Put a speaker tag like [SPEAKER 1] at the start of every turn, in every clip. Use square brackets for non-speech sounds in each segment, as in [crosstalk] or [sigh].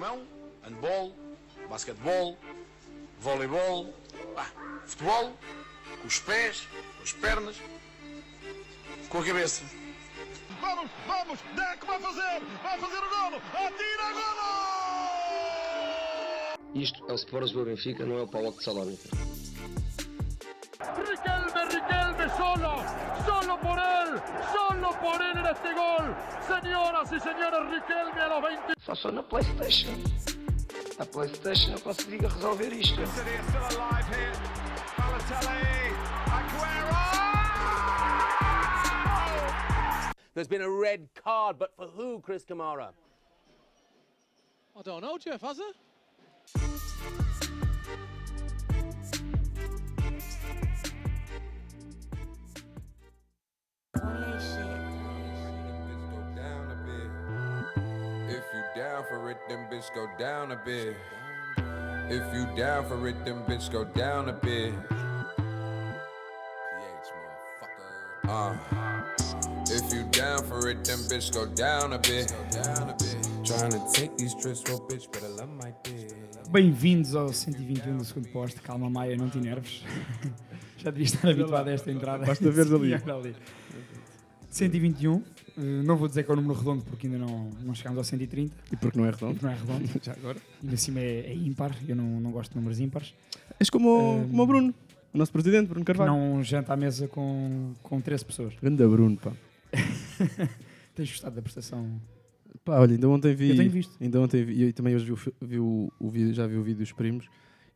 [SPEAKER 1] mão, handball, basquetebol, voleibol, pá, futebol, com os pés, com as pernas, com a cabeça.
[SPEAKER 2] Vamos, vamos, Deco vai fazer, vai fazer o golo, atira golo!
[SPEAKER 3] Isto é o Sport Lisboa Benfica, não é o Paulo de Salónica.
[SPEAKER 4] Riquelme, Riquelme, solo, solo por él, solo por en este gol. Señoras y señores, Riquelme a los 20.
[SPEAKER 3] Só sou na Playstation. Na Playstation eu consigo resolver isto.
[SPEAKER 2] City is still alive here. Balotelli, Aguero!
[SPEAKER 5] There's been a red card, but for who, Chris Kamara?
[SPEAKER 6] I don't know, Jeff, has it?
[SPEAKER 7] For it, then bitch go down a bit. If you down for it, then bitch go down a bit. PH, motherfucker. Uh. If you down for it, then bitch go down a bit. Down a bit. Trying to take these trips, well, bitch, better love my dick.
[SPEAKER 8] Bem-vindos ao 121 do segundo posto. Calma, Maia, não te enerves. [laughs] Já devia estar habituado a esta entrada.
[SPEAKER 9] Basta veres ali. [laughs]
[SPEAKER 8] Ali. 121. Eh, Não vou dizer que é o número redondo porque ainda não, não chegámos ao 130.
[SPEAKER 9] E porque não é redondo?
[SPEAKER 8] Porque não é redondo. [laughs]
[SPEAKER 9] Já agora.
[SPEAKER 8] Ainda assim é, é ímpar. Eu não, não gosto de números ímpares.
[SPEAKER 9] És como, o-
[SPEAKER 8] Um,
[SPEAKER 9] como o Bruno, o nosso presidente, Bruno Carvalho.
[SPEAKER 8] Não janta à mesa com, com 13 pessoas.
[SPEAKER 9] Grande Bruno, pá. [laughs]
[SPEAKER 8] Tens gostado da prestação?
[SPEAKER 9] Pá, olha, ainda ontem vi.
[SPEAKER 8] Eu tenho visto.
[SPEAKER 9] Ainda ontem vi, e também hoje vi, vi o, o já vi o vídeo dos primos,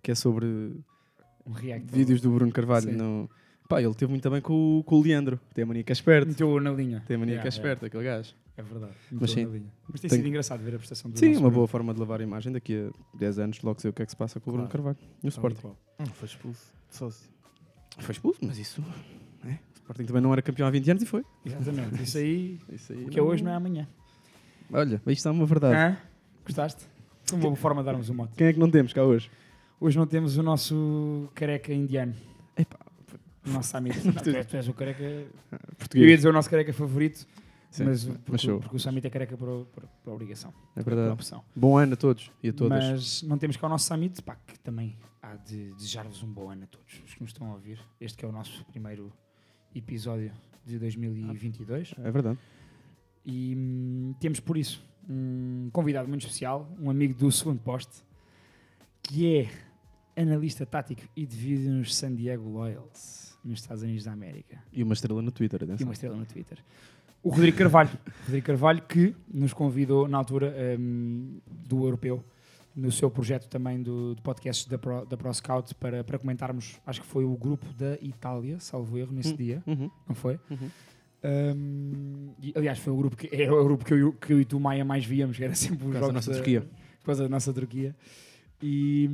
[SPEAKER 9] que é sobre
[SPEAKER 8] Um react.
[SPEAKER 9] vídeos do Bruno Carvalho.
[SPEAKER 8] Sim.
[SPEAKER 9] No... Pá, ele teve muito bem com, o- com o Leandro, tem a mania que é esperto.
[SPEAKER 8] Meteu na linha.
[SPEAKER 9] Tem a mania que é esperto, aquele gajo.
[SPEAKER 8] É verdade.
[SPEAKER 9] Mas
[SPEAKER 8] Meteu
[SPEAKER 9] sim.
[SPEAKER 8] na linha. Mas tem
[SPEAKER 9] Tenho-
[SPEAKER 8] sido engraçado ver a prestação do
[SPEAKER 9] Sim,
[SPEAKER 8] nosso
[SPEAKER 9] uma boa forma de levar a imagem. Daqui a 10 anos, logo sei o que é que se passa com o Bruno. Carvalho no
[SPEAKER 8] Tal e
[SPEAKER 9] Sporting.
[SPEAKER 8] qual.
[SPEAKER 6] Foi expulso. Sócio.
[SPEAKER 9] Foi expulso, mas isso. É. O Sporting também não era campeão há 20 anos e foi.
[SPEAKER 8] Exatamente. Isso aí, [laughs]
[SPEAKER 9] Isso aí
[SPEAKER 8] o que é hoje não é amanhã.
[SPEAKER 9] Olha, isto é uma verdade.
[SPEAKER 8] Hã? Gostaste? Foi uma boa forma de darmos um mote.
[SPEAKER 9] Quem é que não temos cá hoje?
[SPEAKER 8] Hoje não temos o nosso careca indiano.
[SPEAKER 9] Epá,
[SPEAKER 8] O nosso amigo. [laughs] Tu, és, o careca. Eu ia
[SPEAKER 9] português.
[SPEAKER 8] dizer o nosso careca favorito,
[SPEAKER 9] Sim,
[SPEAKER 8] mas,
[SPEAKER 9] mas
[SPEAKER 8] porque,
[SPEAKER 9] show.
[SPEAKER 8] porque o Samit é careca por, por, por obrigação.
[SPEAKER 9] É
[SPEAKER 8] Por
[SPEAKER 9] verdade.
[SPEAKER 8] opção.
[SPEAKER 9] Bom ano a todos e a todas.
[SPEAKER 8] Mas não temos cá o nosso Samit, pá, que também há de desejar-vos um bom ano a todos os que nos estão a ouvir. Este que é o nosso primeiro episódio de 2022.
[SPEAKER 9] É verdade.
[SPEAKER 8] E hum, temos por isso um convidado muito especial, um amigo do segundo poste, que é analista tático e de vídeo nos San Diego Loyals, nos Estados Unidos da América.
[SPEAKER 9] E uma estrela no Twitter,
[SPEAKER 8] E
[SPEAKER 9] atenção.
[SPEAKER 8] uma estrela no Twitter. O Rodrigo Carvalho. [laughs] Rodrigo Carvalho que nos convidou na altura hum, do Europeu, no seu projeto também do, do podcast da Pro, da Pro Scout, para, para comentarmos, acho que foi o grupo da Itália, salvo erro, nesse
[SPEAKER 9] Hum.
[SPEAKER 8] dia,
[SPEAKER 9] Uhum.
[SPEAKER 8] não foi?
[SPEAKER 9] Uhum.
[SPEAKER 8] Hum, e, aliás, foi o grupo que, é o grupo que eu, que eu e tu, Maia, mais víamos, que era sempre os
[SPEAKER 9] Por causa da nossa
[SPEAKER 8] da-
[SPEAKER 9] Turquia.
[SPEAKER 8] Causa da nossa Turquia. E,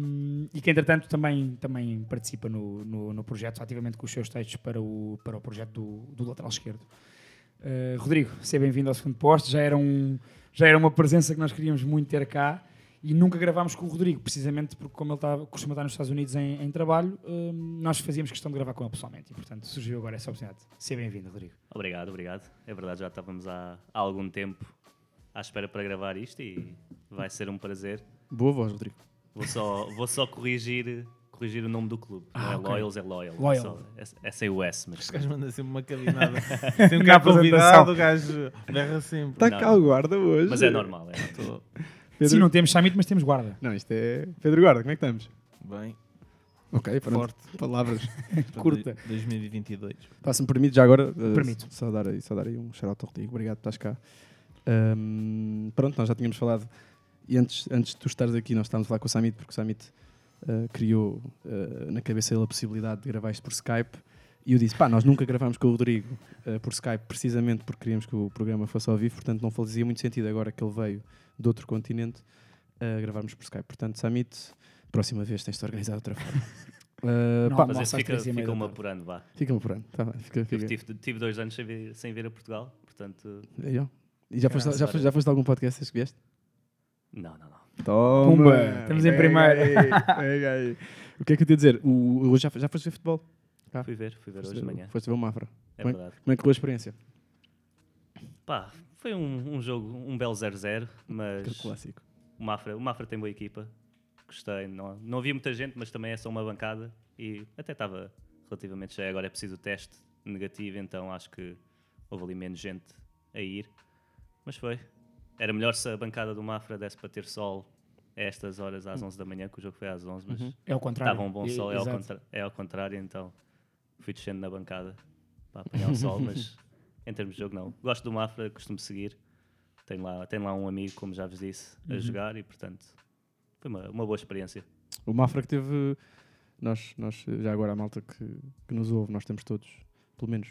[SPEAKER 8] e que, entretanto, também, também participa no, no, no projeto, ativamente com os seus textos para o, para o projeto do, do lateral esquerdo. Uh, Rodrigo, seja bem-vindo ao segundo posto. Já era, um, já era uma presença que nós queríamos muito ter cá e nunca gravámos com o Rodrigo, precisamente porque, como ele está, costuma estar nos Estados Unidos em, em trabalho, hum, nós fazíamos questão de gravar com ele pessoalmente e, portanto, surgiu agora essa oportunidade. Seja bem-vindo, Rodrigo.
[SPEAKER 10] Obrigado, obrigado. É verdade, já estávamos há, há algum tempo à espera para gravar isto e vai ser um prazer.
[SPEAKER 9] Boa voz, Rodrigo.
[SPEAKER 10] Vou só, vou só corrigir, corrigir o nome do clube.
[SPEAKER 8] Ah,
[SPEAKER 10] não é
[SPEAKER 8] ok.
[SPEAKER 10] Loyals, é Loyal.
[SPEAKER 8] Loyal.
[SPEAKER 10] Só, é, é sem o S, mas
[SPEAKER 6] Este gajo manda sempre uma cabinada. Sempre é
[SPEAKER 8] apresentação.
[SPEAKER 6] convidado, o gajo berra sempre.
[SPEAKER 9] Está cá o guarda hoje.
[SPEAKER 10] mas é normal. É.
[SPEAKER 6] Tô
[SPEAKER 9] Pedro...
[SPEAKER 8] Sim, não temos Samit, mas temos guarda.
[SPEAKER 9] Não, isto é Pedro Guarda, como é que estamos?
[SPEAKER 6] Bem,
[SPEAKER 9] Ok, pronto.
[SPEAKER 6] forte.
[SPEAKER 9] Palavras. [laughs] [laughs]
[SPEAKER 8] Curta.
[SPEAKER 6] dois- 2022.
[SPEAKER 9] Passa-me permite já agora. uh,
[SPEAKER 8] Permito.
[SPEAKER 9] Só dar, aí, só dar aí um shout-out ao Rodrigo. Obrigado por estás cá. Ahm, pronto, nós já tínhamos falado. E antes, antes de tu estares aqui, nós estávamos a falar com o Samit, porque o Samit uh, criou uh, na cabeça dele a possibilidade de gravar isto por Skype. E eu disse: pá, nós nunca gravámos com o Rodrigo uh, por Skype, precisamente porque queríamos que o programa fosse ao vivo, portanto não fazia muito sentido agora que ele veio de outro continente uh, gravarmos por Skype. Portanto, Samit, próxima vez tens de organizar de outra forma. Uh, [laughs]
[SPEAKER 8] Não,
[SPEAKER 9] pá,
[SPEAKER 8] mas- às
[SPEAKER 10] fica, fica
[SPEAKER 8] da
[SPEAKER 10] uma por ano, vá.
[SPEAKER 9] Fica-me por ano, tá bem, fica, fica.
[SPEAKER 10] tive, tive dois anos sem vir, sem vir a Portugal, portanto.
[SPEAKER 9] E já foste, já, foste, já foste algum podcast que vieste?
[SPEAKER 10] Não, não, não.
[SPEAKER 9] Toma!
[SPEAKER 8] Pumba, estamos em primeiro.
[SPEAKER 9] aí, pega aí. [laughs] O que é que eu te ia dizer? O, hoje já, já foste ver futebol? Ah.
[SPEAKER 10] Fui ver, fui ver hoje de manhã.
[SPEAKER 9] Foste ver o Mafra.
[SPEAKER 10] É
[SPEAKER 9] Como é-
[SPEAKER 10] verdade.
[SPEAKER 9] Como é que foi a experiência?
[SPEAKER 10] Pá, foi um, um jogo, um belo 0-0,
[SPEAKER 9] Aquele
[SPEAKER 10] mas
[SPEAKER 9] clássico.
[SPEAKER 10] o Mafra, o Mafra tem boa equipa. Gostei. Não, não havia muita gente, mas também é só uma bancada e até estava relativamente cheio. Agora é preciso o teste negativo, então acho que houve ali menos gente a ir. Mas foi. Era melhor se a bancada do Mafra desse para ter sol a estas horas, às 11 da manhã, que o jogo foi às 11, mas
[SPEAKER 8] Uhum. É ao contrário.
[SPEAKER 10] estava um bom sol, é ao,
[SPEAKER 8] exato.
[SPEAKER 10] contra- é ao contrário, então fui descendo na bancada para apanhar o sol, [laughs] mas em termos de jogo não. Gosto do Mafra, costumo seguir. Tenho lá, tenho lá um amigo, como já vos disse, a
[SPEAKER 9] Uhum.
[SPEAKER 10] jogar e portanto foi uma, uma boa experiência.
[SPEAKER 9] O Mafra que teve. Nós, nós, já agora a malta que, que nos ouve, nós temos todos, pelo menos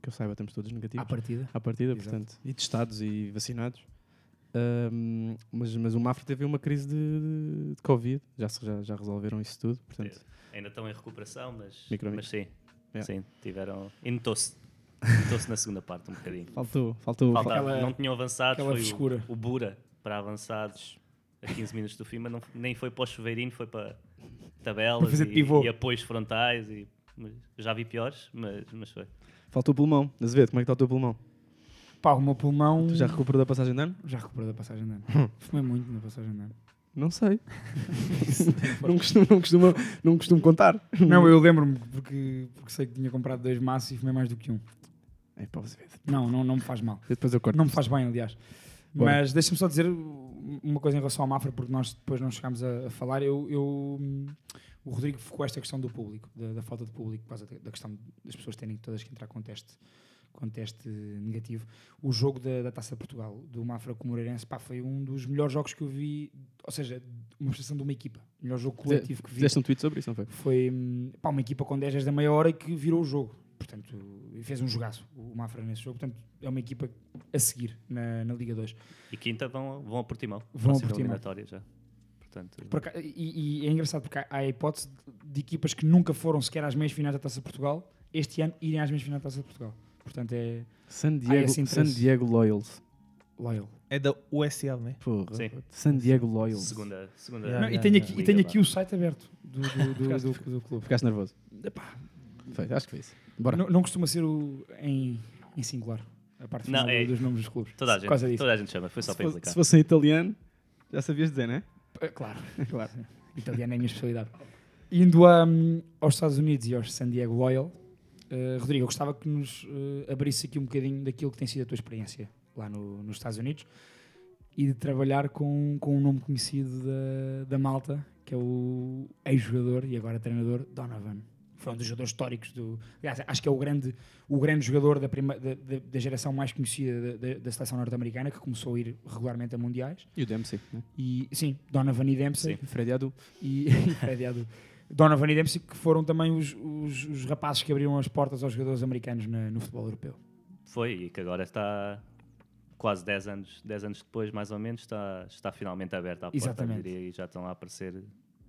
[SPEAKER 9] que eu saiba, temos todos negativos.
[SPEAKER 8] À partida.
[SPEAKER 9] À partida,
[SPEAKER 8] Exato.
[SPEAKER 9] portanto. E testados e vacinados. Ahm, mas, mas o Mafra teve uma crise de, de Covid, já, já, já resolveram isso tudo. Portanto,
[SPEAKER 10] Ainda estão em recuperação, mas,
[SPEAKER 9] Micro,
[SPEAKER 10] mas sim,
[SPEAKER 9] Yeah.
[SPEAKER 10] sim, tiveram. E notou-se. [laughs] Notou-se na segunda parte um bocadinho.
[SPEAKER 9] faltou. faltou
[SPEAKER 10] Faltava-
[SPEAKER 8] Aquela-
[SPEAKER 10] não tinham avançado, foi
[SPEAKER 8] frescura.
[SPEAKER 10] o, o Bura para avançados a 15 minutos do fim, mas não, nem foi para o chuveirinho, foi para tabelas
[SPEAKER 8] Para
[SPEAKER 10] e, e apoios frontais. E, já vi piores, mas, mas foi.
[SPEAKER 9] faltou o pulmão. Azevedo, como é que está o teu pulmão?
[SPEAKER 8] Pá, o meu pulmão.
[SPEAKER 9] Tu já recuperou da passagem de ano?
[SPEAKER 8] Já recuperou da passagem de ano. Fumei muito na passagem de ano.
[SPEAKER 9] Não sei. [laughs] não, costumo, não, costumo, não costumo contar.
[SPEAKER 8] Não, eu lembro-me porque, porque sei que tinha comprado dois maços e fumei mais do que um.
[SPEAKER 9] É para o Azevedo.
[SPEAKER 8] Não, não, não me faz mal.
[SPEAKER 9] Depois eu corto.
[SPEAKER 8] Não me faz bem, aliás. Mas deixa-me só dizer uma coisa em relação ao Mafra, porque nós depois não chegámos a, a falar. Eu, eu, hum, o Rodrigo focou esta questão do público, da, da falta de público, por causa da, da questão das pessoas terem todas que entrar com teste, com teste negativo. O jogo da, da Taça de Portugal, do Mafra com o Moreirense, pá, foi um dos melhores jogos que eu vi, ou seja, uma prestação de uma equipa. Melhor jogo coletivo que vi.
[SPEAKER 9] Fizeste um tweet sobre isso, não foi?
[SPEAKER 8] Foi hum, pá, uma equipa com 10 10 da meia hora e que virou o jogo. Portanto, fez um jogaço o Mafra nesse jogo. Portanto, é uma equipa a seguir na, na Liga 2.
[SPEAKER 10] E quinta vão, vão a Portimão.
[SPEAKER 8] Vão a Portimão.
[SPEAKER 10] já. Portanto,
[SPEAKER 8] Por aca- e, e é engraçado porque há há a hipótese de equipas que nunca foram sequer às meias finais da Taça de Portugal este ano irem às meias finais da Taça de Portugal. Portanto, é
[SPEAKER 9] San Diego,
[SPEAKER 8] esse
[SPEAKER 9] San. Diego Loyals.
[SPEAKER 8] loyal.
[SPEAKER 6] É da USL, não é?
[SPEAKER 9] Porra.
[SPEAKER 10] Sim.
[SPEAKER 9] San Diego Loyals.
[SPEAKER 10] segunda, segunda
[SPEAKER 6] Yeah,
[SPEAKER 8] Não, e
[SPEAKER 6] yeah,
[SPEAKER 8] tenho
[SPEAKER 6] yeah.
[SPEAKER 8] aqui, e tenho aqui o site aberto do, do, do,
[SPEAKER 9] Ficaste-
[SPEAKER 8] do- do clube.
[SPEAKER 9] Ficaste nervoso.
[SPEAKER 8] Epá,
[SPEAKER 9] Foi, acho que foi isso. Bora.
[SPEAKER 8] não, não costuma ser o, em, em singular a parte
[SPEAKER 10] Não, é-
[SPEAKER 8] dos nomes dos clubes.
[SPEAKER 10] Toda a, gente,
[SPEAKER 8] disso.
[SPEAKER 10] toda a gente chama, foi só
[SPEAKER 9] se,
[SPEAKER 10] para
[SPEAKER 9] fosse,
[SPEAKER 10] explicar.
[SPEAKER 9] se fosse em italiano, já sabias dizer, não é?
[SPEAKER 8] Claro, [laughs] claro. Italiano é a minha especialidade. Indo a, hum, aos Estados Unidos e aos San Diego Loyal, eh, Rodrigo, eu gostava que nos eh, abrisse aqui um bocadinho daquilo que tem sido a tua experiência lá no- nos Estados Unidos e de trabalhar com, com um nome conhecido da, da malta, que é o ex-jogador e agora treinador Donovan. Foi um dos jogadores históricos do. Aliás, acho que é o grande, o grande jogador da, prima, da, da- da geração mais conhecida da, da- seleção norte-americana, que começou a ir regularmente a mundiais.
[SPEAKER 9] E o Dempsey, né?
[SPEAKER 8] E, sim, Donovan e Dempsey
[SPEAKER 9] Freddy Adu.
[SPEAKER 8] e, [laughs] e Freddy Adu. Donovan e Dempsey, que foram também os, os, os rapazes que abriram as portas aos jogadores americanos na- no futebol europeu.
[SPEAKER 10] Foi, e que agora está quase 10 anos, 10 anos depois, mais ou menos, está, está finalmente aberta a porta,
[SPEAKER 8] Exatamente.
[SPEAKER 10] diria, e já estão a aparecer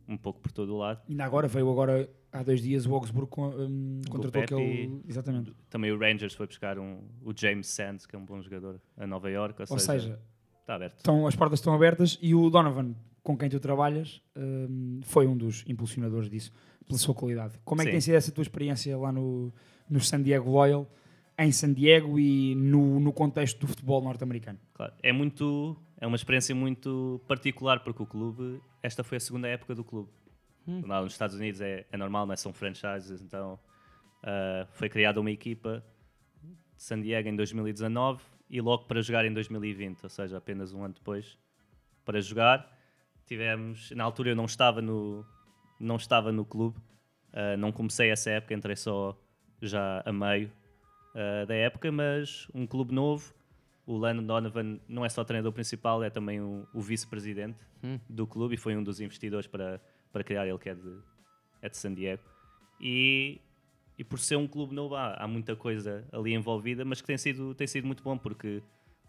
[SPEAKER 10] um pouco por todo o lado.
[SPEAKER 8] Ainda agora veio agora há dois dias o Augsburg um, contratou aquele. Exatamente.
[SPEAKER 10] Também o Rangers foi buscar um, o James Sands, que é um bom jogador, a Nova York, ou,
[SPEAKER 8] Ou seja,
[SPEAKER 10] está aberto.
[SPEAKER 8] estão, as portas estão abertas e o Donovan, com quem tu trabalhas, um, foi um dos impulsionadores disso, pela sua qualidade. Como é que
[SPEAKER 10] Sim.
[SPEAKER 8] tem sido essa tua experiência lá no, no San Diego Loyal, em San Diego e no, no contexto do futebol norte-americano?
[SPEAKER 10] Claro, é muito é uma experiência muito particular porque o clube esta foi a segunda época do clube lá nos Estados Unidos é, é normal não é? são franchises então ah, foi criada uma equipa de San Diego em 2019 e logo para jogar em 2020 ou seja apenas um ano depois para jogar tivemos na altura eu não estava no não estava no clube ah, não comecei essa época entrei só já a meio ah, da época mas um clube novo o Landon Donovan não é só treinador principal, é também o, o vice-presidente do clube e foi um dos investidores para, para criar ele, que é de, é de San Diego. E, e por ser um clube novo, há, há muita coisa ali envolvida, mas que tem sido, tem sido muito bom, porque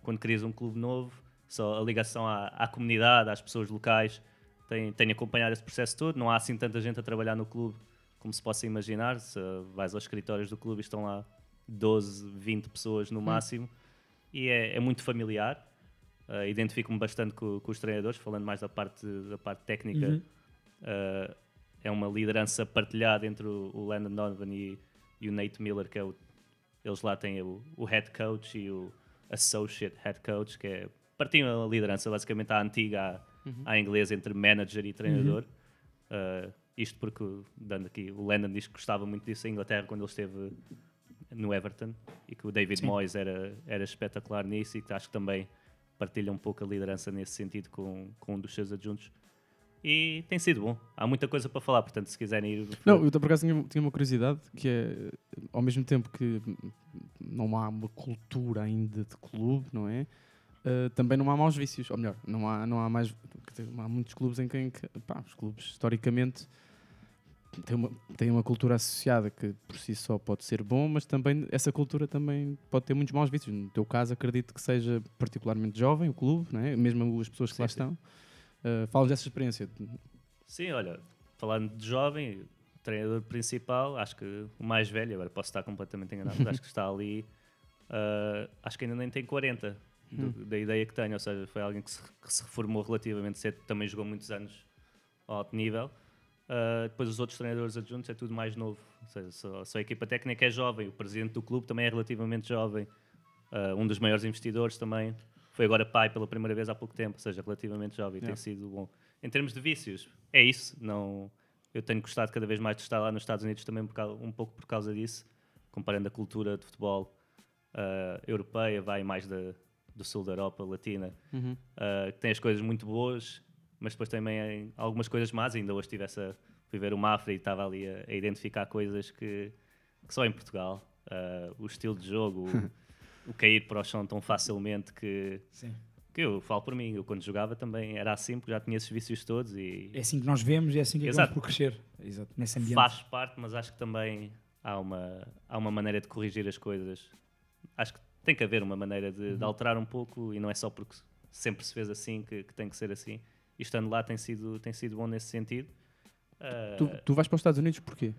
[SPEAKER 10] quando crias um clube novo, só a ligação à, à comunidade, às pessoas locais, tem, tem acompanhado esse processo todo. Não há assim tanta gente a trabalhar no clube como se possa imaginar. Se vais aos escritórios do clube e estão lá 12, 20 pessoas no máximo e é, é muito familiar. Uh, Identifico-me bastante com, com os treinadores, falando mais da parte, da parte técnica.
[SPEAKER 8] Uhum.
[SPEAKER 10] Uh, é uma liderança partilhada entre o, o Landon Donovan e, e o Nate Miller, que é o. Eles lá têm o, o head coach e o associate head coach, que é. Partilham a liderança, basicamente, à antiga
[SPEAKER 9] Uhum.
[SPEAKER 10] à inglesa entre manager e treinador. Uh, isto porque, dando aqui, o Lennon diz que gostava muito disso em Inglaterra quando ele esteve no Everton e que o David
[SPEAKER 8] Sim.
[SPEAKER 10] Moyes era, era espetacular nisso e que acho que também partilha um pouco a liderança nesse sentido com, com um dos seus adjuntos. E tem sido bom. Há muita coisa para falar, portanto, se quiserem ir.
[SPEAKER 9] Não, eu por acaso tinha, tinha uma curiosidade que é, ao mesmo tempo que não há uma cultura ainda de clube, não é? Uh, também não há maus vícios, ou melhor, não há, não há mais. dizer, Há muitos clubes em que, pá, os clubes historicamente têm uma, têm uma cultura associada que por si só pode ser bom, mas também essa cultura também pode ter muitos maus vícios. No teu caso, acredito que seja particularmente jovem o clube, é? mesmo as pessoas que lá
[SPEAKER 10] Sim, sim.
[SPEAKER 9] estão. Uh, falas dessa experiência.
[SPEAKER 10] Sim, olha, falando de jovem, treinador principal, acho que o mais velho, agora posso estar completamente enganado, mas acho que está ali, ah, acho que ainda nem tem 40, do-
[SPEAKER 9] Hum.
[SPEAKER 10] da ideia que tenho, ou seja, foi alguém que se, que se reformou relativamente cedo, também jogou muitos anos ao alto nível. Ah, depois os outros treinadores adjuntos é tudo mais novo, ou seja, só, só a equipa técnica é jovem, o presidente do clube também é relativamente jovem, Ah, um dos maiores investidores também foi agora pai pela primeira vez há pouco tempo, ou seja, relativamente jovem,
[SPEAKER 9] Yeah.
[SPEAKER 10] tem sido bom. Em termos de vícios, é isso, não, eu tenho gostado cada vez mais de estar lá nos Estados Unidos também por cau- um pouco por causa disso, comparando a cultura de futebol ah, europeia, vai mais da, do sul da Europa, latina,
[SPEAKER 9] Uhum.
[SPEAKER 10] ah, que tem as coisas muito boas, mas depois também algumas coisas más. Ainda hoje estive essa, fui ver o Mafra e estava ali a, a identificar coisas que, que só em Portugal, ah, o estilo de jogo, o, [laughs] o cair para o chão tão facilmente que,
[SPEAKER 8] Sim.
[SPEAKER 10] que eu falo por mim, eu quando jogava também era assim, porque já tinha esses vícios todos e
[SPEAKER 8] É assim que nós vemos e é assim que
[SPEAKER 10] Exato.
[SPEAKER 8] por crescer. Exato. Nesse ambiente.
[SPEAKER 10] faz parte, mas acho que também há uma, há uma maneira de corrigir as coisas. Acho que tem que haver uma maneira de,
[SPEAKER 8] Uhum.
[SPEAKER 10] de alterar um pouco e não é só porque sempre se fez assim que, que tem que ser assim. E estando lá tem sido, tem sido bom nesse sentido. Ah,
[SPEAKER 9] Tu, tu vais para os Estados Unidos porquê?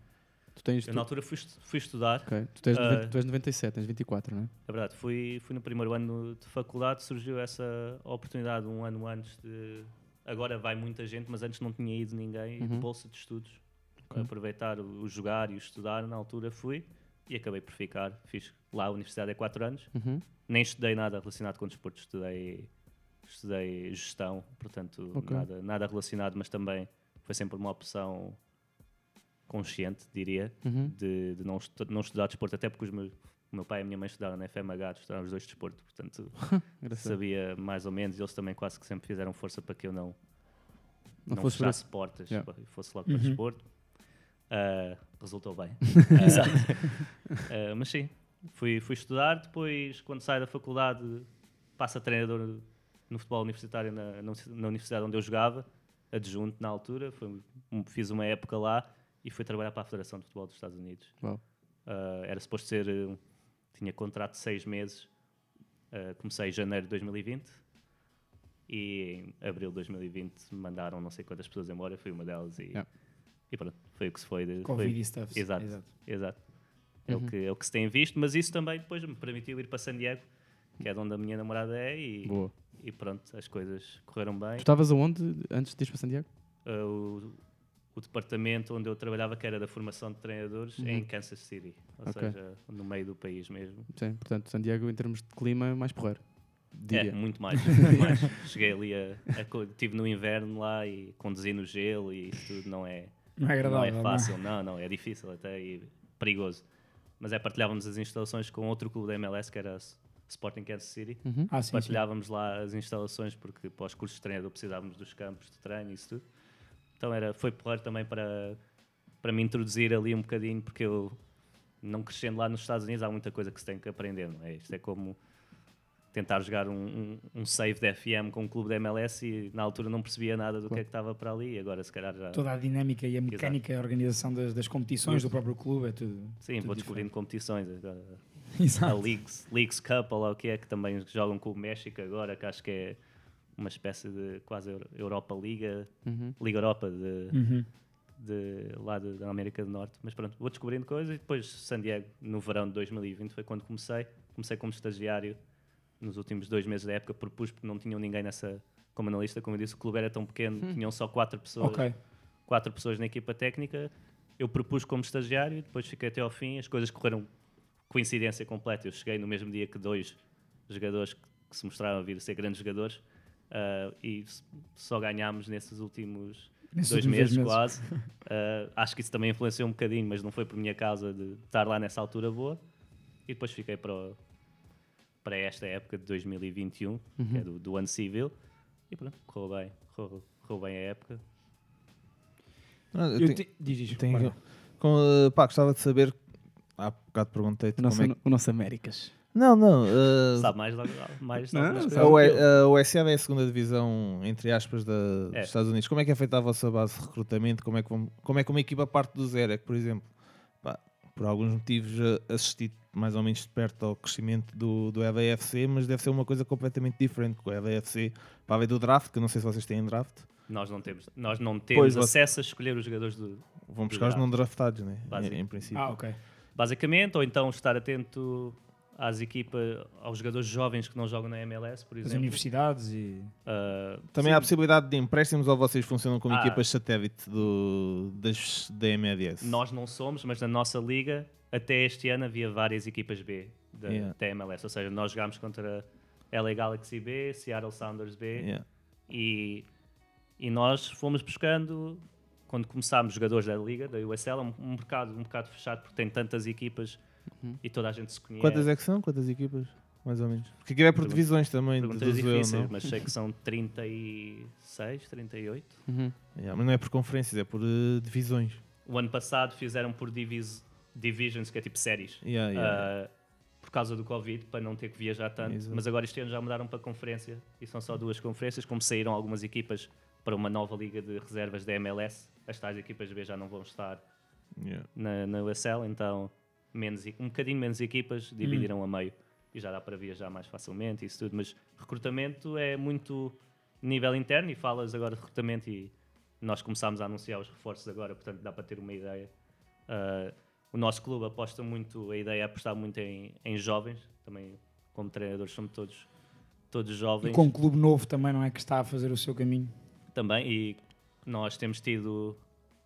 [SPEAKER 9] Tu tens.
[SPEAKER 10] eu
[SPEAKER 9] tu-
[SPEAKER 10] na altura fui, fui estudar.
[SPEAKER 9] Ok, Tu, tens 90 tu és 97, tens 24, não é?
[SPEAKER 10] É verdade, fui, fui no primeiro ano de faculdade, surgiu essa oportunidade um ano antes de. Agora vai muita gente, mas antes não tinha ido ninguém, de
[SPEAKER 9] Uhum.
[SPEAKER 10] bolsa de estudos.
[SPEAKER 9] Ok.
[SPEAKER 10] Aproveitar o, o jogar e o estudar, na altura fui e acabei por ficar. Fiz lá a universidade há 4 anos,
[SPEAKER 9] Uhum.
[SPEAKER 10] nem estudei nada relacionado com desporto, estudei, estudei gestão, portanto,
[SPEAKER 9] Ok.
[SPEAKER 10] nada, nada relacionado, mas também foi sempre uma opção consciente, diria,
[SPEAKER 9] Uhum.
[SPEAKER 10] de, de não, estu- não estudar desporto, até porque os meus, o meu pai e a minha mãe estudaram na FMH, estudaram os dois desporto, portanto [laughs] sabia mais ou menos, e eles também quase que sempre fizeram força para que eu não,
[SPEAKER 9] Não
[SPEAKER 10] não,
[SPEAKER 9] fosse
[SPEAKER 10] fechasse portas
[SPEAKER 9] Yeah.
[SPEAKER 10] e fosse logo para
[SPEAKER 8] Uhum.
[SPEAKER 10] desporto. Ah, resultou bem. [laughs]
[SPEAKER 8] Exato.
[SPEAKER 10] Ah, ah, mas sim, fui, fui estudar, depois quando saio da faculdade passo a treinador no futebol universitário na, na universi- na universidade onde eu jogava, adjunto na altura, foi fiz uma época lá e fui trabalhar para a Federação de Futebol dos Estados Unidos. Ah, era suposto ser, tinha contrato de seis meses, comecei em janeiro de 2020 e em abril de 2020 me mandaram não sei quantas pessoas embora, fui uma delas e,
[SPEAKER 9] Yeah.
[SPEAKER 10] e pronto, foi o que se foi. De,
[SPEAKER 8] Covid
[SPEAKER 10] foi-
[SPEAKER 8] e stuff.
[SPEAKER 10] Exato,
[SPEAKER 8] Exato.
[SPEAKER 10] exato. É,
[SPEAKER 9] Uhum.
[SPEAKER 10] o que, é o que se tem visto, mas isso também depois me permitiu ir para San Diego, que é de onde a minha namorada é, e,
[SPEAKER 9] Boa.
[SPEAKER 10] e pronto, as coisas correram bem.
[SPEAKER 9] Tu estavas aonde antes de ir para San Diego?
[SPEAKER 10] Ah, o, o departamento onde eu trabalhava, que era da formação de treinadores, é em
[SPEAKER 9] Uhum.
[SPEAKER 10] Kansas City, ou
[SPEAKER 9] Ok.
[SPEAKER 10] seja, no meio do país mesmo.
[SPEAKER 9] Sim, portanto, San Diego em termos de clima é mais porreiro.
[SPEAKER 10] É, muito mais. [laughs] muito mais. Cheguei ali a, a Estive no inverno lá e conduzi no gelo e isso tudo não é,
[SPEAKER 8] Não é agradável.
[SPEAKER 10] não é fácil. Não, não, é difícil até e perigoso. Mas é, partilhávamos as instalações com outro clube da MLS, que era Sporting Kansas City.
[SPEAKER 9] Uhum.
[SPEAKER 8] Ah, sim, sim.
[SPEAKER 10] Partilhávamos lá as instalações porque para os cursos de treinador precisávamos dos campos de treino e isso tudo. Então era, foi porreiro também para, para me introduzir ali um bocadinho, porque eu, não crescendo lá nos Estados Unidos, há muita coisa que se tem que aprender, não é? Isto é como tentar jogar um, um, um save de FM com um clube da MLS e na altura não percebia nada do que é que estava para ali e agora se calhar já...
[SPEAKER 8] Toda a dinâmica e a mecânica, a organização das, das competições do próprio clube é tudo.
[SPEAKER 10] Sim,
[SPEAKER 8] tudo
[SPEAKER 10] vou descobrindo competições. agora. [laughs]
[SPEAKER 8] diferente. Exato.
[SPEAKER 10] a Leagues, Leagues Cup, ou lá o que é, que também jogam com o México agora, que acho que é uma espécie de quase Euro- Europa Liga,
[SPEAKER 9] Uhum.
[SPEAKER 10] Liga Europa de,
[SPEAKER 8] Uhum.
[SPEAKER 10] de lá de- da América do Norte. Mas pronto, vou descobrindo coisas e depois San Diego, no verão de 2020, foi quando comecei. Comecei como estagiário nos últimos dois meses da época, propus porque não tinham ninguém nessa como analista, como eu disse, o clube era tão pequeno, tinham só quatro pessoas
[SPEAKER 8] Ok.
[SPEAKER 10] quatro pessoas na equipa técnica. Eu propus como estagiário, depois fiquei até ao fim. As coisas correram coincidência completa. Eu cheguei no mesmo dia que dois jogadores que, se mostraram a vir a ser grandes jogadores Uh, e só ganhámos nesses últimos
[SPEAKER 8] Nesses
[SPEAKER 10] dois meses,
[SPEAKER 8] meses.
[SPEAKER 10] quase. Uh, acho que isso também influenciou um bocadinho, mas não foi por minha causa de estar lá nessa altura boa. E depois fiquei para, o- para esta época de 2021, que é do, do ano civil. E pronto, correu bem. Correu, correu bem a época.
[SPEAKER 6] Não, eu
[SPEAKER 8] Eu
[SPEAKER 6] tenho-
[SPEAKER 8] te- Diz isto.
[SPEAKER 6] tenho- com, eh, pá, gostava de saber. Há bocado perguntei-te
[SPEAKER 9] O nosso,
[SPEAKER 6] como é que...
[SPEAKER 9] o nosso Américas.
[SPEAKER 6] Não, não. eh,
[SPEAKER 10] Sabe mais, logo- mais
[SPEAKER 9] Não,
[SPEAKER 10] mais
[SPEAKER 6] a,
[SPEAKER 10] coisas
[SPEAKER 6] UE
[SPEAKER 10] que eu.
[SPEAKER 6] a USL é a segunda divisão, entre aspas, da,
[SPEAKER 10] É.
[SPEAKER 6] dos Estados Unidos. Como é que é feita a vossa base de recrutamento? Como é que, vão- como é que uma equipa parte do zero? É que, por exemplo, por alguns motivos eh, assisti mais ou menos de perto ao crescimento do, do EVFC, mas deve ser uma coisa completamente diferente. Com o EVFC, para haver do draft, que eu não sei se vocês têm draft,
[SPEAKER 10] Nós não temos, nós não temos
[SPEAKER 6] você-
[SPEAKER 10] acesso a escolher os jogadores do,
[SPEAKER 6] vão buscar os não draftados, né? Em, em princípio.
[SPEAKER 8] Ah, ok.
[SPEAKER 10] basicamente, ou então estar atento às equipas, aos jogadores jovens que não jogam na MLS, por
[SPEAKER 8] As
[SPEAKER 10] exemplo.
[SPEAKER 8] universidades e.
[SPEAKER 10] Uh,
[SPEAKER 6] Também
[SPEAKER 10] sim,
[SPEAKER 6] há a possibilidade de empréstimos ou vocês funcionam como
[SPEAKER 10] Ah.
[SPEAKER 6] equipas satélite do, das, da MLS?
[SPEAKER 10] Nós não somos, mas na nossa liga, até este ano havia várias equipas B da,
[SPEAKER 6] Yeah.
[SPEAKER 10] da MLS. Ou seja, nós jogámos contra LA Galaxy B, Seattle Sounders B
[SPEAKER 6] Yeah.
[SPEAKER 10] e, e nós fomos buscando, quando começámos jogadores da liga, da USL, um, um mercado um bocado fechado porque tem tantas equipas e toda a gente se conhece.
[SPEAKER 6] Quantas é que são? Quantas equipas? Mais ou menos. Porque aqui é por divisões também.
[SPEAKER 10] Perguntas
[SPEAKER 6] eu,
[SPEAKER 10] difíceis,
[SPEAKER 6] não?
[SPEAKER 10] mas sei que são [laughs] 36, 38.
[SPEAKER 6] Yeah, mas não é por conferências, é por eh, divisões.
[SPEAKER 10] O ano passado fizeram por divis, divisions, que é tipo séries.
[SPEAKER 6] Yeah, yeah.
[SPEAKER 10] Ah, por causa do Covid, para não ter que viajar tanto.
[SPEAKER 6] Exato.
[SPEAKER 10] Mas agora este ano já mudaram para conferência e são só duas conferências. Como saíram algumas equipas para uma nova liga de reservas da MLS, as tais equipas B já não vão estar
[SPEAKER 6] Yeah.
[SPEAKER 10] na, na USL, então menos, e- um bocadinho menos equipas dividiram a meio e já dá para viajar mais facilmente e isso tudo. Mas recrutamento é muito nível interno e falas agora de recrutamento e nós começámos a anunciar os reforços agora, portanto dá para ter uma ideia. Ah, o nosso clube aposta muito, a ideia é apostar muito em, em jovens, também como treinadores somos todos, todos
[SPEAKER 8] E
[SPEAKER 10] jovens
[SPEAKER 8] com um clube novo também, não é? Que está a fazer o seu caminho.
[SPEAKER 10] também e nós temos tido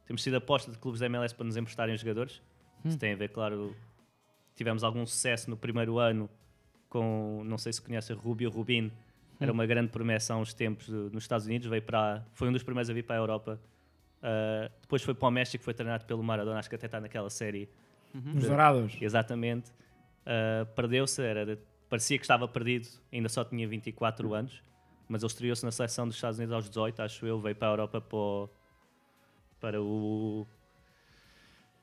[SPEAKER 10] temos tido aposta de clubes da MLS para nos emprestarem jogadores isso tem a ver claro tivemos algum sucesso no primeiro ano com não sei se conhece Rubio Rubin era uma grande promessa há uns tempos nos Estados Unidos veio para foi um dos primeiros a vir para a Europa Uh, depois foi para o México foi treinado pelo Maradona acho que até está naquela série
[SPEAKER 8] Nos
[SPEAKER 10] De-
[SPEAKER 8] Dourados.
[SPEAKER 10] Exatamente. Uh, Perdeu-se, parecia que estava perdido, ainda só tinha 24 anos, mas ele estreou-se na seleção dos Estados Unidos aos 18, acho eu, veio para a Europa para o. Para o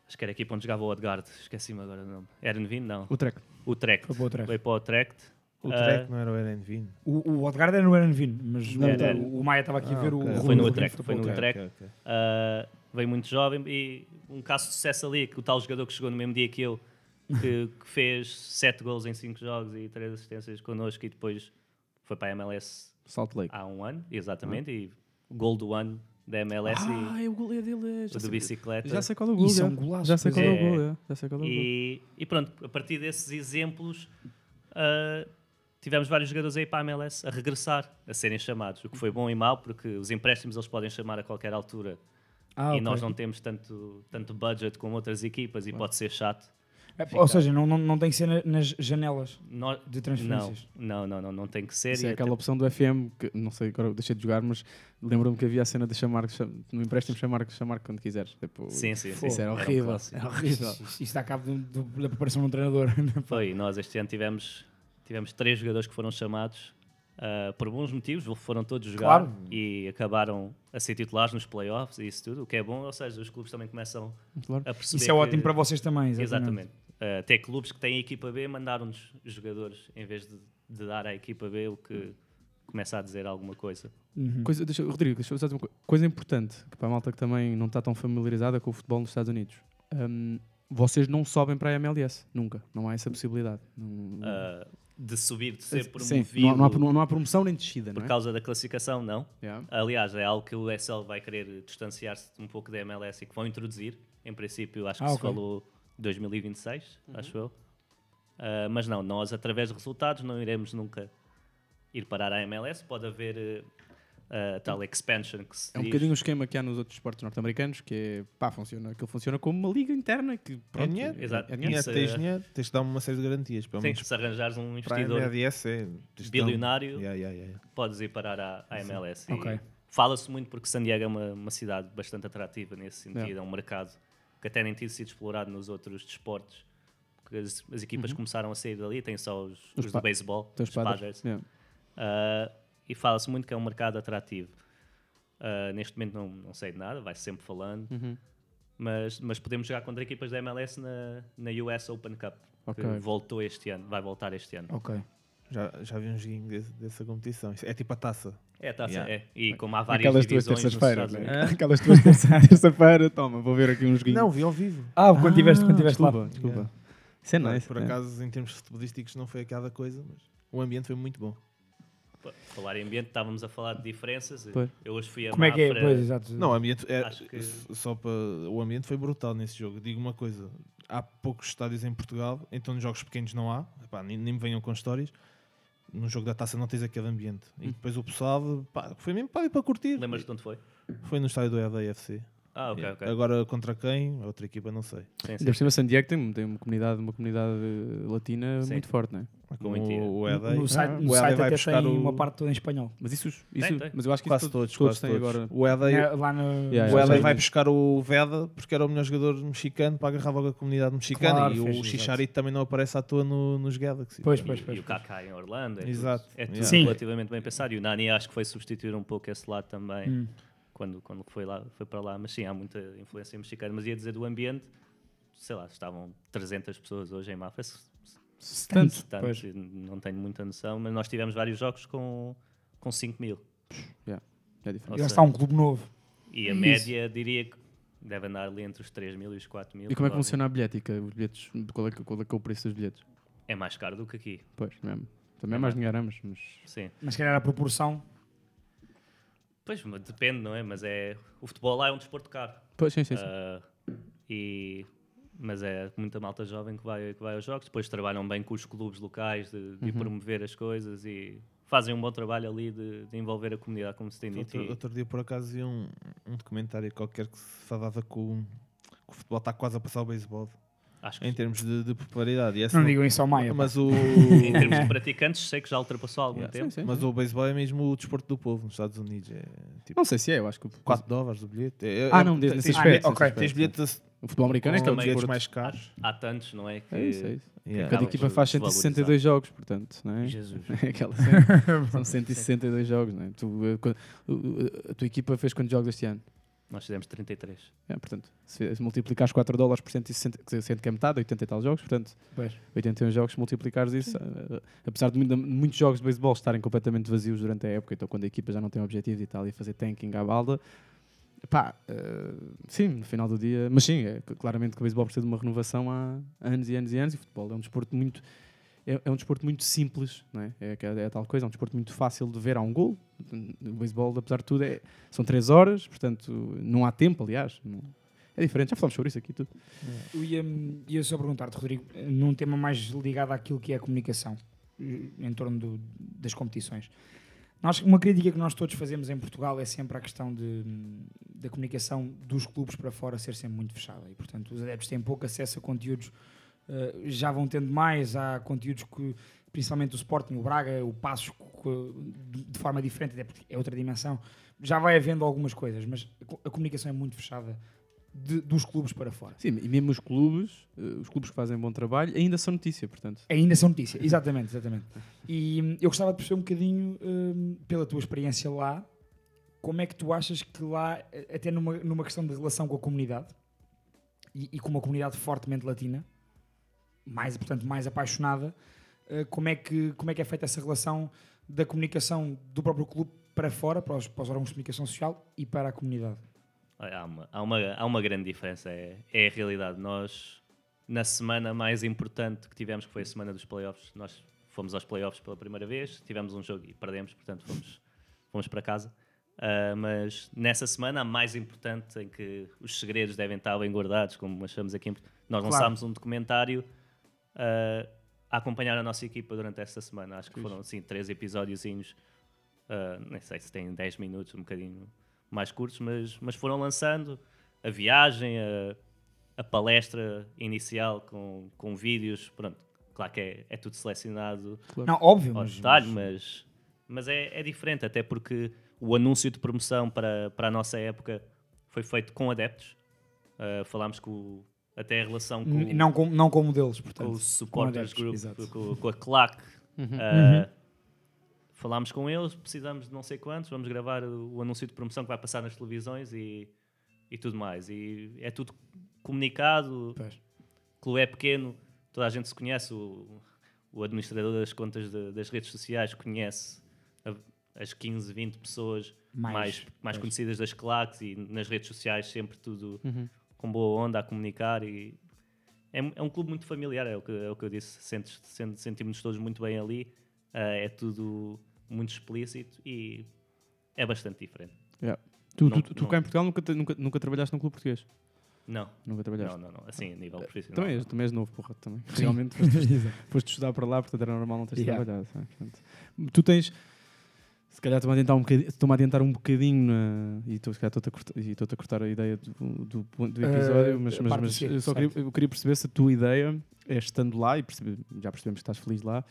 [SPEAKER 10] acho que era a equipa onde jogava o Odgard, esqueci-me agora o nome. Erenvin? Não.
[SPEAKER 9] O Trek.
[SPEAKER 10] O Trekt.
[SPEAKER 8] Foi para o Utrecht.
[SPEAKER 10] Veio para o Trekt.
[SPEAKER 6] O
[SPEAKER 10] Ah,
[SPEAKER 6] Trek não era o Erenvin.
[SPEAKER 8] O, o Odgaard era no Erenvin, mas
[SPEAKER 10] Não,
[SPEAKER 8] o-
[SPEAKER 10] era-
[SPEAKER 8] o, Maia estava aqui a
[SPEAKER 6] Ah,
[SPEAKER 8] ver o.
[SPEAKER 6] ok.
[SPEAKER 8] o
[SPEAKER 10] Foi no
[SPEAKER 8] Rubin
[SPEAKER 10] foi no
[SPEAKER 8] para o
[SPEAKER 10] Utrecht.
[SPEAKER 6] Ok, ok.
[SPEAKER 10] Uh, veio muito jovem e um caso de sucesso ali, que o tal jogador que chegou no mesmo dia que eu, que, [laughs] que fez 7 gols em 5 jogos e 3 assistências connosco e depois foi para a MLS
[SPEAKER 9] Salt Lake.
[SPEAKER 10] há um ano, exatamente, e gol do ano da MLS
[SPEAKER 9] Ah,
[SPEAKER 10] e
[SPEAKER 9] é o goleiro dele. Já
[SPEAKER 10] do
[SPEAKER 9] sei,
[SPEAKER 10] bicicleta.
[SPEAKER 9] já sei qual é o gol.
[SPEAKER 8] Isso é
[SPEAKER 9] já.
[SPEAKER 8] um golaço,
[SPEAKER 9] Já sei qual é o
[SPEAKER 10] é.
[SPEAKER 9] gol. já. Já sei qual é o gol.
[SPEAKER 10] E, e pronto, a partir desses exemplos, ah, tivemos vários jogadores aí para a MLS a regressar, a serem chamados, o que foi bom e mau, porque os empréstimos eles podem chamar a qualquer altura
[SPEAKER 8] Ah,
[SPEAKER 10] e
[SPEAKER 8] ok.
[SPEAKER 10] nós não temos tanto, tanto budget como outras equipas e pode ser chato.
[SPEAKER 8] É, Ou seja, não, não, não tem que ser na- nas janelas de transferências.
[SPEAKER 10] Não, não, não, não, não tem que ser.
[SPEAKER 9] Isso é
[SPEAKER 10] até-
[SPEAKER 9] aquela opção do FM, que não sei, agora deixei de jogar, mas lembro-me que havia a cena de chamar, cham- no empréstimo chamar, chamar quando quiseres. Tipo,
[SPEAKER 10] Sim, sim, sim.
[SPEAKER 9] Isso era
[SPEAKER 10] Era um
[SPEAKER 9] horrível. Era horrível.
[SPEAKER 8] Isso, isso dá cabo do- do- da preparação de um treinador. [laughs]
[SPEAKER 10] Foi, nós este ano tivemos, tivemos três jogadores que foram chamados ah, por bons motivos, foram todos jogar
[SPEAKER 8] Claro.
[SPEAKER 10] e acabaram a ser titulares nos playoffs e isso tudo, o que é bom, ou seja, os clubes também começam
[SPEAKER 9] Claro.
[SPEAKER 10] a perceber.
[SPEAKER 8] Isso é ótimo
[SPEAKER 10] que-
[SPEAKER 8] para vocês também. Exatamente.
[SPEAKER 10] Exatamente. Ah, até clubes que têm a equipa B mandaram-nos jogadores em vez de, de dar à equipa B o que começa a dizer alguma coisa.
[SPEAKER 8] Uhum.
[SPEAKER 9] Coisa, deixa, Rodrigo, deixa eu só dizer uma coisa. coisa importante, que para a malta que também não está tão familiarizada com o futebol nos Estados Unidos. Hum, vocês não sobem para a MLS, nunca. Não há essa possibilidade. Não-
[SPEAKER 10] Ah, de subir, de ser
[SPEAKER 9] Sim,
[SPEAKER 10] promovido
[SPEAKER 9] não, há- não há, não há promoção nem descida, não
[SPEAKER 10] por
[SPEAKER 9] é?
[SPEAKER 10] causa da classificação, não.
[SPEAKER 9] Yeah.
[SPEAKER 10] Aliás, é algo que o SL vai querer distanciar-se um pouco da MLS e que vão introduzir. Em princípio, acho que
[SPEAKER 8] Ah,
[SPEAKER 10] se
[SPEAKER 8] ok.
[SPEAKER 10] falou 2026, acho eu. Ah, mas não, nós, através de resultados, não iremos nunca ir parar à MLS. Pode haver. a tal expansion que se
[SPEAKER 9] É um
[SPEAKER 10] diz.
[SPEAKER 9] bocadinho o esquema que há nos outros esportes norte-americanos, que é, pá, funciona, aquilo funciona como uma liga interna, que
[SPEAKER 6] É
[SPEAKER 9] pronto,
[SPEAKER 6] dinheiro.
[SPEAKER 10] Exato.
[SPEAKER 9] é dinheiro.
[SPEAKER 6] Tens
[SPEAKER 10] é-
[SPEAKER 6] dinheiro, tens de dar uma série de garantias. Pelo
[SPEAKER 10] Sim,
[SPEAKER 6] menos
[SPEAKER 10] se arranjares um investidor
[SPEAKER 6] MLS é. um-
[SPEAKER 10] bilionário,
[SPEAKER 6] Yeah, yeah, yeah.
[SPEAKER 10] podes ir parar à, à MLS. E
[SPEAKER 8] Ok.
[SPEAKER 10] Fala-se muito porque San Diego é uma, uma cidade bastante atrativa nesse sentido, é um mercado que até nem tinha sido explorado nos outros desportos. Porque as, as equipas começaram a sair dali, tem só os,
[SPEAKER 9] Uhum. Os
[SPEAKER 10] os do beisebol, os
[SPEAKER 9] padres. Yeah.
[SPEAKER 10] Ah, e fala-se muito que é um mercado atrativo. Ah, neste momento não, não sei de nada, vai sempre falando,
[SPEAKER 9] Uhum.
[SPEAKER 10] mas, mas podemos jogar contra equipas da MLS na, na US Open Cup,
[SPEAKER 9] Ok.
[SPEAKER 10] que voltou este ano, vai voltar este ano.
[SPEAKER 8] Ok.
[SPEAKER 6] Já, já vi um joguinho desse- dessa competição. É tipo a taça.
[SPEAKER 10] É, tá
[SPEAKER 6] Yeah.
[SPEAKER 10] é. E como há várias
[SPEAKER 9] Aquelas duas [laughs] terças-feiras, né? Aquelas duas terça- terça-feira, toma, vou ver aqui uns joguinhos.
[SPEAKER 6] Não, vi ao vivo.
[SPEAKER 8] Ah, quando tiveste, quando tiveste
[SPEAKER 9] desculpa,
[SPEAKER 8] lá.
[SPEAKER 9] desculpa.
[SPEAKER 6] Yeah.
[SPEAKER 9] Isso é nice.
[SPEAKER 6] Por
[SPEAKER 9] é.
[SPEAKER 6] acaso, em termos futebolísticos, não foi aquela coisa, mas o ambiente foi muito bom.
[SPEAKER 10] Falar em ambiente, estávamos a falar de diferenças.
[SPEAKER 9] Pois.
[SPEAKER 10] Eu hoje fui a
[SPEAKER 8] Como é que é?
[SPEAKER 10] Mafra-
[SPEAKER 8] Pois, exato.
[SPEAKER 6] Não, o ambiente é,
[SPEAKER 10] que-
[SPEAKER 6] só para o ambiente foi brutal nesse jogo. Digo uma coisa: há poucos estádios em Portugal, então nos jogos pequenos não há. Epá, nem, nem me venham com histórias. No jogo da taça não tens aquele ambiente. E depois o pessoal pá, foi mesmo para, para curtir.
[SPEAKER 10] Lembras-te de onde foi?
[SPEAKER 6] Foi no estádio do EDFC.
[SPEAKER 10] Ah, ok, ok.
[SPEAKER 6] Agora contra quem? A outra equipa, não sei.
[SPEAKER 10] Sim, sim.
[SPEAKER 9] Ainda por cima, San Diego tem, tem uma comunidade, uma comunidade eh, latina
[SPEAKER 10] Sim.
[SPEAKER 9] muito forte, não é?
[SPEAKER 6] Como
[SPEAKER 10] Muito ira.
[SPEAKER 6] o, o ED.
[SPEAKER 8] No site, no
[SPEAKER 6] o
[SPEAKER 8] site
[SPEAKER 6] vai
[SPEAKER 8] até
[SPEAKER 6] buscar
[SPEAKER 8] tem
[SPEAKER 6] o-
[SPEAKER 8] uma parte toda em espanhol.
[SPEAKER 9] Mas isso, isso
[SPEAKER 10] Tem, tem.
[SPEAKER 9] mas eu acho que
[SPEAKER 6] Quase
[SPEAKER 9] isso
[SPEAKER 6] todos,
[SPEAKER 9] todos
[SPEAKER 6] quase todos.
[SPEAKER 9] agora.
[SPEAKER 6] O ED,
[SPEAKER 8] Na- Lá no.
[SPEAKER 9] Yeah,
[SPEAKER 6] o
[SPEAKER 9] já
[SPEAKER 6] vai buscar o Veda porque era o melhor jogador mexicano para agarrar logo a comunidade mexicana
[SPEAKER 8] Claro,
[SPEAKER 6] e
[SPEAKER 8] fez,
[SPEAKER 6] o. Chicharito também não aparece à toa no, nos Galaxy.
[SPEAKER 8] Pois,
[SPEAKER 10] E-
[SPEAKER 8] pois,
[SPEAKER 10] e,
[SPEAKER 8] pois.
[SPEAKER 10] o Kaká em Orlando. É tudo-
[SPEAKER 6] Exato.
[SPEAKER 10] é tudo
[SPEAKER 6] Yeah.
[SPEAKER 10] Relativamente bem pensado. E o Nani acho que foi substituir um pouco esse lado também
[SPEAKER 8] Hum.
[SPEAKER 10] Quando, quando foi, lá, foi para lá. Mas sim, há muita influência mexicana. Mas ia dizer do ambiente, sei lá, estavam 300 pessoas hoje em Mafra.
[SPEAKER 8] Tanto.
[SPEAKER 10] tanto,
[SPEAKER 8] Pois.
[SPEAKER 10] não tenho muita noção, mas nós tivemos vários jogos com, com 5 mil.
[SPEAKER 9] É diferente.
[SPEAKER 8] E lá
[SPEAKER 10] seja,
[SPEAKER 8] está um clube novo.
[SPEAKER 10] E a
[SPEAKER 8] Isso.
[SPEAKER 10] média diria que deve andar ali entre os 3 mil e os 4 mil.
[SPEAKER 9] E como é que funciona a bilhética? Os bilhetes, qual é, que- qual é que é o preço dos bilhetes?
[SPEAKER 10] É mais caro do que aqui.
[SPEAKER 9] Pois, mesmo. Também é
[SPEAKER 10] É
[SPEAKER 9] mais dinheiro, ambos, mas
[SPEAKER 10] Sim.
[SPEAKER 8] Mas se calhar a proporção.
[SPEAKER 10] Pois, depende, não é? Mas é. O futebol lá é um desporto caro.
[SPEAKER 9] Pois, sim, sim. sim.
[SPEAKER 10] Ah, e, mas é muita malta jovem que vai, que vai aos jogos. Depois trabalham bem com os clubes locais de, de promover as coisas e fazem um bom trabalho ali de, de envolver a comunidade, como se tem dito.
[SPEAKER 6] Outro,
[SPEAKER 10] e-
[SPEAKER 6] outro dia, por acaso, vi um, um documentário qualquer que se falava que o futebol está quase a passar o beisebol
[SPEAKER 10] acho que
[SPEAKER 6] em termos de, de popularidade. Essa
[SPEAKER 8] Não
[SPEAKER 6] não-
[SPEAKER 8] digam isso ao Maia. pá.
[SPEAKER 6] mas o,
[SPEAKER 10] em termos de praticantes, sei que já ultrapassou há algum
[SPEAKER 6] Yeah,
[SPEAKER 10] tempo.
[SPEAKER 9] sim, sim.
[SPEAKER 6] mas o beisebol é mesmo o desporto do povo nos Estados Unidos. É tipo
[SPEAKER 9] Não sei se é, eu acho que. o-
[SPEAKER 6] 4 dólares o bilhete. É-
[SPEAKER 9] Ah,
[SPEAKER 6] é-
[SPEAKER 9] não,
[SPEAKER 6] tens-
[SPEAKER 9] nesse
[SPEAKER 6] tens bilhete-
[SPEAKER 8] ok.
[SPEAKER 6] Tens bilhetes
[SPEAKER 9] O futebol americano é que é um
[SPEAKER 10] também-
[SPEAKER 6] bilhetes mais caros.
[SPEAKER 10] Há tantos, não é? Que
[SPEAKER 9] É isso, é isso.
[SPEAKER 6] Yeah.
[SPEAKER 9] Cada equipa faz
[SPEAKER 10] desvalorizar.
[SPEAKER 9] 162 jogos, portanto, não é?
[SPEAKER 10] Jesus.
[SPEAKER 9] É [laughs] aquela. [laughs] São 162 jogos, não é? Tu, eh, uh, a tua equipa fez quantos jogos este ano?
[SPEAKER 10] Nós fizemos 33.
[SPEAKER 9] É, portanto, se, se multiplicares 4 dólares por 160, que sendo que é metade, 80 e tal jogos, portanto,
[SPEAKER 8] Pois.
[SPEAKER 9] 81 jogos, se multiplicares isso, eh, apesar de, de muitos jogos de beisebol estarem completamente vazios durante a época, então quando a equipa já não tem objetivos e tal, e fazer tanking à balda, pá, eh, sim, no final do dia, mas sim, é, claramente que o beisebol precisa de uma renovação há anos e anos e anos, e o futebol é um desporto muito. É, é um desporto muito simples, não é? É, é, é tal coisa, é um desporto muito fácil de ver. Há um gol. O beisebol, apesar de tudo, é, são 3 horas, portanto, não há tempo, aliás. não- é diferente, já falamos sobre isso aqui tudo.
[SPEAKER 8] Eu ia, ia só perguntar-te, Rodrigo, num tema mais ligado àquilo que é a comunicação eh, em torno do- das competições. Nós, uma crítica que nós todos fazemos em Portugal é sempre a questão de, da comunicação dos clubes para fora ser sempre muito fechada. E, portanto, os adeptos têm pouco acesso a conteúdos, eh, já vão tendo mais. Há conteúdos que, principalmente o Sporting, o Braga, o Passos, de forma diferente, até porque é outra dimensão. Já vai havendo algumas coisas, mas a comunicação é muito fechada de- dos clubes para fora.
[SPEAKER 9] Sim, e mesmo os clubes, eh, os clubes que fazem bom trabalho, ainda são notícia, portanto.
[SPEAKER 8] Ainda são notícia, exatamente, exatamente. E hum, eu gostava de perceber um bocadinho, hum, pela tua experiência lá, como é que tu achas que lá, eh, até numa, numa questão de relação com a comunidade, e, e com uma comunidade fortemente latina, mais, portanto, mais apaixonada, eh, como, é que, como é que é feita essa relação da comunicação do próprio clube para fora, para os, para os órgãos de comunicação social e para a comunidade?
[SPEAKER 10] Há uma, há uma, há uma grande diferença, é, é a realidade. Nós, na semana mais importante que tivemos, que foi a semana dos playoffs, nós fomos aos playoffs pela primeira vez, tivemos um jogo e perdemos, portanto fomos, fomos para casa. Ah, mas nessa semana, a mais importante, em que os segredos devem estar bem guardados, como achamos aqui, nós
[SPEAKER 8] Claro.
[SPEAKER 10] lançámos um documentário ah, a acompanhar a nossa equipa durante esta semana. Acho que foram assim, três episódiozinhos ah, nem sei se tem 10 minutos, um bocadinho mais curtos, mas, mas foram lançando a viagem, a, a palestra inicial com, com vídeos, pronto, claro que é, é tudo selecionado
[SPEAKER 8] Não, óbvio,
[SPEAKER 10] ao
[SPEAKER 8] mas-
[SPEAKER 10] detalhe, mas, mas é, é diferente, até porque o anúncio de promoção para, para a nossa época foi feito com adeptos. Ah, falámos com o- até a relação com,
[SPEAKER 8] não com- não com modelos, portanto,
[SPEAKER 10] com o
[SPEAKER 8] com
[SPEAKER 10] Supporters Group, com, com a CLAC.
[SPEAKER 8] Uhum. Uhum.
[SPEAKER 10] Falámos com eles, precisamos de não sei quantos, vamos gravar o, o anúncio de promoção que vai passar nas televisões e, e tudo mais. E é tudo comunicado. O clube é pequeno, toda a gente se conhece. O, o administrador das contas de- das redes sociais conhece a- as 15, 20 pessoas
[SPEAKER 8] Mais,
[SPEAKER 10] mais, mais, conhecidas das claques e nas redes sociais sempre tudo
[SPEAKER 9] Uhum.
[SPEAKER 10] Com boa onda a comunicar e é, é um clube muito familiar, é o que, é o que eu disse, Sentes, sent- sentimos-nos todos muito bem ali, ah, é tudo muito explícito e é bastante diferente.
[SPEAKER 9] Yeah. Tu,
[SPEAKER 10] Não-
[SPEAKER 9] tu, tu
[SPEAKER 10] não-
[SPEAKER 9] cá em Portugal nunca, nunca, nunca trabalhaste num clube português?
[SPEAKER 10] Não.
[SPEAKER 9] Nunca trabalhaste?
[SPEAKER 10] Não, não, não. Assim, a nível
[SPEAKER 9] Eh,
[SPEAKER 10] profissional.
[SPEAKER 9] Também és, também és novo, porra, também. Realmente foste, [laughs] foste estudar para lá, portanto era normal não teres
[SPEAKER 8] Yeah.
[SPEAKER 9] trabalhado. Portanto, tu tens, se calhar estou-me a adiantar um bocadinho, estou-me a adiantar um bocadinho na- e estou, se calhar estou-te a cortar, e estou-te a cortar a ideia do, do, do
[SPEAKER 8] Eh,
[SPEAKER 9] episódio, mas,
[SPEAKER 8] a
[SPEAKER 9] mas, mas
[SPEAKER 8] C,
[SPEAKER 9] eu só queria, eu queria perceber se a tua ideia é estando lá, e perceber- já percebemos que estás feliz lá,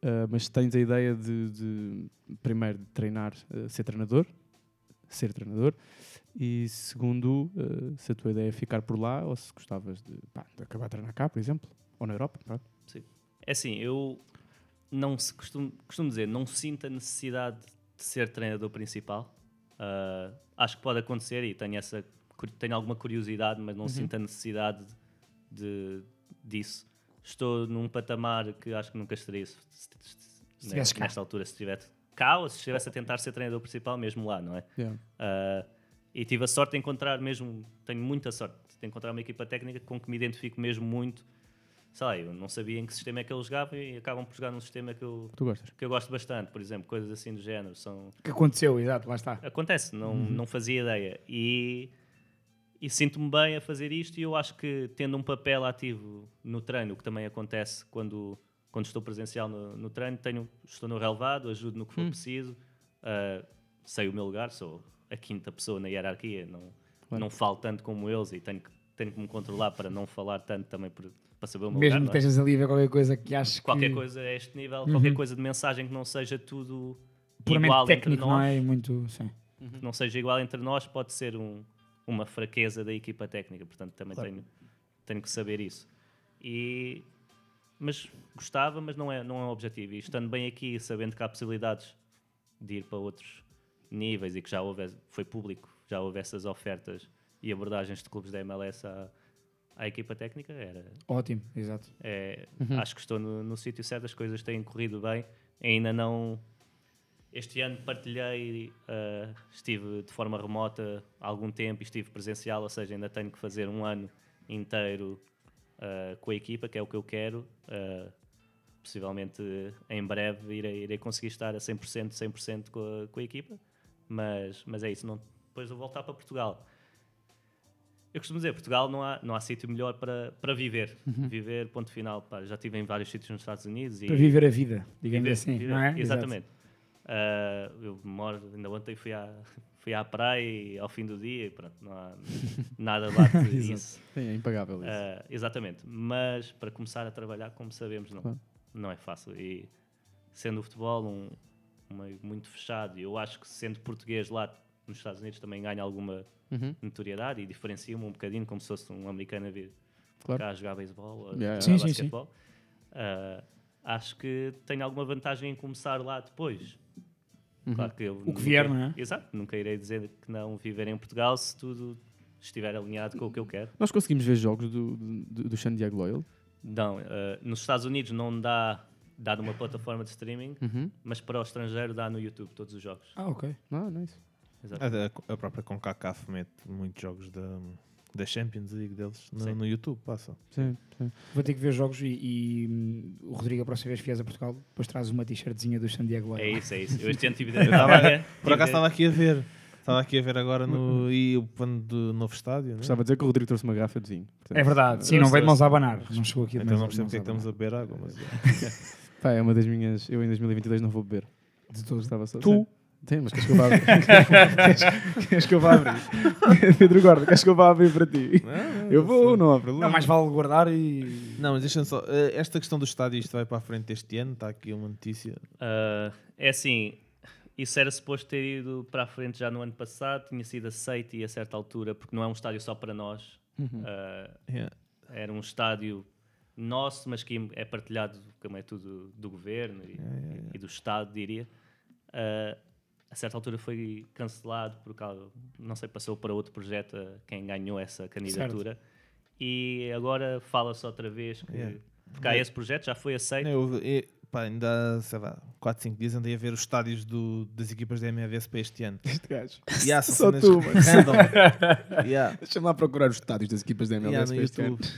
[SPEAKER 9] eh, mas se tens a ideia de, de, primeiro, de treinar, eh, ser treinador, ser treinador, e segundo, se a tua ideia é ficar por lá ou se gostavas de, pá, de acabar a treinar cá, por exemplo, ou na Europa. pronto.
[SPEAKER 10] Sim. É assim, eu não se costumo, costumo dizer, não sinto a necessidade de ser treinador principal. Ah, acho que pode acontecer e tenho, essa, tenho alguma curiosidade, mas não
[SPEAKER 8] Uhum.
[SPEAKER 10] sinto a necessidade de, disso. Estou num patamar que acho que nunca estaria se, se- se-
[SPEAKER 8] cá.
[SPEAKER 10] nesta altura se estivesse cá ou se estivesse a tentar ser treinador principal mesmo lá, não é?
[SPEAKER 9] Yeah.
[SPEAKER 10] Ah, e tive a sorte de encontrar mesmo, tenho muita sorte de encontrar uma equipa técnica com que me identifico mesmo muito. Sei lá, eu não sabia em que sistema é que eles jogavam e acabam por jogar num sistema que eu,
[SPEAKER 9] Tu gostas?
[SPEAKER 10] que eu gosto bastante, por exemplo, coisas assim do género. São...
[SPEAKER 8] Que aconteceu, exato, lá está.
[SPEAKER 10] Acontece, não,
[SPEAKER 8] Uhum.
[SPEAKER 10] não fazia ideia. E, e sinto-me bem a fazer isto e eu acho que tendo um papel ativo no treino, o que também acontece quando, quando estou presencial no, no treino, tenho, estou no relevado, ajudo no que for
[SPEAKER 9] Hum.
[SPEAKER 10] preciso, ah, sei o meu lugar, sou a quinta pessoa na hierarquia, não,
[SPEAKER 9] Claro.
[SPEAKER 10] não falo tanto como eles e tenho que, tenho que me controlar para não falar tanto também por- para saber o meu
[SPEAKER 8] Mesmo
[SPEAKER 10] lugar.
[SPEAKER 8] que
[SPEAKER 10] é?
[SPEAKER 8] estejas ali a ver qualquer coisa que aches
[SPEAKER 10] Qualquer
[SPEAKER 8] que...
[SPEAKER 10] coisa a este nível,
[SPEAKER 8] Uhum.
[SPEAKER 10] qualquer coisa de mensagem que não seja tudo
[SPEAKER 8] Puramente
[SPEAKER 10] igual
[SPEAKER 8] técnico,
[SPEAKER 10] entre nós,
[SPEAKER 8] não é? Muito, sim.
[SPEAKER 10] que não seja igual entre nós, pode ser um- uma fraqueza da equipa técnica. Portanto, também
[SPEAKER 8] Claro.
[SPEAKER 10] tenho, tenho que saber isso. E, mas gostava, mas não é, não é um objetivo. E estando bem aqui, sabendo que há possibilidades de ir para outros níveis e que já houve, foi público, já houve essas ofertas e abordagens de clubes da MLS à, à equipa técnica, era,
[SPEAKER 8] Ótimo, exato.
[SPEAKER 10] é,
[SPEAKER 8] Uhum.
[SPEAKER 10] Acho que estou no, no sítio certo, as coisas têm corrido bem. Ainda não. Este ano partilhei, ah, estive de forma remota há algum tempo e estive presencial, ou seja, ainda tenho que fazer um ano inteiro ah, com a equipa, que é o que eu quero. Ah, possivelmente em breve irei, irei conseguir estar a 100%, 100% com a, com a equipa, mas, mas é isso. Não, depois de voltar para Portugal, eu costumo dizer, Portugal não há, não há sítio melhor para, para viver.
[SPEAKER 8] Uhum.
[SPEAKER 10] Viver, ponto final. Pá, já estive em vários sítios nos Estados Unidos. E
[SPEAKER 8] Para viver a vida, digamos
[SPEAKER 10] Viver,
[SPEAKER 8] assim,
[SPEAKER 10] viver,
[SPEAKER 8] não é?
[SPEAKER 10] Exatamente. Ah, eu moro, ainda ontem fui à, [laughs] fui à praia e ao fim do dia e pronto, não há [laughs] nada bate
[SPEAKER 9] Exato.
[SPEAKER 10] isso.
[SPEAKER 9] Sim, é impagável isso.
[SPEAKER 10] Ah, exatamente. Mas para começar a trabalhar, como sabemos, não,
[SPEAKER 9] Claro.
[SPEAKER 10] não é fácil. E sendo o futebol um, um meio muito fechado, e eu acho que sendo português lá nos Estados Unidos também ganha alguma
[SPEAKER 9] Uhum.
[SPEAKER 10] notoriedade e diferencia-me um bocadinho como se fosse um americano a vir
[SPEAKER 9] Claro.
[SPEAKER 10] cá a jogar beisebol ou a
[SPEAKER 9] Yeah, yeah.
[SPEAKER 10] jogar
[SPEAKER 9] Sim, sim, sim.
[SPEAKER 10] basquetebol. Ah, acho que tenho alguma vantagem em começar lá depois.
[SPEAKER 9] Uhum.
[SPEAKER 10] Claro que eu
[SPEAKER 8] O que vier, não é?
[SPEAKER 10] Exato, nunca irei dizer que não viver em Portugal se tudo estiver alinhado com o que eu quero.
[SPEAKER 9] Nós conseguimos ver jogos do, do, do San Diego Loyal?
[SPEAKER 10] Não, ah, nos Estados Unidos não dá, dá numa plataforma de streaming,
[SPEAKER 9] Uhum.
[SPEAKER 10] mas para o estrangeiro dá no YouTube todos os jogos.
[SPEAKER 8] Ah, ok.
[SPEAKER 9] Ah, nice.
[SPEAKER 10] Exato.
[SPEAKER 6] A, a- a própria CONCACAF mete muitos jogos da, da Champions League deles no, no YouTube, passa.
[SPEAKER 9] Sim, sim.
[SPEAKER 8] Vou ter que ver jogos e, e, hum, o Rodrigo, a próxima vez que a Portugal, depois traz uma t-shirtzinha do San Diego.
[SPEAKER 10] É isso, é isso. Eu este ano tive [laughs] de
[SPEAKER 6] tava- por acaso estava aqui a ver. Estava aqui a ver agora no e o plano do novo estádio. né?
[SPEAKER 9] Gostava de dizer que o Rodrigo trouxe uma garrafa de vinho.
[SPEAKER 8] É verdade, sim, não veio de mãos a abanar. Não chegou aqui
[SPEAKER 6] Então
[SPEAKER 8] mãos-
[SPEAKER 6] não percebo porque é que
[SPEAKER 8] a
[SPEAKER 6] estamos a beber água. Mas... [laughs]
[SPEAKER 9] Pá, é uma das minhas. Eu em 2022 não vou beber.
[SPEAKER 8] De tudo.
[SPEAKER 9] Estava só.
[SPEAKER 8] Tu?
[SPEAKER 9] sim. Tem, mas queres que eu vá abrir? [laughs] queres, queres que eu vá abrir? [laughs] Pedro Gordo, queres que eu vá abrir para ti? eu vou, não há problema.
[SPEAKER 8] Não, mais vale guardar e.
[SPEAKER 6] Não, mas deixa só. eh, esta questão do estádio, isto vai para a frente este ano, está aqui uma notícia.
[SPEAKER 10] Ah, é assim, isso era suposto ter ido para a frente já no ano passado, tinha sido aceito e a certa altura, porque não é um estádio só para nós.
[SPEAKER 6] Uhum.
[SPEAKER 10] Ah,
[SPEAKER 6] Yeah.
[SPEAKER 10] Era um estádio nosso, mas que é partilhado, como é tudo, do governo e, e do Estado, diria. Ah, a certa altura foi cancelado por causa, não sei, passou para outro projeto quem ganhou essa candidatura. E agora fala-se outra vez que,
[SPEAKER 6] Yeah.
[SPEAKER 10] porque há esse projeto, já foi aceito.
[SPEAKER 6] Eu, eu, pá, ainda há, sei lá, 4, 5 dias andei a ver os estádios do- das equipas da MAVS para este ano.
[SPEAKER 9] Este gajo.
[SPEAKER 6] Yeah,
[SPEAKER 9] Só tu, mas-. [laughs]
[SPEAKER 6] Yeah.
[SPEAKER 9] Deixa-me lá procurar os estádios das equipas da MLS
[SPEAKER 6] Yeah,
[SPEAKER 9] para este ano.
[SPEAKER 6] YouTube.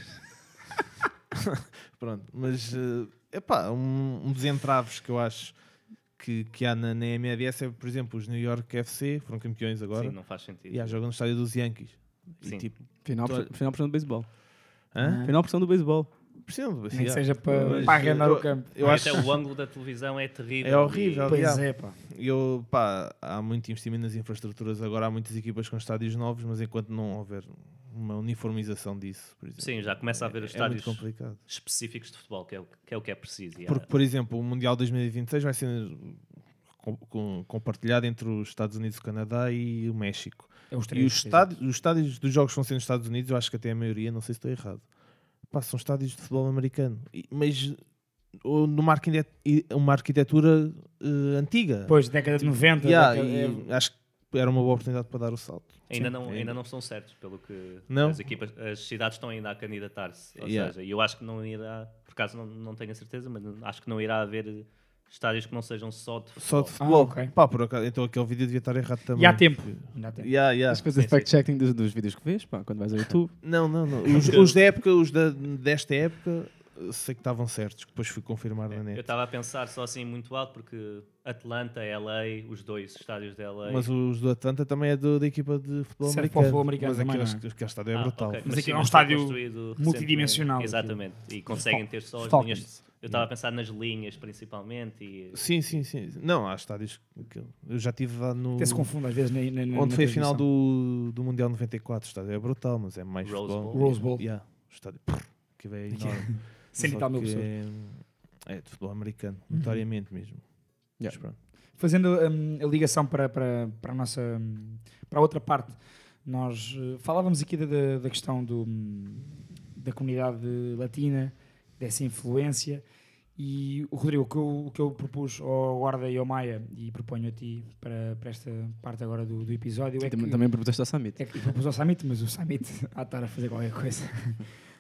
[SPEAKER 6] [laughs] Pronto, mas é epá, um, um dos entraves que eu acho que, que há na, na MLS é, por exemplo, os New York FC foram campeões agora.
[SPEAKER 10] Sim, não faz sentido.
[SPEAKER 6] E há jogam no estádio dos Yankees.
[SPEAKER 10] Sim.
[SPEAKER 6] E tipo,
[SPEAKER 9] Final,
[SPEAKER 6] tu-
[SPEAKER 9] por- final cima do beisebol.
[SPEAKER 6] Hã?
[SPEAKER 9] Final cima do beisebol.
[SPEAKER 6] De
[SPEAKER 8] Nem que seja para, para arrendar
[SPEAKER 6] eu-
[SPEAKER 8] o campo.
[SPEAKER 6] Eu
[SPEAKER 10] E
[SPEAKER 6] acho
[SPEAKER 10] Até o ângulo da televisão é terrível.
[SPEAKER 6] É horrível.
[SPEAKER 8] Pois
[SPEAKER 6] yeah.
[SPEAKER 8] é, pá.
[SPEAKER 6] Eu, pá, há muito investimento nas infraestruturas. Agora há muitas equipas com estádios novos, mas enquanto não houver uma uniformização disso, por exemplo,
[SPEAKER 10] Sim, já começa a haver
[SPEAKER 6] é-
[SPEAKER 10] os
[SPEAKER 6] é muito
[SPEAKER 10] estádios
[SPEAKER 6] complicado.
[SPEAKER 10] específicos de futebol, que é o que é, o que é preciso. E há-
[SPEAKER 6] Porque, por exemplo, o Mundial 2026 vai ser com- com- compartilhado entre os Estados Unidos, o Canadá e o México.
[SPEAKER 8] É os
[SPEAKER 6] E
[SPEAKER 8] três,
[SPEAKER 6] os estádios, os estádios dos jogos que vão ser nos Estados Unidos, eu acho que até a maioria, não sei se estou errado, pá, são estádios de futebol americano. E- mas ou numa arquite- e- uma arquitetura eh, antiga.
[SPEAKER 8] Depois, década de 90.
[SPEAKER 6] Yeah,
[SPEAKER 8] década-
[SPEAKER 6] e acho que era uma boa oportunidade para dar o salto.
[SPEAKER 10] Ainda
[SPEAKER 6] Sim.
[SPEAKER 10] não, ainda não estão certos, pelo que
[SPEAKER 6] Não?
[SPEAKER 10] as equipas, as cidades estão ainda a candidatar-se. Ou
[SPEAKER 6] Yeah.
[SPEAKER 10] seja, eu acho que não irá, por acaso não, não tenho a certeza, mas acho que não irá haver estádios que não sejam só de futebol.
[SPEAKER 6] Só de futebol.
[SPEAKER 8] ok.
[SPEAKER 6] Pá, por acaso, então aquele vídeo devia estar errado também.
[SPEAKER 8] E há tempo. Ainda há tempo.
[SPEAKER 6] Yeah, yeah.
[SPEAKER 9] Tens de fazer
[SPEAKER 10] Sim,
[SPEAKER 9] fact-checking dos, dos vídeos que vês, pá, quando vais ao YouTube.
[SPEAKER 6] Não, não, não. Os, os da época, os da, desta época, sei que estavam certos. Depois fui confirmar na
[SPEAKER 10] Eu
[SPEAKER 6] net.
[SPEAKER 10] estava a pensar só assim muito alto, porque Atlanta, LA, os dois estádios de LA.
[SPEAKER 6] Mas os do Atlanta também é do- da equipa de futebol
[SPEAKER 8] Serve
[SPEAKER 6] americano.
[SPEAKER 8] futebol americano
[SPEAKER 6] Mas aquele,
[SPEAKER 8] é?
[SPEAKER 6] aquele estádio é
[SPEAKER 10] Ah,
[SPEAKER 6] brutal.
[SPEAKER 10] ok.
[SPEAKER 8] Mas
[SPEAKER 10] sim,
[SPEAKER 8] aquilo é um estádio multidimensional.
[SPEAKER 10] Exatamente. E conseguem ter só as linhas. Eu estava a pensar nas linhas, principalmente. E...
[SPEAKER 6] Sim, sim, sim. Não, há estádios que eu já estive lá no.
[SPEAKER 8] Até se confunde às vezes na, na, na
[SPEAKER 6] Onde
[SPEAKER 8] na
[SPEAKER 6] foi a final do, do Mundial 94. O estádio é brutal, mas é mais
[SPEAKER 10] Rose. Bowl.
[SPEAKER 8] Rose Bowl.
[SPEAKER 6] Yeah, o estádio que é enorme. [laughs] Só
[SPEAKER 8] tal mil
[SPEAKER 6] que
[SPEAKER 8] pessoas.
[SPEAKER 6] É, é de futebol americano, notoriamente mesmo.
[SPEAKER 9] Yeah.
[SPEAKER 6] Mas pronto.
[SPEAKER 8] Fazendo hum, a ligação para, para, para a nossa hum, para a outra parte, nós eh, falávamos aqui da, da- questão do, hum, da comunidade latina, dessa influência. E o Rodrigo, o que eu, o que eu propus ao Guarda e ao Maia, e proponho a ti para, para esta parte agora do, do episódio, é
[SPEAKER 9] também,
[SPEAKER 8] que,
[SPEAKER 9] também propuseste ao Summit.
[SPEAKER 8] é que propus ao Samit, mas o Samit [laughs] há de estar a fazer qualquer coisa.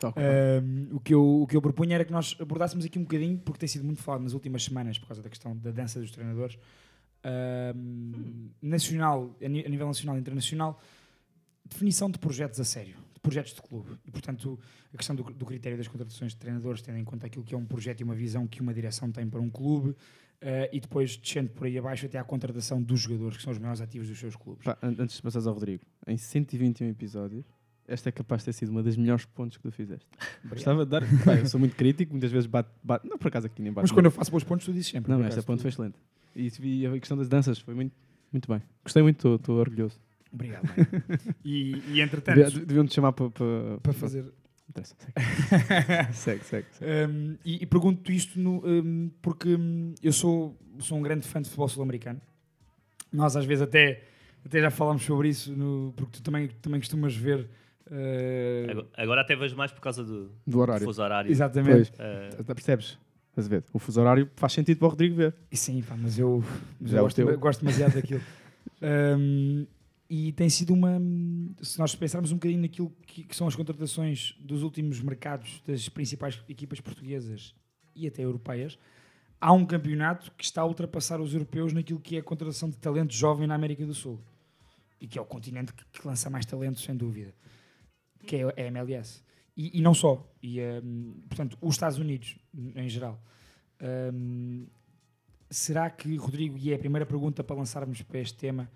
[SPEAKER 8] Um, o, que eu, o que eu propunha era que nós abordássemos aqui um bocadinho, porque tem sido muito falado nas últimas semanas por causa da questão da dança dos treinadores, um, nacional, a, nível nacional e internacional, definição de projetos a sério, de projetos de clube. E, portanto, a questão do, do critério das contratações de treinadores, tendo em conta aquilo que é um projeto e uma visão que uma direção tem para um clube, eh, e depois descendo por aí abaixo até à contratação dos jogadores, que são os maiores ativos dos seus clubes.
[SPEAKER 9] Pá, an- antes de passares ao Rodrigo, em 121 episódios, esta é capaz de ter sido uma das melhores pontos que tu fizeste. Gostava de dar. [laughs] Pá, eu sou muito crítico, muitas vezes bate. bate não, por acaso aqui nem bate.
[SPEAKER 8] Mas quando eu faço bons pontos, tu dizes sempre.
[SPEAKER 9] Não, esta ponto
[SPEAKER 8] tu-
[SPEAKER 9] foi excelente. E vi a questão das danças, foi muito, muito bem. Gostei muito, estou- orgulhoso.
[SPEAKER 8] Obrigado. [laughs] e, e entretanto,
[SPEAKER 9] Devia- Deviam-te chamar para. Para,
[SPEAKER 8] para fazer
[SPEAKER 9] Interessa, [laughs] Segue, segue. segue, segue.
[SPEAKER 8] Um, e, e pergunto isto no, um, porque um, eu sou, sou um grande fã de futebol sul-americano. Nós às vezes até, até já falámos sobre isso, no- porque tu também, também costumas ver. Uh,
[SPEAKER 10] Agora, até vejo mais por causa do,
[SPEAKER 9] Do horário.
[SPEAKER 10] fuso horário.
[SPEAKER 8] exatamente.
[SPEAKER 9] Pois, até percebes? Estás a ver? O fuso horário faz sentido para o Rodrigo ver.
[SPEAKER 8] E sim, pá, mas eu, mas
[SPEAKER 9] Já
[SPEAKER 8] eu
[SPEAKER 9] o
[SPEAKER 8] gosto, gosto demasiado daquilo. [laughs] Um, e tem sido uma. Se nós pensarmos um bocadinho naquilo que, que são as contratações dos últimos mercados das principais equipas portuguesas e até europeias, há um campeonato que está a ultrapassar os europeus naquilo que é a contratação de talento jovem na América do Sul. E que é o continente que, que lança mais talento, sem dúvida. Que é a MLS. E, e não só. E, um, portanto, os Estados Unidos, em geral. Um, será que, Rodrigo, e é a primeira pergunta para lançarmos para este tema,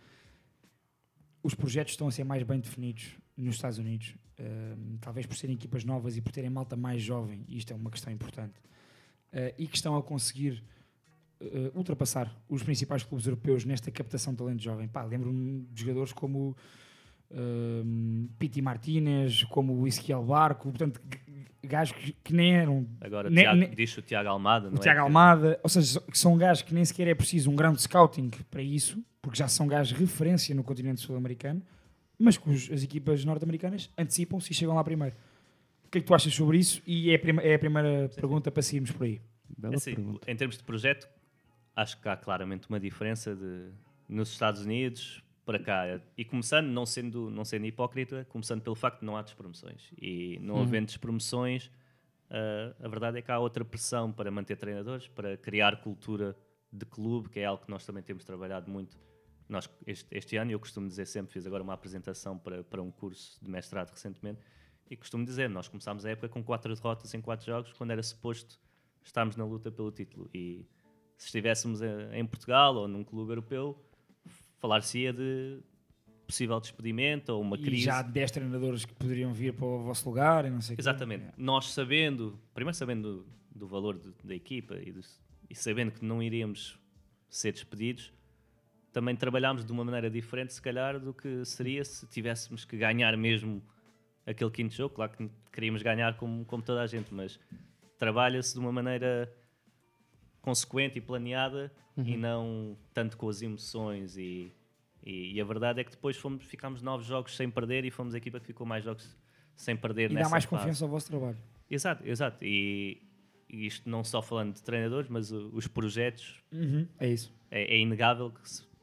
[SPEAKER 8] os projetos estão a ser mais bem definidos nos Estados Unidos? Um, talvez por serem equipas novas e por terem malta mais jovem, e isto é uma questão importante, uh, e que estão a conseguir eh, ultrapassar os principais clubes europeus nesta captação de talento jovem. Pá, lembro-me de jogadores como um, Piti Martínez, como o Ezequiel Barco, portanto, gajos que, que nem eram.
[SPEAKER 10] Agora
[SPEAKER 8] nem-
[SPEAKER 10] Tiago-
[SPEAKER 8] nem-
[SPEAKER 10] diz o Tiago Almada, não
[SPEAKER 8] o
[SPEAKER 10] é?
[SPEAKER 8] Tiago Almada, ou seja, que são gajos que nem sequer é preciso um grande scouting para isso, porque já são gajos de referência no continente sul-americano, mas que os- as equipas norte-americanas antecipam-se e chegam lá primeiro. O que é que tu achas sobre isso? E é a, prima- é a primeira pergunta para seguirmos por aí.
[SPEAKER 9] Bela
[SPEAKER 10] Assim,
[SPEAKER 9] pergunta.
[SPEAKER 10] em termos de projeto, acho que há claramente uma diferença de, nos Estados Unidos para cá. E começando, não sendo, não sendo hipócrita, começando pelo facto de não há despromoções. E não
[SPEAKER 9] Uhum.
[SPEAKER 10] havendo despromoções, ah, a verdade é que há outra pressão para manter treinadores, para criar cultura de clube, que é algo que nós também temos trabalhado muito. Nós, este, este ano, eu costumo dizer sempre, fiz agora uma apresentação para, para um curso de mestrado recentemente, e costumo dizer, nós começámos a época com quatro derrotas em quatro jogos, quando era suposto estarmos na luta pelo título. E se estivéssemos em, em Portugal ou num clube europeu, falar-se-ia de possível despedimento ou uma
[SPEAKER 8] E
[SPEAKER 10] crise.
[SPEAKER 8] já há 10 treinadores que poderiam vir para o vosso lugar e não sei o quê.
[SPEAKER 10] Exatamente. Nós sabendo, primeiro sabendo do, do valor de- da equipa e, do- e sabendo que não iríamos ser despedidos, também trabalhámos de uma maneira diferente, se calhar, do que seria se tivéssemos que ganhar mesmo aquele quinto jogo. Claro que queríamos ganhar como, como toda a gente, mas trabalha-se de uma maneira consequente e planeada e não tanto com as emoções e, e, e a verdade é que depois fomos, ficámos nove jogos sem perder e fomos a equipa que ficou mais jogos sem perder
[SPEAKER 8] E
[SPEAKER 10] nessa
[SPEAKER 8] dá mais
[SPEAKER 10] fase.
[SPEAKER 8] confiança ao vosso trabalho.
[SPEAKER 10] Exato, exato. E, e isto não só falando de treinadores, mas os projetos
[SPEAKER 8] Uhum, é isso.
[SPEAKER 10] é, é inegável que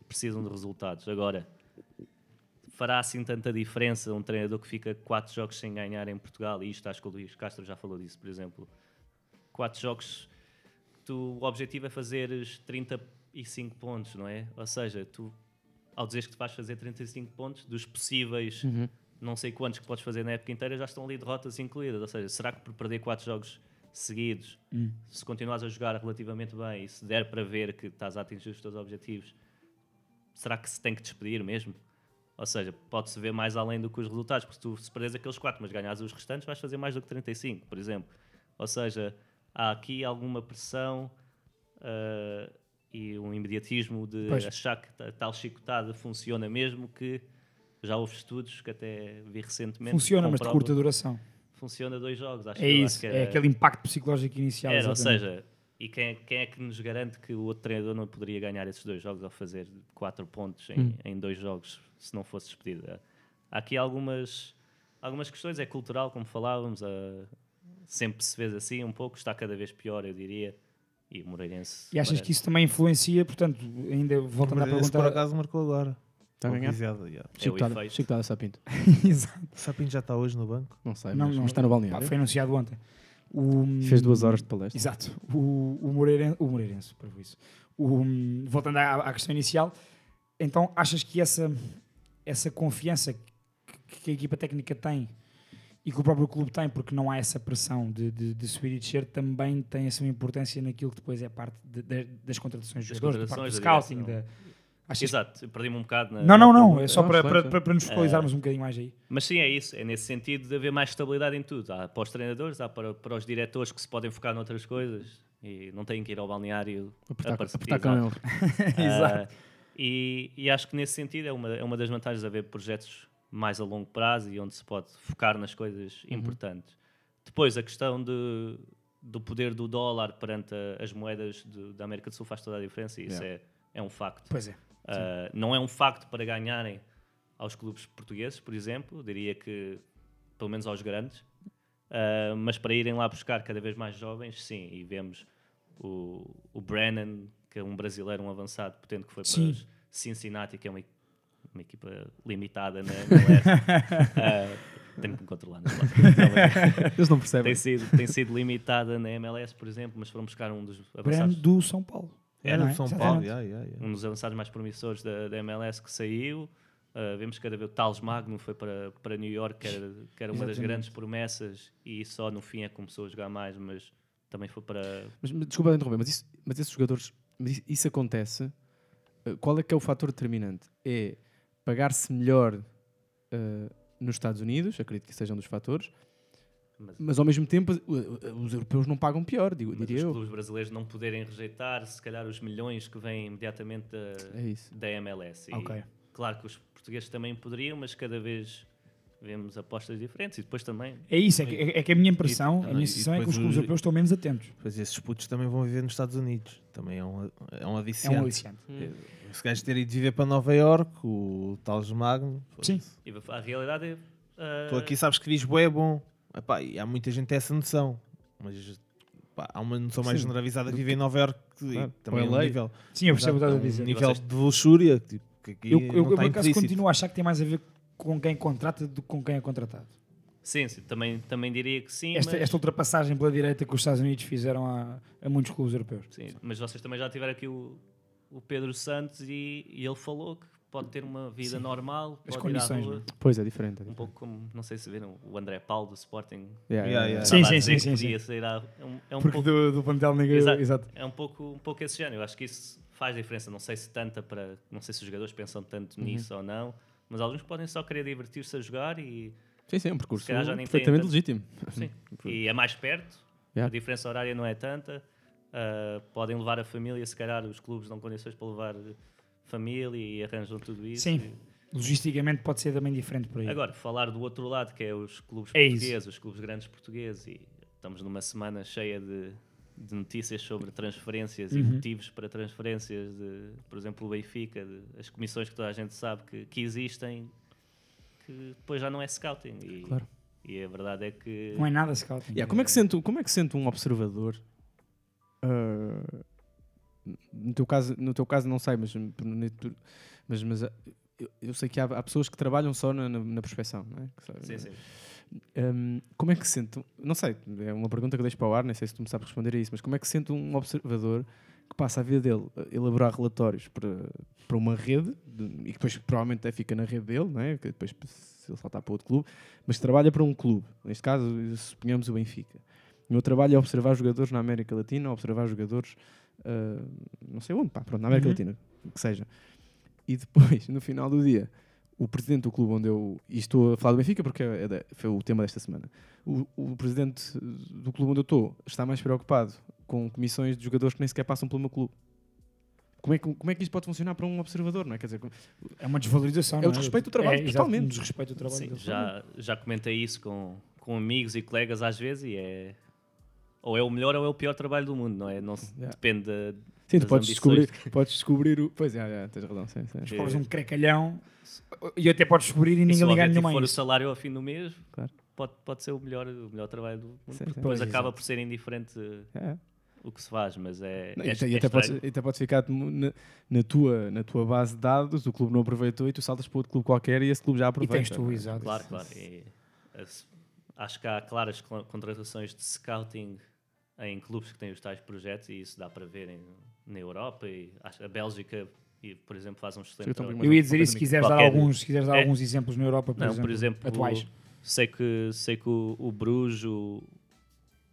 [SPEAKER 10] precisam de resultados. Agora, fará assim tanta diferença um treinador que fica quatro jogos sem ganhar em Portugal? E isto acho que o Luís Castro já falou disso, por exemplo. Quatro jogos, tu, o objetivo é fazeres 35 pontos, não é? Ou seja, tu, ao dizeres que vais fazer 35 pontos, dos possíveis não sei quantos que podes fazer na época inteira, já estão ali derrotas incluídas. Ou seja, será que por perder quatro jogos seguidos, se continuares a jogar relativamente bem e se der para ver que estás a atingir os teus objetivos, será que se tem que despedir mesmo? Ou seja, pode-se ver mais além do que os resultados, porque se tu se perdes aqueles quatro, mas ganhas os restantes, vais fazer mais do que 35, por exemplo. Ou seja, há aqui alguma pressão ah, e um imediatismo de
[SPEAKER 8] Pois.
[SPEAKER 10] achar que a tal chicotada funciona mesmo, que já houve estudos que até vi recentemente. que
[SPEAKER 8] Funciona, mas de curta duração.
[SPEAKER 10] Funciona dois jogos, acho
[SPEAKER 8] É
[SPEAKER 10] acho
[SPEAKER 8] isso,
[SPEAKER 10] que
[SPEAKER 8] é
[SPEAKER 10] era-
[SPEAKER 8] aquele impacto psicológico inicial.
[SPEAKER 10] era, ou seja, e quem, é- quem é que nos garante que o outro treinador não poderia ganhar esses dois jogos ao fazer quatro pontos em,
[SPEAKER 8] Hum.
[SPEAKER 10] em dois jogos se não fosse despedido? Há aqui algumas, algumas questões, é cultural, como falávamos, ah, sempre se fez assim um pouco, está cada vez pior, eu diria. E o Moreirense.
[SPEAKER 8] E achas
[SPEAKER 10] parece-
[SPEAKER 8] que isso também influencia, portanto, ainda voltando à pergunta.
[SPEAKER 6] por acaso marcou agora.
[SPEAKER 9] Está a ganhar?
[SPEAKER 6] Yeah.
[SPEAKER 10] É o
[SPEAKER 9] Chicotada,
[SPEAKER 10] efeito.
[SPEAKER 9] Chicotada Sapinto. [laughs]
[SPEAKER 8] Exato.
[SPEAKER 6] Sapinho já está hoje no banco.
[SPEAKER 9] Não sei,
[SPEAKER 8] Não,
[SPEAKER 9] mas,
[SPEAKER 8] não,
[SPEAKER 9] mas está no
[SPEAKER 8] pá,
[SPEAKER 9] balneário.
[SPEAKER 8] foi anunciado ontem. O,
[SPEAKER 9] Fez duas horas de palestra.
[SPEAKER 8] Exato. O, o, Moreirense, o Moreirense, para isso. O, voltando à, à questão inicial, então achas que essa, essa confiança que, que a equipa técnica tem e que o próprio clube tem, porque não há essa pressão de, de, de subir e descer, também tem a sua importância naquilo que depois é parte de- de- das contratações dos jogadores, da parte do scouting. Da... Achas
[SPEAKER 10] Exato, perdi-me um bocado na.
[SPEAKER 8] Não, não, não. É só
[SPEAKER 9] Não,
[SPEAKER 8] para, para, para, para nos focalizarmos um bocadinho mais aí.
[SPEAKER 10] Mas sim, é isso. É nesse sentido de haver mais estabilidade em tudo. Há para os treinadores, há para, para os diretores que se podem focar noutras coisas e não têm que ir ao balneário
[SPEAKER 9] Apertar, apertar com
[SPEAKER 10] Exato.
[SPEAKER 9] ele.
[SPEAKER 8] Exato.
[SPEAKER 10] Ah, e, e acho que nesse sentido é uma, é uma das vantagens de haver projetos mais a longo prazo e onde se pode focar nas coisas
[SPEAKER 8] Uhum.
[SPEAKER 10] importantes. Depois, a questão de, do poder do dólar perante a- as moedas de- da América do Sul faz toda a diferença e isso é, é um facto.
[SPEAKER 8] Pois é.
[SPEAKER 10] Uh, não é um facto para ganharem aos clubes portugueses, por exemplo, diria que pelo menos aos grandes, Uh, mas para irem lá buscar cada vez mais jovens, sim, e vemos o, o Brennan, que é um brasileiro, um avançado potente que foi para
[SPEAKER 8] Sim.
[SPEAKER 10] os Cincinnati, que é uma, e- uma equipa limitada na MLS. [laughs] uh, tenho que me controlar. Não. [laughs]
[SPEAKER 9] Eles não percebem.
[SPEAKER 10] tem, sido, tem sido limitada na MLS, por exemplo, mas foram buscar um dos
[SPEAKER 8] Brand
[SPEAKER 10] avançados
[SPEAKER 8] do São Paulo.
[SPEAKER 6] Era
[SPEAKER 8] Não
[SPEAKER 6] do
[SPEAKER 8] é?
[SPEAKER 6] São
[SPEAKER 8] Exatamente.
[SPEAKER 6] Paulo. yeah, yeah, yeah.
[SPEAKER 10] um dos avançados mais promissores da, da MLS que saiu. Uh, vemos que cada vez o Tales Magno foi para, para New York, que era, que era uma das grandes promessas, e só no fim é que começou a jogar mais, mas também foi para.
[SPEAKER 9] Mas, mas, desculpa interromper, mas, isso, mas esses jogadores, mas isso, isso acontece. eh, Qual é que é o fator determinante? É pagar-se melhor eh, nos Estados Unidos, acredito que seja um dos fatores,
[SPEAKER 10] Mas,
[SPEAKER 9] Mas ao mesmo tempo, o- o- os europeus não pagam pior, digo, diria
[SPEAKER 10] os
[SPEAKER 9] eu.
[SPEAKER 10] clubes brasileiros não poderem rejeitar, se calhar, os milhões que vêm imediatamente da,
[SPEAKER 9] É
[SPEAKER 10] da MLS. E
[SPEAKER 8] Ok.
[SPEAKER 10] Claro que os portugueses também poderiam, mas cada vez vemos apostas diferentes e depois também.
[SPEAKER 8] É isso, é que, é que a minha impressão,
[SPEAKER 6] E-
[SPEAKER 8] a minha sensação é que os clubes europeus estão menos atentos.
[SPEAKER 6] Pois esses putos também vão viver nos Estados Unidos. Também é um, é um
[SPEAKER 8] É
[SPEAKER 6] aliciante.
[SPEAKER 8] um aliciante.
[SPEAKER 6] Se gajo ter ido viver para Nova York, o Tales Magno.
[SPEAKER 8] Sim.
[SPEAKER 10] E a realidade é. ah,
[SPEAKER 6] Tu aqui sabes que Lisboa é bom. Epá, e há muita gente que tem essa noção. Mas pá, há uma noção mais
[SPEAKER 9] Sim.
[SPEAKER 6] generalizada que vive em Nova York
[SPEAKER 9] Claro.
[SPEAKER 6] também é um nível.
[SPEAKER 8] Sim, eu percebo o que estás a
[SPEAKER 6] é
[SPEAKER 8] dizer.
[SPEAKER 6] Um nível
[SPEAKER 10] Vocês-
[SPEAKER 6] de luxúria tipo,
[SPEAKER 8] Eu, eu, eu
[SPEAKER 6] está
[SPEAKER 8] por acaso continuo a achar que tem mais a ver com quem contrata do que com quem é contratado.
[SPEAKER 10] Sim, sim, também, também diria que sim.
[SPEAKER 8] Esta,
[SPEAKER 10] mas,
[SPEAKER 8] esta ultrapassagem pela direita que os Estados Unidos fizeram a, a muitos clubes europeus.
[SPEAKER 10] sim, mas vocês também já tiveram aqui o, o Pedro Santos e, e ele falou que pode ter uma vida normal,
[SPEAKER 8] As
[SPEAKER 10] pode ir à
[SPEAKER 8] condições,
[SPEAKER 10] rua,
[SPEAKER 8] não
[SPEAKER 9] Pois é, diferente. é
[SPEAKER 10] um
[SPEAKER 9] diferente.
[SPEAKER 10] pouco como, não sei se viram, o André Paulo do Sporting.
[SPEAKER 9] Yeah,
[SPEAKER 6] Yeah,
[SPEAKER 9] yeah.
[SPEAKER 8] Sim, sim, sim, sim,
[SPEAKER 10] podia sair à- é um, é um
[SPEAKER 8] Porque
[SPEAKER 10] pouco,
[SPEAKER 8] do, do plantel negro,
[SPEAKER 10] Exato.
[SPEAKER 8] exato.
[SPEAKER 10] É um pouco, um pouco esse género. Eu acho que isso faz diferença. Não sei se tanta para. Não sei se os jogadores pensam tanto
[SPEAKER 8] Uhum.
[SPEAKER 10] nisso ou não, mas alguns podem só querer divertir-se a jogar e.
[SPEAKER 9] Sim, sim, é um percurso perfeitamente legítimo.
[SPEAKER 10] Sim. [laughs] e é mais perto,
[SPEAKER 9] Yeah.
[SPEAKER 10] a diferença horária não é tanta. ah, podem levar a família, se calhar os clubes dão condições para levar família e arranjam tudo isso.
[SPEAKER 8] Sim.
[SPEAKER 10] E-
[SPEAKER 8] Logisticamente pode ser também diferente por aí.
[SPEAKER 10] Agora, falar do outro lado, que é os clubes
[SPEAKER 8] É isso.
[SPEAKER 10] portugueses, os clubes grandes portugueses, e estamos numa semana cheia de, de notícias sobre transferências e
[SPEAKER 8] Uhum.
[SPEAKER 10] motivos para transferências, de, por exemplo, o Benfica, de, as comissões que toda a gente sabe que, que existem, que depois já não é scouting. E,
[SPEAKER 9] Claro.
[SPEAKER 10] e a verdade é que.
[SPEAKER 8] Não é nada scouting.
[SPEAKER 9] Yeah, como, é que sente, como é que sente um observador? ah, no, teu caso, no teu caso, não sei, mas, mas, mas ah, eu, eu sei que há, há pessoas que trabalham só na, na, na prospecção, não é? Sabe-
[SPEAKER 10] Sim, sim.
[SPEAKER 9] Hum, como é que se sente? Não sei, é uma pergunta que eu deixo para o ar, nem sei se tu me sabes responder a isso, mas como é que se sente um observador que passa a vida dele a elaborar relatórios para, para uma rede de- e que depois provavelmente até fica na rede dele, não é? que depois se ele saltar para outro clube, mas trabalha para um clube, neste caso, suponhamos o Benfica. O meu trabalho é observar jogadores na América Latina, observar jogadores ah, não sei onde, pá, pronto, na América
[SPEAKER 8] Uhum.
[SPEAKER 9] Latina, que seja. E depois, [laughs] no final do dia, o presidente do clube onde eu. E estou a falar do Benfica porque é foi o tema desta semana. O, o presidente do clube onde eu estou está mais preocupado com comissões de jogadores que nem sequer passam pelo meu clube. Como é, que, como é que isto pode funcionar para um observador, não é? Quer dizer,
[SPEAKER 8] É uma desvalorização.
[SPEAKER 9] É o desrespeito do trabalho,
[SPEAKER 8] é,
[SPEAKER 9] totalmente.
[SPEAKER 8] Um desrespeito do trabalho.
[SPEAKER 10] Sim, já, já comentei isso com, com amigos e colegas às vezes e é. Ou é o melhor ou é o pior trabalho do mundo, não é? Não se-
[SPEAKER 9] Yeah.
[SPEAKER 10] Depende da.
[SPEAKER 9] Sim, tu podes descobrir, podes descobrir o. Pois é, é, tens razão, sim, sim.
[SPEAKER 8] Descobres um crecalhão e até podes descobrir e
[SPEAKER 10] E se
[SPEAKER 8] ninguém ligar nenhuma a
[SPEAKER 10] for o salário ao fim do mês,
[SPEAKER 9] Claro.
[SPEAKER 10] pode, pode ser o melhor, o melhor trabalho do mundo.
[SPEAKER 9] Sim,
[SPEAKER 10] porque
[SPEAKER 9] sim.
[SPEAKER 10] Depois
[SPEAKER 8] Pois,
[SPEAKER 10] acaba por ser indiferente
[SPEAKER 9] É.
[SPEAKER 10] o que se faz, mas é.
[SPEAKER 9] Não,
[SPEAKER 10] é,
[SPEAKER 9] e, até, e
[SPEAKER 10] é
[SPEAKER 9] até podes, e até podes ficar na, na tua, na tua base de dados, o clube não aproveitou e tu saltas para outro clube qualquer e esse clube já
[SPEAKER 8] E
[SPEAKER 9] aproveita.
[SPEAKER 8] tens tu, exato.
[SPEAKER 10] Claro, claro. E, as- acho que há claras cl- contratações de scouting em clubes que têm os tais projetos e isso dá para ver em- na Europa e a Bélgica, e, por exemplo, faz um excelente
[SPEAKER 9] Eu.
[SPEAKER 8] Eu ia dizer isso se quiseres dar, alguns, se quiseres dar
[SPEAKER 10] É.
[SPEAKER 8] alguns exemplos na Europa, por
[SPEAKER 10] Não,
[SPEAKER 8] exemplo,
[SPEAKER 10] por exemplo,
[SPEAKER 8] atuais.
[SPEAKER 10] sei que, sei que o, o Bruges, o,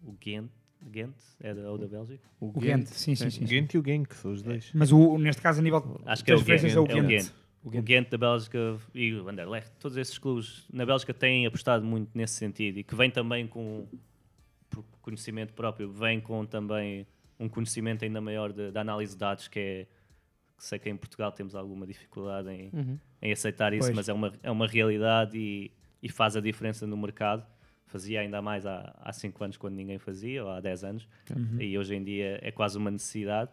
[SPEAKER 10] o Ghent, Ghent é da, ou da Bélgica?
[SPEAKER 8] O Ghent, sim, sim, sim.
[SPEAKER 6] O Genk e o Genk, são os dois.
[SPEAKER 8] Mas o, neste caso, a nível
[SPEAKER 10] Acho
[SPEAKER 8] de
[SPEAKER 10] que é o
[SPEAKER 8] transferências,
[SPEAKER 10] Ghent.
[SPEAKER 8] é o Ghent.
[SPEAKER 10] O Ghent da Bélgica e o Anderlecht, todos esses clubes na Bélgica têm apostado muito nesse sentido e que vem também com por conhecimento próprio, vem com também um conhecimento ainda maior de- da análise de dados que é que sei que em Portugal temos alguma dificuldade em,
[SPEAKER 9] Uhum.
[SPEAKER 10] em aceitar isso,
[SPEAKER 8] Pois.
[SPEAKER 10] mas é uma, é uma realidade e, e faz a diferença no mercado. Fazia ainda mais há, há 5 anos quando ninguém fazia, ou há 10 anos,
[SPEAKER 8] Uhum.
[SPEAKER 10] e hoje em dia é quase uma necessidade.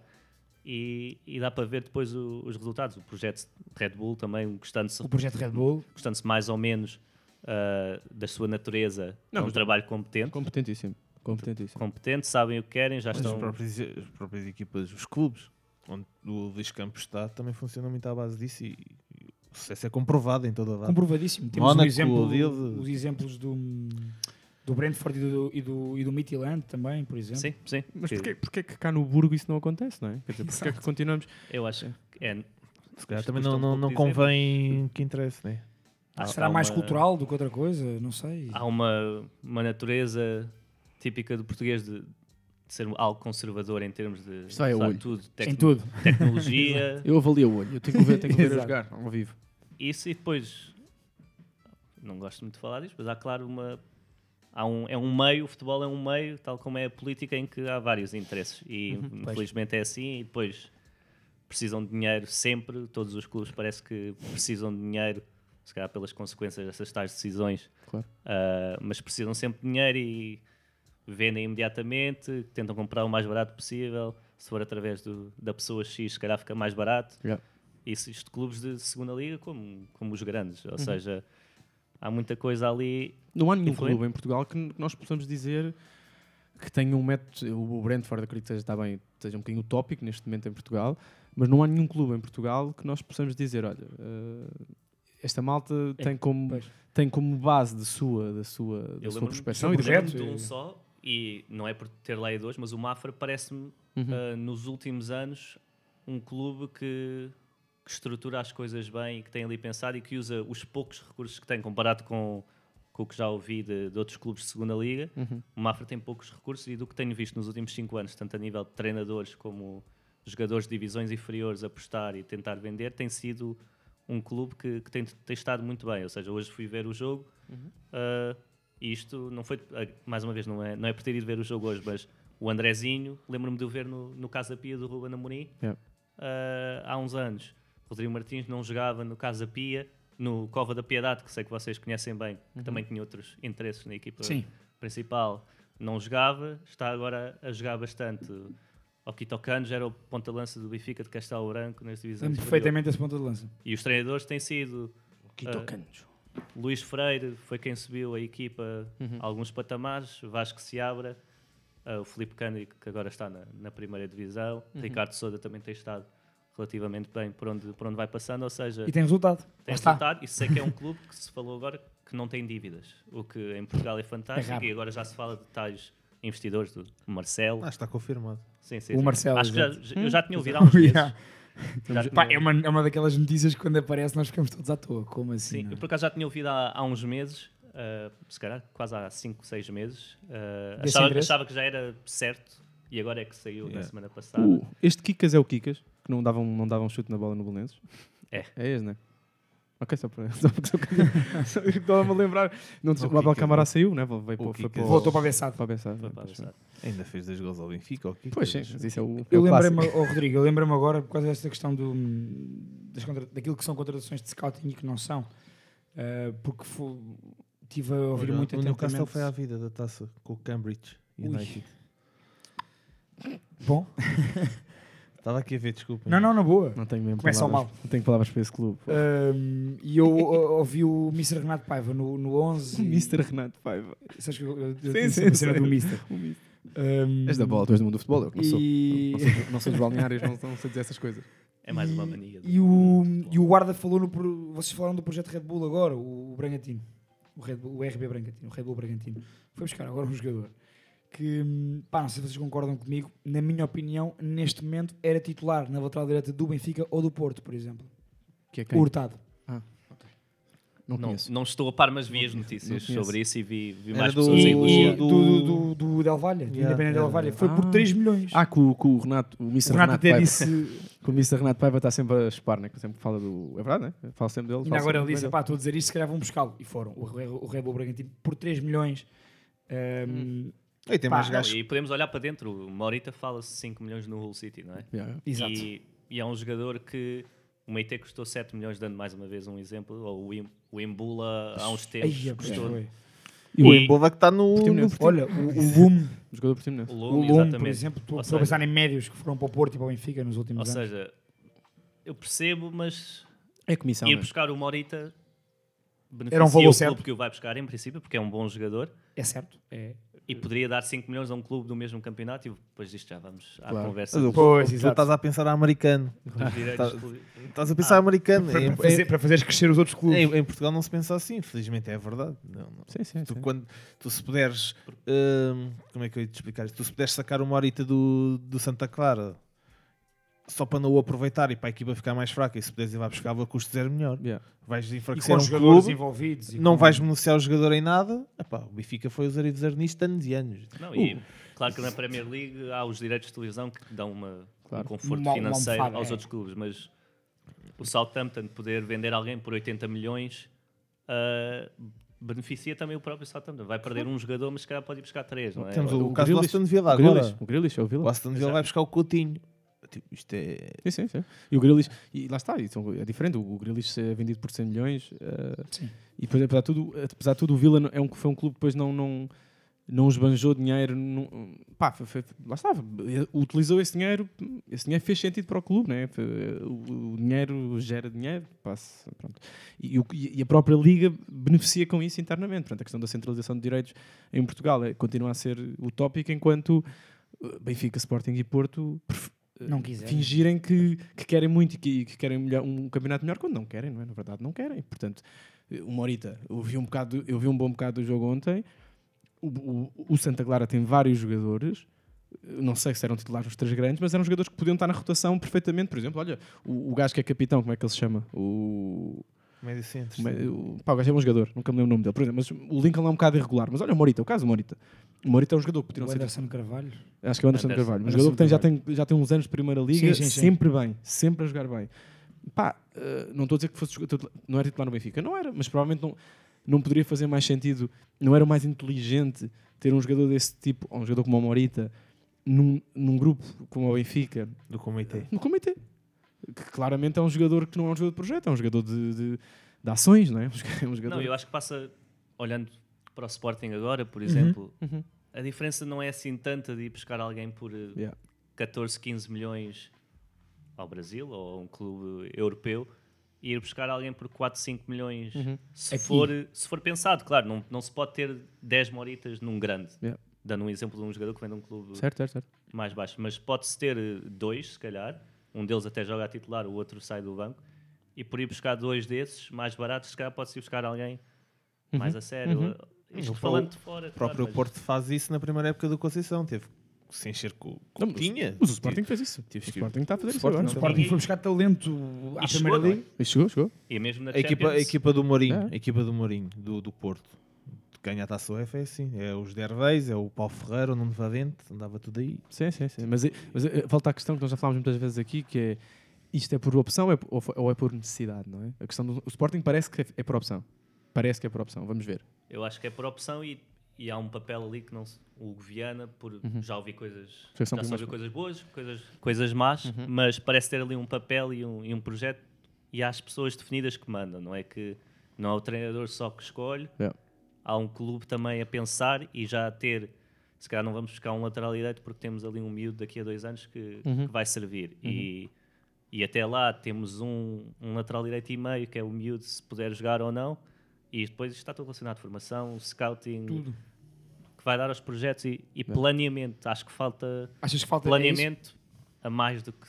[SPEAKER 10] E, e dá para ver depois o- os resultados. O projeto Red Bull também, gostando-se
[SPEAKER 8] O projeto Red Bull.
[SPEAKER 10] gostando-se mais ou menos ah, da sua natureza,
[SPEAKER 9] Não,
[SPEAKER 10] é um trabalho competente,
[SPEAKER 9] Competentíssimo. Competentíssimo.
[SPEAKER 10] competente, sabem o que querem, já
[SPEAKER 6] Mas
[SPEAKER 10] estão.
[SPEAKER 6] as próprias, as próprias equipas, os clubes, onde o Luís Campos está, também funcionam muito à base disso e, e o sucesso é comprovado em toda a lado.
[SPEAKER 8] Comprovadíssimo. Temos
[SPEAKER 6] Mónaco,
[SPEAKER 8] um exemplo,
[SPEAKER 6] o Lille.
[SPEAKER 8] os exemplos do, do Brentford e do, e do, e do Midtjylland também, por exemplo.
[SPEAKER 10] Sim, sim.
[SPEAKER 9] Mas
[SPEAKER 10] que
[SPEAKER 9] porquê, porquê que cá no Burgo isso não acontece, não é? Quer dizer, porquê que continuamos...
[SPEAKER 10] Eu acho que é.
[SPEAKER 6] Se calhar também não,
[SPEAKER 10] um
[SPEAKER 6] não, não convém que interesse, né?
[SPEAKER 10] há-
[SPEAKER 8] Será
[SPEAKER 10] há
[SPEAKER 8] mais
[SPEAKER 10] uma-
[SPEAKER 8] cultural do que outra coisa? Não sei.
[SPEAKER 10] Há uma, uma natureza típica do português de, de ser algo conservador em termos de
[SPEAKER 9] Isto vai olho.
[SPEAKER 10] tudo,
[SPEAKER 8] em tudo. [laughs]
[SPEAKER 10] tecnologia,
[SPEAKER 9] Eu avalio o olho, eu tenho que ver, tenho que ver a [laughs]
[SPEAKER 8] Exato.
[SPEAKER 9] jogar ao vivo.
[SPEAKER 10] isso e depois não gosto muito de falar disto, mas há claro uma há um, é um meio, o futebol é um meio, tal como é a política, em que há vários interesses. E
[SPEAKER 8] pois.
[SPEAKER 10] infelizmente é assim, e depois precisam de dinheiro sempre, todos os clubes parece que precisam de dinheiro, se calhar pelas consequências dessas tais decisões,
[SPEAKER 9] Claro.
[SPEAKER 10] Ah, mas precisam sempre de dinheiro e vendem imediatamente, tentam comprar o mais barato possível, se for através do- da pessoa X, se calhar fica mais barato.
[SPEAKER 9] Yeah.
[SPEAKER 10] Isso isto de clubes de segunda liga como, como os grandes, ou
[SPEAKER 9] Uhum.
[SPEAKER 10] seja, há muita coisa ali.
[SPEAKER 9] Não há nenhum
[SPEAKER 10] influente.
[SPEAKER 9] clube em Portugal que nós possamos dizer que tenha um método. O Brentford, acredito que esteja, está bem, esteja um bocadinho utópico neste momento em Portugal, mas não há nenhum clube em Portugal que nós possamos dizer: olha, eh, esta malta
[SPEAKER 8] É,
[SPEAKER 9] tem, como,
[SPEAKER 8] pois.
[SPEAKER 9] tem como base de sua, da sua, da
[SPEAKER 10] Eu
[SPEAKER 9] sua
[SPEAKER 8] do
[SPEAKER 9] e do
[SPEAKER 8] projeto,
[SPEAKER 10] de um só, e não é por ter lá dois, mas o Mafra parece-me,
[SPEAKER 9] Uhum.
[SPEAKER 10] ah, nos últimos anos, um clube que, que estrutura as coisas bem e que tem ali pensado e que usa os poucos recursos que tem comparado com, com o que já ouvi de, de outros clubes de segunda liga.
[SPEAKER 9] Uhum.
[SPEAKER 10] O Mafra tem poucos recursos e do que tenho visto nos últimos cinco anos, tanto a nível de treinadores como jogadores de divisões inferiores apostar e tentar vender, tem sido um clube que, que tem, tem estado muito bem. Ou seja, hoje fui ver o jogo ah, e isto não foi, ah, mais uma vez, não é, não é por ter ido ver o jogo hoje, mas o Andrezinho, lembro-me de o ver no, no Casa Pia do Ruben Amorim
[SPEAKER 9] Yeah.
[SPEAKER 10] ah, há uns anos. Rodrigo Martins não jogava no Casa Pia, no Cova da Piedade, que sei que vocês conhecem bem, que também tinha outros interesses na equipa
[SPEAKER 8] Sim.
[SPEAKER 10] principal. Não jogava, está agora a jogar bastante. O Quito Canos era o ponta-lança do Benfica de Castelo Branco nas divisões
[SPEAKER 8] perfeitamente esse ponto de lança.
[SPEAKER 10] E os treinadores têm sido
[SPEAKER 9] Quito
[SPEAKER 10] Ah,
[SPEAKER 9] Canjo.
[SPEAKER 10] Luís Freire, foi quem subiu a equipa
[SPEAKER 9] Uhum.
[SPEAKER 10] a alguns patamares, Vasco Seabra, ah, o Felipe Cândido, que agora está na, na primeira divisão,
[SPEAKER 8] Uhum.
[SPEAKER 10] Ricardo Souda também tem estado relativamente bem por onde, por onde vai passando, ou seja,
[SPEAKER 8] E tem resultado.
[SPEAKER 10] tem
[SPEAKER 8] Lá está.
[SPEAKER 10] resultado e sei que é um clube que se falou agora que não tem dívidas, o que em Portugal é fantástico
[SPEAKER 8] É
[SPEAKER 10] e agora já se fala de tais investidores do Marcelo.
[SPEAKER 6] Ah, está confirmado.
[SPEAKER 10] Sim, sim,
[SPEAKER 8] O
[SPEAKER 10] sim.
[SPEAKER 8] Marcelo,
[SPEAKER 10] Acho que já,
[SPEAKER 8] exato.
[SPEAKER 10] eu já tinha ouvido há uns meses. [laughs]
[SPEAKER 8] Yeah.
[SPEAKER 10] Já
[SPEAKER 8] Pá, é, uma, é uma daquelas notícias que quando aparece nós ficamos todos à toa. Como assim?
[SPEAKER 10] Sim,
[SPEAKER 8] não é?
[SPEAKER 10] eu por acaso já tinha ouvido há, há uns meses, ah, se calhar quase há 5, 6 meses.
[SPEAKER 8] Desse
[SPEAKER 10] achava, achava que já era certo e agora é que saiu na
[SPEAKER 6] Yeah.
[SPEAKER 10] semana passada.
[SPEAKER 9] O- este Kikas é o Kikas, que não dava um, não dava um chute na bola no Belenenses?
[SPEAKER 10] É.
[SPEAKER 9] É esse, não é? Ok, só para. [laughs] Só queria- só estava-a lembrar. Não,
[SPEAKER 6] O
[SPEAKER 9] o Abel Camara
[SPEAKER 6] o-
[SPEAKER 9] saiu, né? Veio
[SPEAKER 6] o
[SPEAKER 9] para, foi para o-
[SPEAKER 8] Voltou para a Bessade.
[SPEAKER 9] para a Bessade,
[SPEAKER 10] Foi
[SPEAKER 9] né?
[SPEAKER 10] para a.
[SPEAKER 6] Ainda fez dois gols ao Benfica. ok?
[SPEAKER 9] Pois sim, mas isso é o. é
[SPEAKER 8] Eu
[SPEAKER 9] o
[SPEAKER 8] lembrei-me, oh, [laughs] Rodrigo, eu lembrei-me agora por causa desta questão do, das contra- daquilo que são contratações de scouting e que não são. Ah, porque fo- estive a ouvir
[SPEAKER 6] Olha,
[SPEAKER 8] muito
[SPEAKER 6] o Newcastle
[SPEAKER 8] atentamente.
[SPEAKER 6] foi à vida da taça com o Cambridge
[SPEAKER 8] Ui.
[SPEAKER 6] United.
[SPEAKER 8] Bom, [laughs]
[SPEAKER 6] Estava aqui a ver, desculpa.
[SPEAKER 8] não, não, na boa.
[SPEAKER 9] Não tenho mesmo
[SPEAKER 8] Começa ao
[SPEAKER 9] palavras, não tenho palavras para esse clube.
[SPEAKER 8] Ahm, e eu ouvi o Mr. Renato Paiva no, no 11. [laughs]
[SPEAKER 9] O
[SPEAKER 8] e-
[SPEAKER 9] Mr. Renato Paiva.
[SPEAKER 8] Sabes que eu, eu, eu
[SPEAKER 9] Sim, sim,
[SPEAKER 8] cena
[SPEAKER 9] sei.
[SPEAKER 8] do Mr.
[SPEAKER 9] O Mr.
[SPEAKER 8] Ahm,
[SPEAKER 9] És da bola, tu és do mundo do futebol, eu não sou.
[SPEAKER 8] E-
[SPEAKER 9] Não, sou, não sou dos balneários, não, não sei dizer essas coisas.
[SPEAKER 10] É mais uma
[SPEAKER 8] e-
[SPEAKER 10] mania. do-
[SPEAKER 8] E o, e o guarda falou no. pro- Vocês falaram do projeto Red Bull agora, o, o Bragantino. O, Red Bull, o RB Bragantino. O Red Bull Bragantino. Foi buscar agora um jogador que, hum, pá, não sei se vocês concordam comigo, na minha opinião, neste momento era titular na lateral direita do Benfica ou do Porto, por exemplo.
[SPEAKER 9] Que é quem?
[SPEAKER 8] Hurtado.
[SPEAKER 9] Não
[SPEAKER 10] Não,
[SPEAKER 9] conheço.
[SPEAKER 10] não estou a par, mas vi as notícias
[SPEAKER 9] não
[SPEAKER 10] sobre isso e vi, vi mais
[SPEAKER 6] do-
[SPEAKER 10] pessoas a
[SPEAKER 8] E,
[SPEAKER 10] elogiar.
[SPEAKER 8] do,
[SPEAKER 6] do-
[SPEAKER 8] do, do, do Del Valle, do
[SPEAKER 6] Yeah,
[SPEAKER 8] Independente Del
[SPEAKER 6] era-
[SPEAKER 8] Valle. Foi por
[SPEAKER 9] Ah.
[SPEAKER 8] 3 milhões.
[SPEAKER 9] Ah, que o, que o Renato, o Mr.
[SPEAKER 8] o Renato
[SPEAKER 9] Renato
[SPEAKER 8] até
[SPEAKER 9] Paiva,
[SPEAKER 8] disse.
[SPEAKER 9] que o Mr. Renato Paiva está sempre a chupar, né? Que sempre fala do. É verdade, né? Fala sempre dele.
[SPEAKER 8] E
[SPEAKER 9] fala
[SPEAKER 8] agora ele disse:
[SPEAKER 9] bem
[SPEAKER 8] pá, estou a dizer isto, se calhar vão buscá-lo. E foram. O, Re- o Red Bull Bragantino por 3 milhões. Ahm,
[SPEAKER 6] E tem
[SPEAKER 8] Pá,
[SPEAKER 6] mais gajos.
[SPEAKER 10] e podemos olhar para dentro. O Morita fala-se 5 milhões no Hull City, não é?
[SPEAKER 9] Yeah.
[SPEAKER 8] Exato.
[SPEAKER 10] E, e é um jogador que o Meite custou 7 milhões, dando mais uma vez um exemplo. Ou o, Embula há uns tempos
[SPEAKER 8] Ai, pois
[SPEAKER 10] custou.
[SPEAKER 8] foi.
[SPEAKER 6] E o
[SPEAKER 10] E-
[SPEAKER 6] Embova que está no.
[SPEAKER 8] Olha, o, o Lume, [laughs]
[SPEAKER 9] O jogador portimonense.
[SPEAKER 10] O
[SPEAKER 8] o
[SPEAKER 10] Lume,
[SPEAKER 8] Lume, por
[SPEAKER 10] exatamente.
[SPEAKER 8] exemplo, estou
[SPEAKER 10] Ou
[SPEAKER 8] a pensar em médios que foram para o Porto e para o Benfica nos últimos
[SPEAKER 10] Ou
[SPEAKER 8] anos.
[SPEAKER 10] seja, eu percebo, mas
[SPEAKER 9] É comissão.
[SPEAKER 10] ir
[SPEAKER 9] né?
[SPEAKER 10] buscar o Morita beneficia
[SPEAKER 8] Era um valor
[SPEAKER 10] o
[SPEAKER 8] certo.
[SPEAKER 10] clube que o vai buscar, em princípio, porque é um bom jogador.
[SPEAKER 8] É certo. É.
[SPEAKER 10] E poderia dar 5 milhões a um clube do mesmo campeonato e depois disto já vamos à
[SPEAKER 9] Claro.
[SPEAKER 10] conversa
[SPEAKER 6] Mas
[SPEAKER 8] Pois,
[SPEAKER 6] tu estás a pensar a americano. Tá- Estás a pensar americano.
[SPEAKER 8] Para,
[SPEAKER 6] Em,
[SPEAKER 8] para fazer, para fazeres crescer os outros clubes.
[SPEAKER 6] em- em Portugal não se pensa assim, felizmente é verdade. Não, não.
[SPEAKER 9] Sim, sim,
[SPEAKER 6] Tu,
[SPEAKER 9] sim.
[SPEAKER 6] quando, tu se puderes. hum, como é que eu ia te explicar isto? Tu se puderes sacar uma horita do, do Santa Clara só para não o aproveitar e para a equipa ficar mais fraca, e se puderes ir lá buscar a custo zero melhor,
[SPEAKER 9] Yeah.
[SPEAKER 6] vais
[SPEAKER 8] E
[SPEAKER 6] enfraquecer
[SPEAKER 8] com
[SPEAKER 6] um
[SPEAKER 8] os jogadores
[SPEAKER 6] clube,
[SPEAKER 8] envolvidos. e
[SPEAKER 6] não
[SPEAKER 8] com-
[SPEAKER 6] vais beneficiar o jogador em nada. Epá, o Benfica foi usar e dizer nisto anos e anos.
[SPEAKER 10] Não, e claro que na Premier League há os direitos de televisão que dão uma,
[SPEAKER 9] Claro.
[SPEAKER 10] um conforto
[SPEAKER 8] Uma- uma
[SPEAKER 10] financeiro
[SPEAKER 8] almofada,
[SPEAKER 10] aos
[SPEAKER 8] é.
[SPEAKER 10] outros clubes, mas o Southampton poder vender alguém por 80 milhões ah, beneficia também o próprio Southampton. Vai perder um jogador, mas se calhar pode ir buscar três, não é?
[SPEAKER 6] Temos o,
[SPEAKER 9] O
[SPEAKER 6] caso do
[SPEAKER 9] Grealish-
[SPEAKER 6] Aston Villa
[SPEAKER 9] o
[SPEAKER 6] agora.
[SPEAKER 9] Grealish, o Grealish é o Villa.
[SPEAKER 6] O Aston Villa
[SPEAKER 10] Exato.
[SPEAKER 6] vai buscar o Coutinho. Tipo, isto é...
[SPEAKER 9] Sim, sim, sim. E o Grealish, e lá está, então é diferente. O Grealish é vendido por 100 milhões. eh,
[SPEAKER 8] Sim.
[SPEAKER 9] E depois, apesar de tudo, apesar de tudo o Villa é um, foi um clube que depois não, não, não esbanjou dinheiro. Não, pá, foi- foi- lá estava. Utilizou esse dinheiro. Esse dinheiro fez sentido para o clube, né? Foi- O, o dinheiro gera dinheiro. Passa, pronto. E, o- e a própria Liga beneficia com isso internamente. Portanto, a questão da centralização de direitos em Portugal é, continua a ser utópica, enquanto eh, Benfica, Sporting e Porto
[SPEAKER 8] Não quiserem.
[SPEAKER 9] fingirem que, que querem muito e que, que querem melhor- um campeonato melhor quando não querem, não é? Na verdade, não querem. Portanto, eh, o Morita, eu vi um, bocado, eu vi um bom bocado do jogo ontem. O, o, o Santa Clara tem vários jogadores. Eu Não sei se eram titulares os três grandes, mas eram jogadores que podiam estar na rotação perfeitamente. Por exemplo, olha, o, o gajo que é capitão, como é que ele se chama? O,
[SPEAKER 6] Médio centro.
[SPEAKER 9] é- o, pá, o gajo é um jogador, nunca me lembro o nome dele. Por exemplo, mas o Lincoln é um bocado irregular. Mas olha o Morita, o caso do Morita. O Morita é um jogador que não ser
[SPEAKER 8] Anderson Carvalho.
[SPEAKER 9] Acho que é o Anderson,
[SPEAKER 10] Anderson.
[SPEAKER 9] Carvalho. Um
[SPEAKER 8] Anderson
[SPEAKER 9] jogador que tem, já, tem, já tem uns anos de Primeira Liga,
[SPEAKER 8] Sim, sim, sim.
[SPEAKER 9] sempre bem, sempre a jogar bem. Pá, eh, não estou a dizer que fosse jogador- não era titular no Benfica, não era, mas provavelmente não, não poderia fazer mais sentido, não era mais inteligente ter um jogador desse tipo, ou um jogador como o Morita, num, num grupo como o Benfica,
[SPEAKER 6] Do comitê.
[SPEAKER 9] no comitê. Que claramente é um jogador que não é um jogador de projeto, é um jogador de, de, de ações, não é? [laughs] É um jogador.
[SPEAKER 10] Não, eu acho que passa, olhando para o Sporting agora, por exemplo,
[SPEAKER 9] uhum.
[SPEAKER 10] a diferença não é assim tanta de ir buscar alguém por eh,
[SPEAKER 9] Yeah.
[SPEAKER 10] 14, 15 milhões ao Brasil ou a um clube europeu e ir buscar alguém por 4, 5 milhões.
[SPEAKER 9] Uhum.
[SPEAKER 10] Se,
[SPEAKER 8] Aqui.
[SPEAKER 10] for, se for pensado, claro, não, não se pode ter 10 moritas num grande.
[SPEAKER 9] Yeah.
[SPEAKER 10] Dando um exemplo de um jogador que vem de um clube
[SPEAKER 9] Certo, certo, certo.
[SPEAKER 10] mais baixo, mas pode-se ter eh, dois, se calhar. Um deles até joga a titular, o outro sai do banco. E por ir buscar dois desses, mais baratos, se calhar pode-se ir buscar alguém mais a sério.
[SPEAKER 9] Uhum.
[SPEAKER 10] Isto
[SPEAKER 6] O
[SPEAKER 10] falando de fora.
[SPEAKER 6] O próprio
[SPEAKER 10] claro, mas-
[SPEAKER 6] Porto faz isso na primeira época do Conceição. Teve que se encher com, com
[SPEAKER 9] Não,
[SPEAKER 6] o que tinha.
[SPEAKER 9] Mas o Sporting fez isso.
[SPEAKER 6] Tive
[SPEAKER 9] O
[SPEAKER 6] que-
[SPEAKER 9] Sporting está a fazer isso agora.
[SPEAKER 8] O Sporting foi buscar talento à
[SPEAKER 10] E
[SPEAKER 8] Primeira
[SPEAKER 10] é?
[SPEAKER 8] Liga.
[SPEAKER 9] E chegou, chegou.
[SPEAKER 10] E mesmo na
[SPEAKER 6] A equipa, a equipa do Mourinho,
[SPEAKER 9] É.
[SPEAKER 6] a equipa do Mourinho, do, do Porto, ganha a taça UEFA é assim. É os Derveis, é o Paulo Ferreira, o Nuno Vavente, andava tudo aí.
[SPEAKER 9] Sim, sim, sim. Mas, mas eh, volta à questão que nós já falámos muitas vezes aqui, que é isto é por opção ou é, é por necessidade, não é? A questão do o Sporting parece que é, por opção. Parece que é por opção, vamos ver.
[SPEAKER 10] eu acho que é por opção e, e há um papel ali que não se- o Hugo Viana, por já ouvi coisas, já só ouvi
[SPEAKER 9] mais-
[SPEAKER 10] coisas boas, coisas, coisas más, mas parece ter ali um papel e um, e um projeto e há as pessoas definidas que mandam, não é que não é o treinador só que escolhe,
[SPEAKER 9] Yeah.
[SPEAKER 10] Há um clube também a pensar e já a ter, se calhar não vamos buscar um lateral direito porque temos ali um miúdo daqui a dois anos que, que vai servir. E, e até lá temos um, um lateral direito e meio, que é o miúdo, se puder jogar ou não. E depois está tudo relacionado, formação, scouting,
[SPEAKER 8] Tudo.
[SPEAKER 10] que vai dar aos projetos e, e planeamento. Acho que falta
[SPEAKER 8] Achas que falta é
[SPEAKER 10] planeamento a mais do que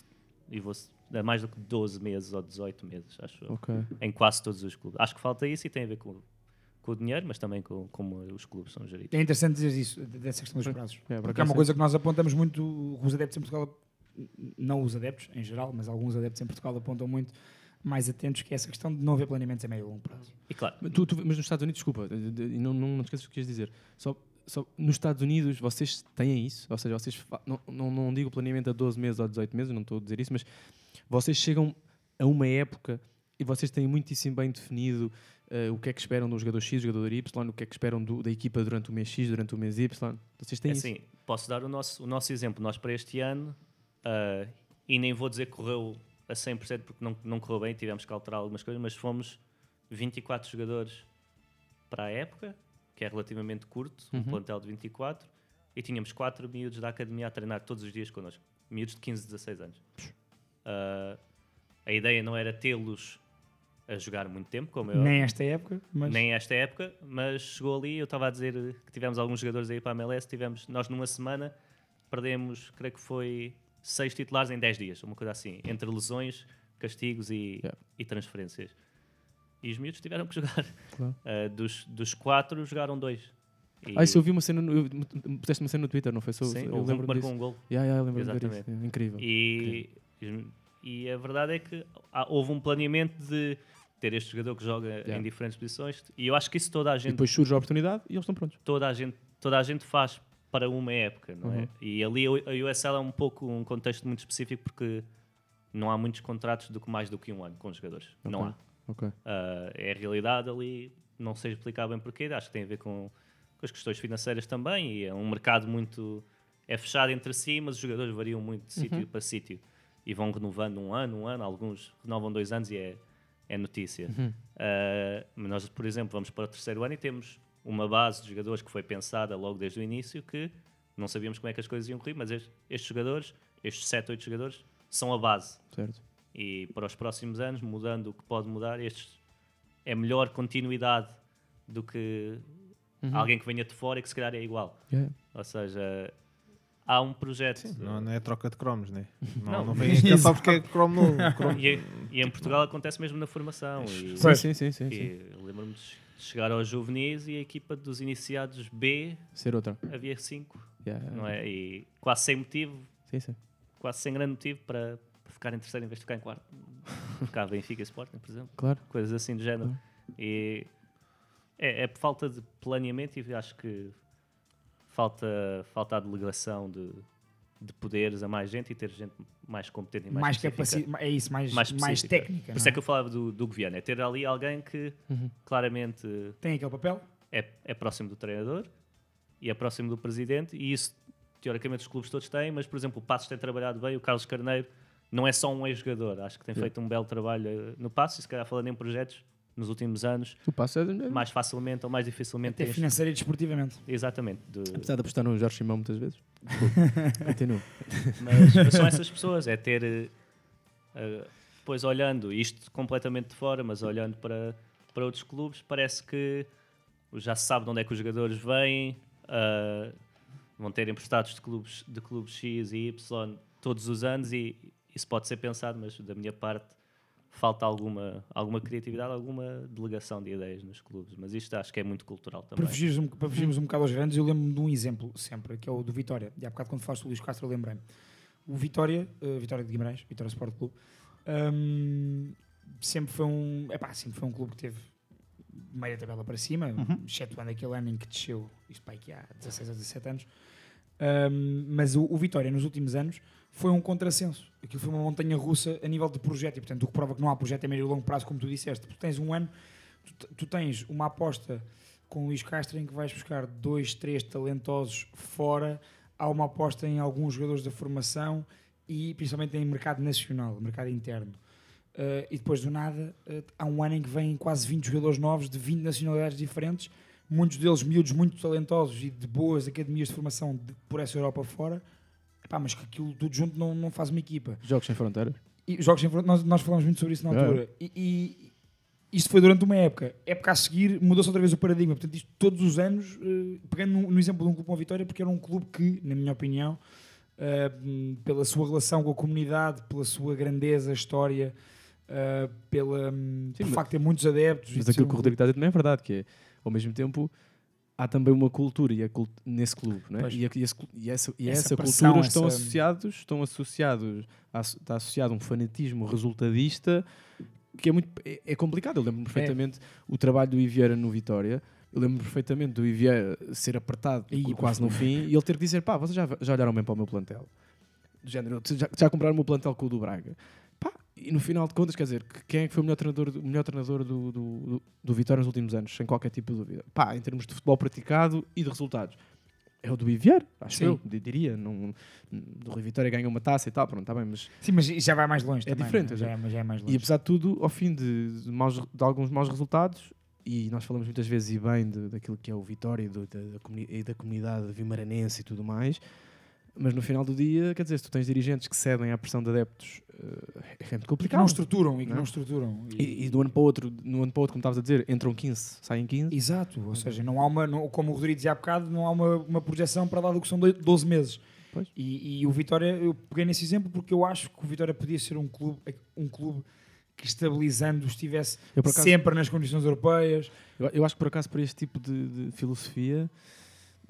[SPEAKER 10] e vou, a mais do que 12 meses ou 18 meses, acho eu,
[SPEAKER 9] Ok.
[SPEAKER 10] em quase todos os clubes. Acho que falta isso e tem a ver com, com o dinheiro, mas também com como os clubes são geridos.
[SPEAKER 8] É interessante dizer isso, dessa questão dos prazos.
[SPEAKER 9] É, por
[SPEAKER 8] Porque é uma coisa que nós apontamos muito, os adeptos em Portugal, não os adeptos em geral, mas alguns adeptos em Portugal apontam muito mais atentos que é essa questão de não haver planeamentos a médio e longo prazo.
[SPEAKER 10] E claro,
[SPEAKER 9] Mas, tu- tu- mas nos Estados Unidos, desculpa, de- de- não, não, não esqueças o que queres dizer. Só, só, nos Estados Unidos vocês têm isso? Ou seja, vocês não, não, não digo planeamento a 12 meses ou 18 meses, não estou a dizer isso, mas vocês chegam a uma época e vocês têm muitíssimo bem definido eh, o que é que esperam do jogador X, do jogador Y, o que é que esperam do- da equipa durante o mês X, durante o mês Y. Vocês têm
[SPEAKER 10] É
[SPEAKER 9] isso?
[SPEAKER 10] assim, posso dar o nosso, o nosso exemplo. Nós para este ano, ah, e nem vou dizer que correu a 100% porque não, não correu bem, tivemos que alterar algumas coisas, mas fomos 24 jogadores para a época, que é relativamente curto, um plantel de 24, e tínhamos 4 miúdos da academia a treinar todos os dias connosco. Miúdos de 15, 16 anos. Ah, a ideia não era tê-los a jogar muito tempo, como eu
[SPEAKER 8] Nem esta época, mas
[SPEAKER 10] nem esta época, mas chegou ali, eu estava a dizer que tivemos alguns jogadores aí para a MLS, tivemos, nós numa semana perdemos, creio que foi seis titulares em 10 dias, uma coisa assim, entre lesões, castigos e,
[SPEAKER 9] Yeah.
[SPEAKER 10] e transferências. E os miúdos tiveram que jogar.
[SPEAKER 9] Claro.
[SPEAKER 10] Uh, [laughs] dos, dos quatro, jogaram dois. E,
[SPEAKER 9] Ah, isso eu vi uma cena, no- eu- puseste uma cena no Twitter, não foi? Só,
[SPEAKER 10] sim,
[SPEAKER 9] eu
[SPEAKER 10] um
[SPEAKER 9] lembro
[SPEAKER 10] marcou
[SPEAKER 9] disso.
[SPEAKER 10] um gol.
[SPEAKER 9] Yeah, yeah, eu lembro de ver
[SPEAKER 10] Exatamente.
[SPEAKER 9] isso. É incrível.
[SPEAKER 10] E, e a verdade é que há- houve um planeamento de ter este jogador que joga
[SPEAKER 9] Yeah.
[SPEAKER 10] em diferentes posições e eu acho que isso toda a
[SPEAKER 9] E
[SPEAKER 10] gente
[SPEAKER 9] depois surge a oportunidade e eles estão prontos.
[SPEAKER 10] toda a gente, toda a gente faz para uma época, não
[SPEAKER 9] Uhum.
[SPEAKER 10] é? E ali a USL é um pouco um contexto muito específico porque não há muitos contratos do que mais do que um ano com os jogadores. Não
[SPEAKER 9] Ok.
[SPEAKER 10] há.
[SPEAKER 9] Ok.
[SPEAKER 10] Ah, é a realidade ali, não sei explicar bem porquê, acho que tem a ver com, com as questões financeiras também, e é um mercado muito. é fechado entre si, mas os jogadores variam muito de sítio
[SPEAKER 9] Uhum.
[SPEAKER 10] para sítio e vão renovando um ano, um ano, alguns renovam dois anos e é, é notícia.
[SPEAKER 9] Uhum.
[SPEAKER 10] Mas nós, por exemplo, vamos para o terceiro ano e temos uma base de jogadores que foi pensada logo desde o início que não sabíamos como é que as coisas iam correr, mas estes, estes jogadores, estes 7, 8 jogadores, são a base.
[SPEAKER 9] Certo.
[SPEAKER 10] E para os próximos anos, mudando o que pode mudar, estes é melhor continuidade do que
[SPEAKER 6] Uhum.
[SPEAKER 10] alguém que venha de fora e que se calhar é igual.
[SPEAKER 9] Yeah.
[SPEAKER 10] Ou seja, há um projeto.
[SPEAKER 6] Não, não é troca de cromos, né? Não,
[SPEAKER 10] Não.
[SPEAKER 6] não vem cá [laughs] só porque é cromo novo. [laughs] cromo-
[SPEAKER 10] E, e em Portugal acontece mesmo na formação. E,
[SPEAKER 9] Sim, sim, sim, sim, sim.
[SPEAKER 10] Lembro-me de chegar aos juvenis e a equipa dos iniciados B
[SPEAKER 9] Ser outra.
[SPEAKER 10] havia 5,
[SPEAKER 9] Yeah.
[SPEAKER 10] não é? E quase sem motivo,
[SPEAKER 9] Sim, sim.
[SPEAKER 10] quase sem grande motivo para, para ficar em terceiro em vez de ficar em quarto. Ficar Benfica e Sporting, por exemplo.
[SPEAKER 9] Claro.
[SPEAKER 10] Coisas assim do género. E é, é por falta de planeamento e acho que falta, falta a delegação de, de poderes a mais gente e ter gente mais competente e mais,
[SPEAKER 8] Mais
[SPEAKER 10] específica.
[SPEAKER 8] capaci- é isso, mais- mais
[SPEAKER 10] específica.
[SPEAKER 8] técnica,
[SPEAKER 10] Por isso
[SPEAKER 8] não
[SPEAKER 10] é que eu falava do, do Guiana, é ter ali alguém que claramente
[SPEAKER 8] Tem aquele papel?
[SPEAKER 10] é, é próximo do treinador e é próximo do presidente e isso teoricamente os clubes todos têm, mas por exemplo o Passos tem trabalhado bem, o Carlos Carneiro não é só um ex-jogador, acho que tem
[SPEAKER 9] Yeah.
[SPEAKER 10] feito um belo trabalho eh, no Passos e se calhar falando em projetos nos últimos anos
[SPEAKER 9] O passo é.
[SPEAKER 10] mais facilmente ou mais dificilmente
[SPEAKER 8] Até
[SPEAKER 10] tens-
[SPEAKER 8] financeira e desportivamente.
[SPEAKER 10] Exatamente. de-
[SPEAKER 9] Apesar de apostar no Jorge Simão muitas vezes. [laughs] Continua.
[SPEAKER 10] mas, mas são [laughs] essas pessoas, é ter eh, depois olhando, isto completamente de fora, mas olhando para, para outros clubes, parece que já se sabe de onde é que os jogadores vêm, ah, vão ter emprestados de clubes, de clubes X e Y todos os anos e isso pode ser pensado, mas da minha parte falta alguma, alguma criatividade, alguma delegação de ideias nos clubes, mas isto acho que é muito cultural também.
[SPEAKER 8] Para fugirmos, um, para fugirmos um bocado aos grandes, eu lembro-me de um exemplo sempre, que é o do Vitória. E há bocado, quando falaste do Luís Castro, eu lembrei-me. O Vitória, eh, Vitória de Guimarães, Vitória Sport Clube, hum, sempre foi um. Epá, sempre foi um clube que teve meia tabela para cima, excetuando aquele ano em que desceu, isto para aqui há 16 ou 17 anos. Hum, mas o, o Vitória, nos últimos anos, foi um contrassenso. Aquilo foi uma montanha russa a nível de projeto, e portanto, o que prova que não há projeto a médio e longo prazo, como tu disseste. Tu tens um ano, tu, tu tens uma aposta com o Luís Castro em que vais buscar dois, três talentosos fora, há uma aposta em alguns jogadores da formação e principalmente em mercado nacional, mercado interno. Uh, e depois do nada, uh, há um ano em que vêm quase 20 jogadores novos de 20 nacionalidades diferentes, muitos deles miúdos muito talentosos e de boas academias de formação de- por essa Europa fora, Epá, mas que aquilo tudo junto não, não faz uma equipa.
[SPEAKER 9] Jogos sem fronteiras.
[SPEAKER 8] E os jogos sem fronteiras, nós, nós falamos muito sobre isso na
[SPEAKER 9] É.
[SPEAKER 8] altura. E, e isto foi durante uma época. Época a seguir mudou-se outra vez o paradigma. Portanto, isto todos os anos, eh, pegando no, no exemplo de um clube com a Vitória, porque era um clube que, na minha opinião, eh, pela sua relação com a comunidade, pela sua grandeza, história, eh, pela,
[SPEAKER 9] Sim, mas-
[SPEAKER 8] facto de ter muitos adeptos.
[SPEAKER 9] Mas aquilo
[SPEAKER 8] um
[SPEAKER 9] que o Rodrigo está a dizer também é verdade, que é, ao mesmo tempo, há também uma cultura e a cult- nesse clube, é? E, a- e esse e essa, e
[SPEAKER 8] Essa
[SPEAKER 9] essa
[SPEAKER 8] pressão,
[SPEAKER 9] cultura estão
[SPEAKER 8] essa-
[SPEAKER 9] associados, estão associados, a- está associado um fanatismo resultadista que é muito é, é complicado. Eu lembro-me perfeitamente o trabalho do Ivieira no Vitória. Eu lembro-me perfeitamente do Ivieira ser apertado
[SPEAKER 8] Ih,
[SPEAKER 9] quase no [laughs] fim e ele ter que dizer: pá, vocês já, já olharam bem para o meu plantel? Do género, já, já compraram o meu plantel com o do Braga? E no final de contas, quer dizer, que- quem é que foi o melhor treinador, o melhor treinador do, do, do, do Vitória nos últimos anos, sem qualquer tipo de dúvida? Pá, em termos de futebol praticado e de resultados. É o do Ivier, acho
[SPEAKER 8] Sim.
[SPEAKER 9] eu, di- diria. Não, do Rui Vitória ganha uma taça e tal, pronto, está bem, mas
[SPEAKER 8] Sim, mas já vai mais longe
[SPEAKER 9] é
[SPEAKER 8] também,
[SPEAKER 9] diferente.
[SPEAKER 8] né? já, é, já é mais longe.
[SPEAKER 9] E apesar de tudo, ao fim de, de maus- de alguns maus resultados, e nós falamos muitas vezes e bem de- daquilo que é o Vitória e, do- da, da comuni- e da comunidade vimaranense e tudo mais, mas no final do dia, quer dizer, se tu tens dirigentes que cedem à pressão de adeptos, eh, é muito
[SPEAKER 8] E que
[SPEAKER 9] complicado.
[SPEAKER 8] não estruturam, e que
[SPEAKER 9] não é?
[SPEAKER 8] não estruturam.
[SPEAKER 9] E, e um ano para o outro, no ano para o outro, como estavas a dizer, entram 15, saem 15.
[SPEAKER 8] Exato, ou seja, não há uma, não- como o Rodrigo dizia há bocado, não há uma, uma projeção para lá do que são doi- 12 meses. E, e o Vitória, eu peguei nesse exemplo porque eu acho que o Vitória podia ser um clube, um clube que estabilizando estivesse
[SPEAKER 9] Eu, acaso-
[SPEAKER 8] sempre nas condições europeias.
[SPEAKER 9] Eu, eu acho que por acaso para este tipo de, de filosofia,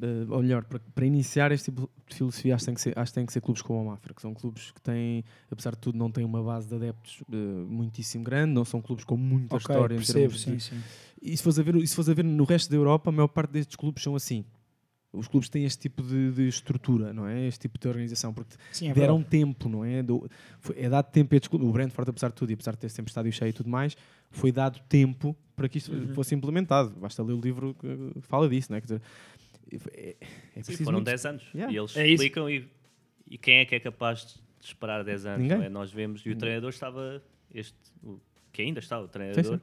[SPEAKER 9] eh, ou melhor, para, para iniciar este tipo de filosofia, acho que, tem que ser, acho que tem que ser clubes como o Mafra, que são clubes que têm, apesar de tudo, não têm uma base de adeptos eh, muitíssimo grande, não são clubes com muita
[SPEAKER 8] Ok,
[SPEAKER 9] história. em
[SPEAKER 8] percebo,
[SPEAKER 9] termos
[SPEAKER 8] sim,
[SPEAKER 9] de-
[SPEAKER 8] sim.
[SPEAKER 9] E se fores, a ver, se fores a ver no resto da Europa, a maior parte destes clubes são assim. os clubes têm este tipo de, de estrutura, não é? Este tipo de organização, porque
[SPEAKER 8] Sim, é
[SPEAKER 9] deram
[SPEAKER 8] verdade.
[SPEAKER 9] tempo, não é? Do- foi- é dado tempo a estes clubes. O Brentford, apesar de tudo, e apesar de ter sempre estádio cheio e tudo mais, foi dado tempo para que isto
[SPEAKER 8] Uhum.
[SPEAKER 9] fosse implementado. Basta ler o livro que fala disso, não é? Quer dizer, é, é
[SPEAKER 10] Sim, foram
[SPEAKER 9] muito-
[SPEAKER 10] 10 anos.
[SPEAKER 9] Yeah.
[SPEAKER 10] E eles
[SPEAKER 8] É
[SPEAKER 10] explicam e, e quem é que é capaz de esperar 10 anos?
[SPEAKER 9] Ninguém.
[SPEAKER 10] não é? Nós vemos, e o treinador estava, este, o, que ainda está, o
[SPEAKER 9] Sim,
[SPEAKER 10] treinador,
[SPEAKER 9] sim.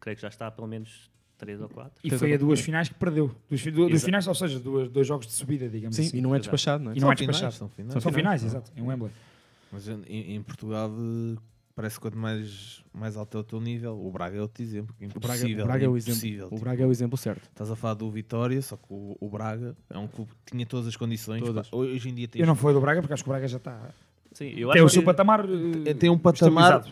[SPEAKER 10] creio que já está há pelo menos 3 ou 4.
[SPEAKER 8] E foi a duas finais que perdeu. Dos, fi- do- dos
[SPEAKER 10] Exato.
[SPEAKER 8] finais, ou seja, duas, dois jogos de subida, digamos
[SPEAKER 9] Sim,
[SPEAKER 8] assim.
[SPEAKER 9] e não é despachado, não é?
[SPEAKER 8] E não é
[SPEAKER 6] São finais,
[SPEAKER 8] despachado.
[SPEAKER 6] são finais.
[SPEAKER 8] São
[SPEAKER 9] finais.
[SPEAKER 8] finais, exato, em Wembley.
[SPEAKER 6] Mas em, em Portugal parece que quanto mais, mais alto é o teu nível, o Braga é outro exemplo.
[SPEAKER 9] O Braga,
[SPEAKER 6] Impossível,
[SPEAKER 9] o Braga é o
[SPEAKER 6] impossível,
[SPEAKER 9] exemplo. O
[SPEAKER 6] tipo,
[SPEAKER 9] Braga é o exemplo certo.
[SPEAKER 6] Estás a falar do Vitória, só que o, o Braga é um clube que tinha todas as condições.
[SPEAKER 9] Todas.
[SPEAKER 6] pá, hoje em dia
[SPEAKER 8] Eu não fui do Braga, porque acho que o Braga já está.
[SPEAKER 10] Sim, eu
[SPEAKER 8] Tem o seu
[SPEAKER 10] que
[SPEAKER 8] patamar.
[SPEAKER 6] É,
[SPEAKER 8] eh,
[SPEAKER 6] tem um patamar.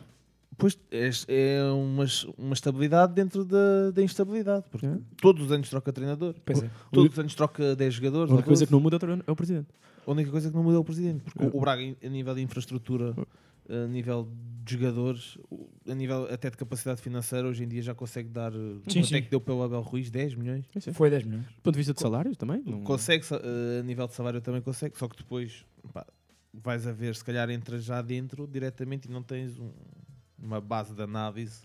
[SPEAKER 6] Pois é, é uma, uma estabilidade dentro da, da instabilidade. Porque
[SPEAKER 9] É.
[SPEAKER 6] todos os anos troca treinador.
[SPEAKER 8] É.
[SPEAKER 6] Todos os anos troca 10 jogadores.
[SPEAKER 9] A única coisa
[SPEAKER 6] 12.
[SPEAKER 9] que não muda é o é o presidente.
[SPEAKER 6] A única coisa que não muda é o presidente. Porque
[SPEAKER 9] É.
[SPEAKER 6] o Braga, a nível de infraestrutura, a nível de jogadores, a nível até de capacidade financeira, hoje em dia já consegue dar.
[SPEAKER 8] Sim,
[SPEAKER 6] quanto
[SPEAKER 8] sim.
[SPEAKER 6] é que deu pelo Abel Ruiz? 10 milhões?
[SPEAKER 8] Foi 10 milhões.
[SPEAKER 9] Do ponto de vista de salários também. não-
[SPEAKER 6] Consegue, eh, a nível de salário também consegue, só que depois pá, vais a ver, se calhar entras já dentro diretamente e não tens um- uma base de análise.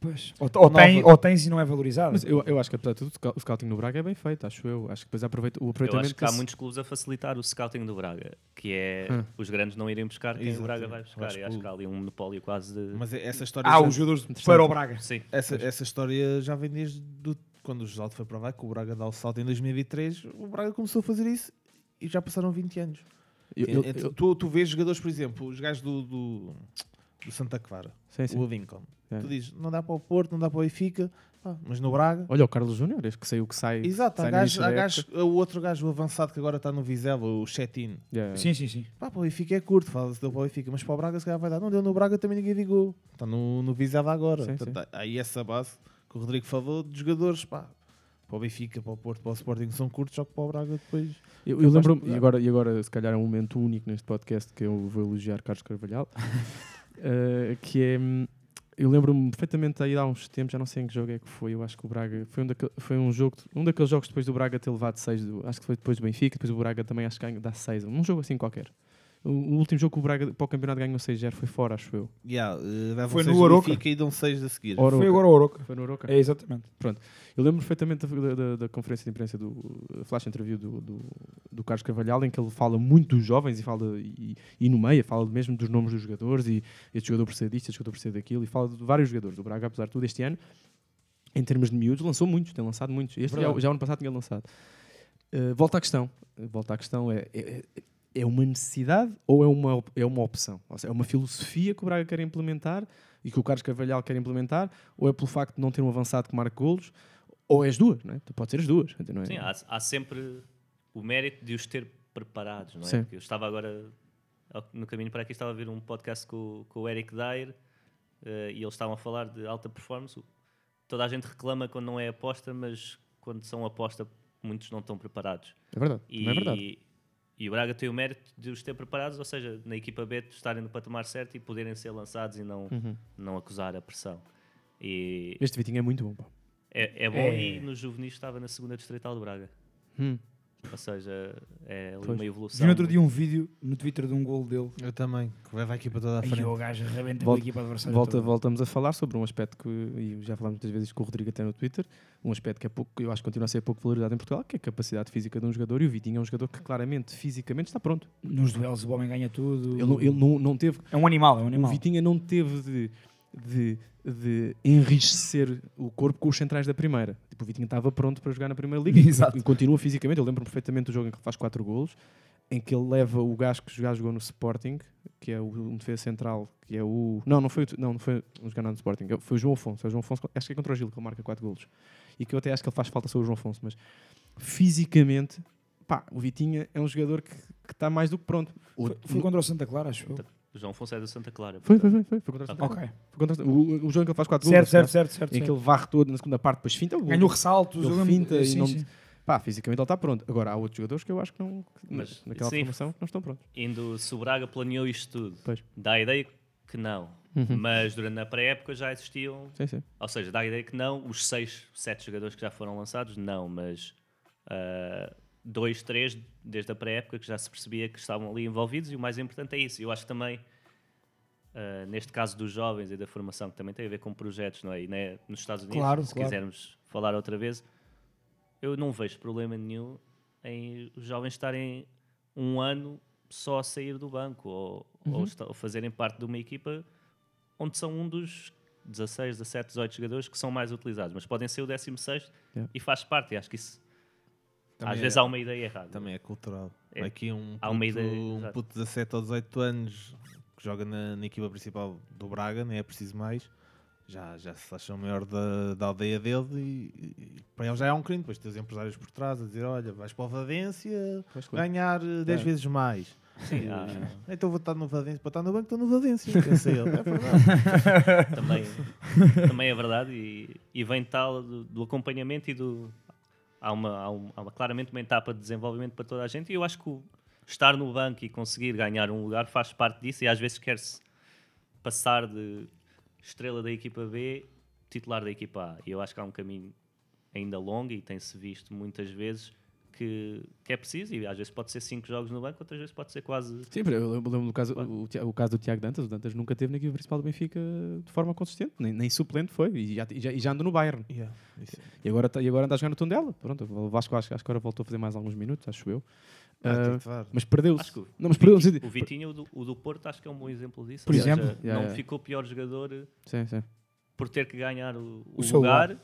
[SPEAKER 8] Pois. Ou, ou, tem, ou tens e não é valorizado.
[SPEAKER 9] Mas eu, eu acho que, apesar de tudo, o scout- o scouting no Braga é bem feito, acho eu. Acho que depois aproveita, o
[SPEAKER 10] Eu
[SPEAKER 9] aproveitamento
[SPEAKER 10] acho que há
[SPEAKER 9] esse-
[SPEAKER 10] muitos clubes a facilitar o scouting do Braga, que é
[SPEAKER 9] Hum.
[SPEAKER 10] os grandes não irem buscar quem
[SPEAKER 6] Exato.
[SPEAKER 10] o Braga vai
[SPEAKER 6] Eu
[SPEAKER 10] buscar.
[SPEAKER 6] acho
[SPEAKER 10] e
[SPEAKER 6] que
[SPEAKER 10] acho
[SPEAKER 6] o-
[SPEAKER 10] que há ali um monopólio quase de.
[SPEAKER 6] Mas essa história,
[SPEAKER 8] Há
[SPEAKER 6] já,
[SPEAKER 8] os jogadores para o Braga.
[SPEAKER 10] Sim.
[SPEAKER 6] essa, essa história já vem desde do- quando o Josaldo foi para lá, que o Braga dá o salto em 2003. O Braga começou a fazer isso e já passaram 20 anos.
[SPEAKER 9] Eu-
[SPEAKER 6] É-
[SPEAKER 9] eu-
[SPEAKER 6] é-
[SPEAKER 9] eu-
[SPEAKER 6] tu, tu vês jogadores, por exemplo, os gajos do, do, do Santa Clara,
[SPEAKER 9] sim, sim.
[SPEAKER 6] o Lincoln.
[SPEAKER 9] É.
[SPEAKER 6] Tu dizes, não dá para o Porto, não dá para o Benfica, pá, mas no Braga.
[SPEAKER 9] Olha o Carlos Júnior, este que saiu que sai.
[SPEAKER 6] Exato, há,
[SPEAKER 9] sai
[SPEAKER 6] gajo, gajo- o outro gajo, o avançado que agora está no Vizela, o Chetin.
[SPEAKER 9] Yeah.
[SPEAKER 8] Sim, sim, sim.
[SPEAKER 6] Pá, para o Benfica é curto, fala-se deu para o Benfica, mas para o Braga se calhar vai dar. Não deu no Braga, também ninguém vigou. Está no, no Vizela agora.
[SPEAKER 9] Sim,
[SPEAKER 6] Portanto, há aí essa base que o Rodrigo falou de jogadores, pá, para o Benfica, para o Porto, para o Sporting são curtos, só que para o Braga depois.
[SPEAKER 9] Eu, eu
[SPEAKER 6] de
[SPEAKER 9] lembro-me, e agora, e agora se calhar é um momento único neste podcast que eu vou elogiar Carlos Carvalhal, [laughs] eh, que é. Eu lembro-me perfeitamente aí há uns tempos, já não sei em que jogo é que foi, eu acho que o Braga foi um, daquele, foi um jogo, um daqueles jogos depois do Braga ter levado 6, acho que foi depois do Benfica, depois o Braga também acho que dá 6, um jogo assim qualquer. O, último jogo que o Braga para o campeonato ganhou 6-0 foi fora, acho eu.
[SPEAKER 6] Yeah, levam
[SPEAKER 8] Foi no
[SPEAKER 6] do. Benfica e dão 6 a seguir.
[SPEAKER 9] Oroca.
[SPEAKER 8] Foi agora o Oroca.
[SPEAKER 9] Foi no Oroca.
[SPEAKER 8] É exatamente.
[SPEAKER 9] Eu lembro perfeitamente da, da- da conferência de imprensa do flash interview do, do, do Carlos Carvalhal, em que ele fala muito dos jovens e fala e, e nomeia, fala mesmo dos nomes dos jogadores e este jogador precisa disto, este jogador precisa daquilo, e fala de vários jogadores. O Braga, apesar de tudo, este ano, em termos de miúdos, lançou muitos, tem lançado muitos. Este já,
[SPEAKER 8] Verdade.
[SPEAKER 9] já o ano passado tinha lançado. Uh, volta à questão. Volta à questão é, é, é uma necessidade ou é uma, é uma opção? Ou seja, é uma filosofia que o Braga quer implementar e que o Carlos Carvalhal quer implementar, ou é pelo facto de não ter um avançado que marque golos, ou é as duas, não é? Pode ser as duas. Não é?
[SPEAKER 10] Sim, há, há sempre o mérito de os ter preparados, não é?
[SPEAKER 9] Sim.
[SPEAKER 10] Porque eu estava agora, no caminho para aqui, estava a ver um podcast com, com o Eric Dyer eh, e eles estavam a falar de alta performance. Toda a gente reclama quando não é aposta, mas quando são aposta, muitos não estão preparados.
[SPEAKER 9] É verdade,
[SPEAKER 10] E,
[SPEAKER 9] não é verdade.
[SPEAKER 10] E o Braga tem o mérito de os ter preparados, ou seja, na equipa B de estarem no patamar certo e poderem ser lançados e não,
[SPEAKER 9] Uhum.
[SPEAKER 10] não acusar a pressão. E
[SPEAKER 9] Este Vitinho é muito bom. pá.
[SPEAKER 10] é, é bom
[SPEAKER 8] É.
[SPEAKER 10] e no juvenis estava na segunda distrital do Braga.
[SPEAKER 9] Hum.
[SPEAKER 10] Ou seja, é ali
[SPEAKER 9] Pois.
[SPEAKER 10] uma evolução.
[SPEAKER 8] Vi no outro dia um vídeo no Twitter de um gol dele.
[SPEAKER 6] Eu também, que leva a equipa toda à
[SPEAKER 8] E
[SPEAKER 6] frente.
[SPEAKER 8] o gajo arrebenta
[SPEAKER 9] Volta-
[SPEAKER 8] com a equipa adversária.
[SPEAKER 9] Volta,
[SPEAKER 8] toda.
[SPEAKER 9] voltamos a falar sobre um aspecto que, e já falámos muitas vezes com o Rodrigo até no Twitter, um aspecto que é pouco, eu acho que continua a ser pouco valorizado em Portugal, que é a capacidade física de um jogador, e o Vitinho é um jogador que claramente, fisicamente, está pronto.
[SPEAKER 8] Nos duelos o homem ganha tudo.
[SPEAKER 9] Ele, não- ele não, não teve,
[SPEAKER 8] É um animal, é um
[SPEAKER 9] o
[SPEAKER 8] animal.
[SPEAKER 9] Vitinha não teve de, de, de enriquecer o corpo com os centrais da primeira. Tipo, o Vitinha estava pronto para jogar na primeira liga
[SPEAKER 8] Exato.
[SPEAKER 9] e continua fisicamente. Eu lembro perfeitamente do jogo em que ele faz 4 golos, em que ele leva o gajo que já jogou no Sporting, que é o um defesa central, que é o. Não, não foi, não, não foi um jogador no Sporting, foi o João Afonso. É o João Afonso, acho que é contra o Gil que ele marca 4 golos. E que eu até acho que ele faz falta sobre o João Afonso, mas fisicamente, pá, o Vitinha é um jogador que que está mais do que pronto. O-
[SPEAKER 8] Foi, foi contra o Santa Clara, acho eu.
[SPEAKER 10] O João Afonso é do Santa Clara.
[SPEAKER 9] foi, foi, foi, foi, foi contra o Santa
[SPEAKER 10] Ok.
[SPEAKER 9] Clara. Foi contra o, o, o jogo em que ele faz 4
[SPEAKER 8] Certo,
[SPEAKER 9] golos.
[SPEAKER 8] certo, certo, certo.
[SPEAKER 9] Em que
[SPEAKER 8] certo.
[SPEAKER 9] ele varre todo na segunda parte, depois finta. o-
[SPEAKER 8] Ganhou ressaltos.
[SPEAKER 9] ele finta e
[SPEAKER 8] sim,
[SPEAKER 9] não-
[SPEAKER 8] sim.
[SPEAKER 9] Pá, fisicamente ele está pronto. Agora há outros jogadores que eu acho que não.
[SPEAKER 10] Mas,
[SPEAKER 9] naquela
[SPEAKER 10] sim.
[SPEAKER 9] formação não estão prontos.
[SPEAKER 10] Indo, se o Braga planeou isto tudo,
[SPEAKER 9] Pois.
[SPEAKER 10] dá a ideia que não.
[SPEAKER 9] Uhum.
[SPEAKER 10] Mas durante a pré-época já existiam.
[SPEAKER 9] Sim, sim.
[SPEAKER 10] Ou seja, dá a ideia que não. Os 6, 7 jogadores que já foram lançados, não. Mas ah, dois, três, desde a pré-época, que já se percebia que estavam ali envolvidos, e o mais importante é isso. Eu acho que também, ah, neste caso dos jovens e da formação, que também tem a ver com projetos, não é? E né, nos Estados Unidos,
[SPEAKER 8] Claro,
[SPEAKER 10] se
[SPEAKER 8] claro.
[SPEAKER 10] quisermos falar outra vez, eu não vejo problema nenhum em os jovens estarem um ano só a sair do banco ou,
[SPEAKER 8] Uhum.
[SPEAKER 10] ou, ou fazerem parte de uma equipa onde são um dos 16, 17, 18 jogadores que são mais utilizados, mas podem ser o 16
[SPEAKER 9] Yeah.
[SPEAKER 10] e faz parte. E acho que isso
[SPEAKER 6] Também
[SPEAKER 10] às
[SPEAKER 6] é-
[SPEAKER 10] vezes há uma ideia errada.
[SPEAKER 6] Também é cultural.
[SPEAKER 10] É.
[SPEAKER 6] Aqui um
[SPEAKER 10] Há uma
[SPEAKER 6] puto,
[SPEAKER 10] ideia,
[SPEAKER 6] um puto de 17 ou 18 anos que joga na, na equipa principal do Braga, nem é preciso mais. Já, já se acha o maior da, da aldeia dele e, e para ele já é um crime. Depois tens empresários por trás a dizer: Olha, vais para o Valência ganhar 10
[SPEAKER 9] É.
[SPEAKER 6] vezes mais.
[SPEAKER 10] Sim, há-
[SPEAKER 6] Então vou estar no Valência, para estar no banco, estou no Valência. Pensa ele. É verdade.
[SPEAKER 10] também, também é verdade e, e vem tal do, do acompanhamento e do há uma, há, há uma- claramente uma etapa de desenvolvimento para toda a gente e eu acho que o- estar no banco e conseguir ganhar um lugar faz parte disso e às vezes quer-se passar de estrela da equipa B titular da equipa A. E eu acho que há um caminho ainda longo e tem-se visto muitas vezes que, que é preciso e às vezes pode ser cinco jogos no banco, outras vezes pode ser quase
[SPEAKER 9] Sim, eu lembro, do caso, o, o caso do Tiago Dantas. O Dantas nunca teve na equipa principal do Benfica de forma consistente, nem, nem suplente foi, e já, já, já anda no Bayern.
[SPEAKER 6] Yeah.
[SPEAKER 9] E agora, tá- e agora anda a jogar no Tondela. Pronto, o Vasco acho, acho que agora voltou a fazer mais alguns minutos, acho eu.
[SPEAKER 6] Falar.
[SPEAKER 9] mas perdeu-se. Não, mas
[SPEAKER 10] o. Vitinho, o Vitinho, o do, o do Porto, acho que é um bom exemplo disso.
[SPEAKER 8] Por
[SPEAKER 10] seja,
[SPEAKER 8] exemplo.
[SPEAKER 9] Yeah,
[SPEAKER 10] não
[SPEAKER 9] yeah.
[SPEAKER 10] ficou pior jogador
[SPEAKER 9] Sim, sim.
[SPEAKER 10] por ter que ganhar o,
[SPEAKER 8] O
[SPEAKER 10] o
[SPEAKER 8] seu
[SPEAKER 10] lugar.
[SPEAKER 8] lugar.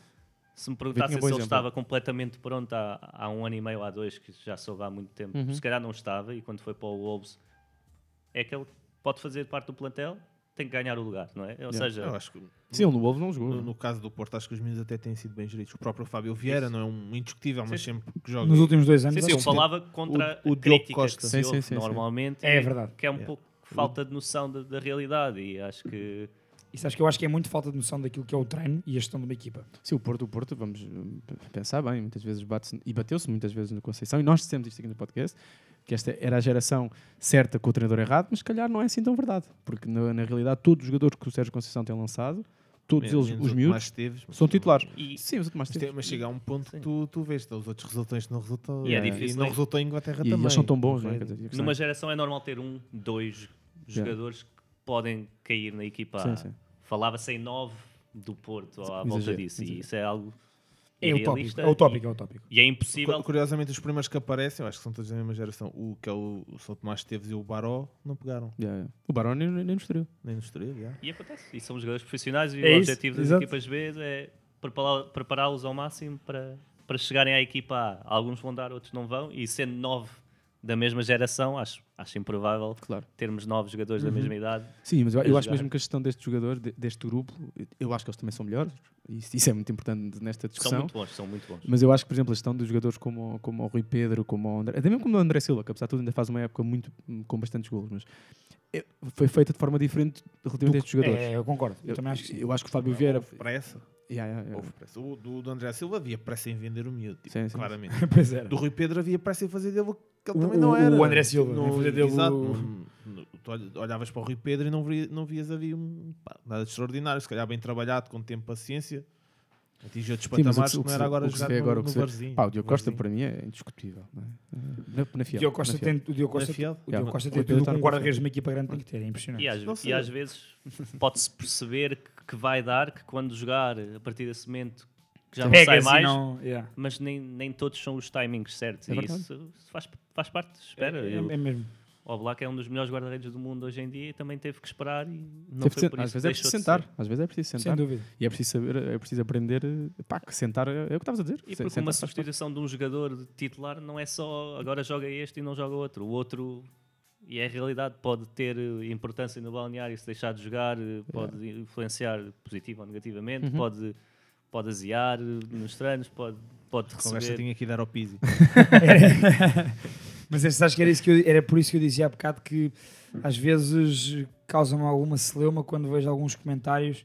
[SPEAKER 10] Se me
[SPEAKER 9] é
[SPEAKER 10] perguntassem se ele
[SPEAKER 9] exemplo.
[SPEAKER 10] estava completamente pronto há, há um ano e meio, há dois, que já soube há muito tempo,
[SPEAKER 9] Uhum.
[SPEAKER 10] se calhar não estava, e quando foi para o Wolves, é que ele pode fazer parte do plantel, tem que ganhar o lugar, não é? Ou
[SPEAKER 9] Yeah.
[SPEAKER 10] seja,
[SPEAKER 6] Eu acho que
[SPEAKER 9] Sim, no Wolves não jogou.
[SPEAKER 6] no, no caso do Porto, acho que os meninos até têm sido bem geridos. O próprio Fábio Vieira
[SPEAKER 10] Isso.
[SPEAKER 6] não é um indiscutível, mas
[SPEAKER 10] Sim.
[SPEAKER 6] sempre que joga.
[SPEAKER 8] Nos últimos dois anos.
[SPEAKER 10] sim, sim,
[SPEAKER 8] acho
[SPEAKER 10] eu falava contra
[SPEAKER 6] O- o Diogo Costa.
[SPEAKER 10] que se
[SPEAKER 9] Sim, sim,
[SPEAKER 10] ouve
[SPEAKER 9] sim, sim.
[SPEAKER 10] normalmente,
[SPEAKER 8] É verdade.
[SPEAKER 10] que é um
[SPEAKER 6] Yeah.
[SPEAKER 10] pouco falta de noção da, da realidade, e acho que
[SPEAKER 8] Isso acho que eu acho que é muito falta de noção daquilo que é o treino e a gestão de uma equipa.
[SPEAKER 9] Sim, o Porto, o Porto, vamos hum, pensar bem, muitas vezes bate e bateu-se muitas vezes no Conceição, e nós dissemos isto aqui no podcast, que esta era a geração certa com o treinador errado, mas se calhar não é assim tão verdade, porque na, na realidade todos os jogadores que o Sérgio Conceição tem lançado, todos
[SPEAKER 6] Menos
[SPEAKER 9] eles, os miúdos,
[SPEAKER 6] Esteves,
[SPEAKER 9] são titulares.
[SPEAKER 10] e,
[SPEAKER 9] Sim, os
[SPEAKER 6] Mas, chega a um ponto que tu, tu vês, os outros resultantes não resultam.
[SPEAKER 10] E é
[SPEAKER 6] e
[SPEAKER 10] difícil,
[SPEAKER 6] não
[SPEAKER 10] é?
[SPEAKER 6] resultou em Inglaterra
[SPEAKER 9] E
[SPEAKER 6] também.
[SPEAKER 9] eles são tão bons, não é?
[SPEAKER 10] Numa
[SPEAKER 9] é-
[SPEAKER 10] geração é normal ter um, dois jogadores que podem cair na equipa
[SPEAKER 9] Sim,
[SPEAKER 10] A.
[SPEAKER 9] sim.
[SPEAKER 10] Falava-se em nove do Porto à volta
[SPEAKER 9] exagero,
[SPEAKER 10] disso,
[SPEAKER 9] exagero.
[SPEAKER 10] e isso é algo
[SPEAKER 8] É o tópico.
[SPEAKER 10] irrealista
[SPEAKER 8] É o tópico, é o tópico.
[SPEAKER 10] E é impossível.
[SPEAKER 6] Cu- Curiosamente, os primeiros que aparecem, eu acho que são todos da mesma geração. O que é o, o São Tomás Esteves e o Baró, não pegaram.
[SPEAKER 9] Yeah, yeah. O Baroni nem, nem nos estreou.
[SPEAKER 6] Nem no Estoril, já.
[SPEAKER 10] E acontece. E são jogadores profissionais e
[SPEAKER 8] É
[SPEAKER 10] o
[SPEAKER 8] isso,
[SPEAKER 10] objetivo das
[SPEAKER 8] exato.
[SPEAKER 10] equipas B é prepará- prepará-los ao máximo para, para chegarem à equipa A. Alguns vão dar, outros não vão. E sendo nove da mesma geração, acho, acho improvável
[SPEAKER 9] Claro.
[SPEAKER 10] termos nove jogadores da mesma idade.
[SPEAKER 9] Sim, mas eu, eu acho mesmo que a gestão deste jogador, de- deste grupo, eu acho que eles também são melhores. Isso, isso é muito importante nesta
[SPEAKER 10] São
[SPEAKER 9] discussão.
[SPEAKER 10] muito bons, são muito bons.
[SPEAKER 9] Mas eu acho que, por exemplo, a gestão dos jogadores como, como o Rui Pedro, como o André, até mesmo como o André Silva, que apesar de tudo ainda faz uma época muito, com bastantes golos, mas é- foi feita de forma diferente relativamente a estes jogadores.
[SPEAKER 8] É, eu concordo. Eu,
[SPEAKER 9] eu,
[SPEAKER 8] também acho que sim.
[SPEAKER 9] eu acho que o Fábio Vieira.
[SPEAKER 6] Houve pressa.
[SPEAKER 9] Yeah, yeah, yeah.
[SPEAKER 6] Houve pressa. O do, do André Silva havia pressa em vender o miúdo, tipo,
[SPEAKER 9] Sim, sim.
[SPEAKER 6] claramente. [laughs]
[SPEAKER 8] pois era.
[SPEAKER 6] Do Rui Pedro havia pressa em fazer dele o que ele
[SPEAKER 8] O-
[SPEAKER 6] também não era.
[SPEAKER 8] o André Silva,
[SPEAKER 6] No-
[SPEAKER 8] fazer dele
[SPEAKER 6] exato,
[SPEAKER 8] o-
[SPEAKER 6] no- no- tu olh- olhavas para o Rui Pedro e não, via- não vias ali um, pá, nada de extraordinário. Se calhar bem trabalhado, com tempo e paciência. Atingiu outros
[SPEAKER 9] Sim,
[SPEAKER 6] patamares
[SPEAKER 9] que- o
[SPEAKER 6] que
[SPEAKER 9] que
[SPEAKER 6] não era agora jogar no,
[SPEAKER 9] agora, o
[SPEAKER 6] no
[SPEAKER 9] que vê-
[SPEAKER 6] Varzinho.
[SPEAKER 9] Pá, o Diogo Costa para mim é indiscutível. não é? Na, fiel,
[SPEAKER 8] Diogo Costa tem, o Diogo Costa,
[SPEAKER 6] fiel?
[SPEAKER 8] o Diogo
[SPEAKER 9] Yeah.
[SPEAKER 8] Costa tem tudo
[SPEAKER 9] está
[SPEAKER 8] que um
[SPEAKER 9] no
[SPEAKER 8] guarda-redes de uma equipa grande tem que ter, é impressionante.
[SPEAKER 10] E às,
[SPEAKER 6] Não
[SPEAKER 10] e às vezes pode-se perceber que, que vai dar, que quando jogar a partir desse momento que já não sai
[SPEAKER 8] Pegas
[SPEAKER 10] mais,
[SPEAKER 8] não- yeah.
[SPEAKER 10] mas nem, nem todos são os timings certos.
[SPEAKER 9] É
[SPEAKER 10] e isso, faz, faz parte, espera.
[SPEAKER 8] É,
[SPEAKER 10] Eu-
[SPEAKER 8] é mesmo.
[SPEAKER 10] O Oblak é um dos melhores guarda-redes do mundo hoje em dia e também teve que esperar e não foi por
[SPEAKER 9] às
[SPEAKER 10] isso
[SPEAKER 9] vezes
[SPEAKER 10] que
[SPEAKER 9] é preciso sentar.
[SPEAKER 10] ser.
[SPEAKER 9] Às vezes é preciso
[SPEAKER 8] Sem
[SPEAKER 9] sentar.
[SPEAKER 8] dúvida.
[SPEAKER 9] E é preciso saber, é preciso aprender. Pá, que sentar é, é o que estavas a dizer.
[SPEAKER 10] E porque
[SPEAKER 9] sentar
[SPEAKER 10] uma substituição de um jogador titular não é só agora joga este e não joga outro. O outro, e é a realidade, pode ter eh, importância no balneário se deixar de jogar, eh, pode influenciar positivo ou negativamente,
[SPEAKER 9] Uhum.
[SPEAKER 10] pode, pode aziar nos treinos, pode, pode
[SPEAKER 6] A conversa
[SPEAKER 10] receber.
[SPEAKER 6] tinha que ir dar ao Pizzi. [laughs]
[SPEAKER 8] Mas esse, acho que era, isso que eu- era por isso que eu dizia há bocado que às vezes causa-me alguma celeuma quando vejo alguns comentários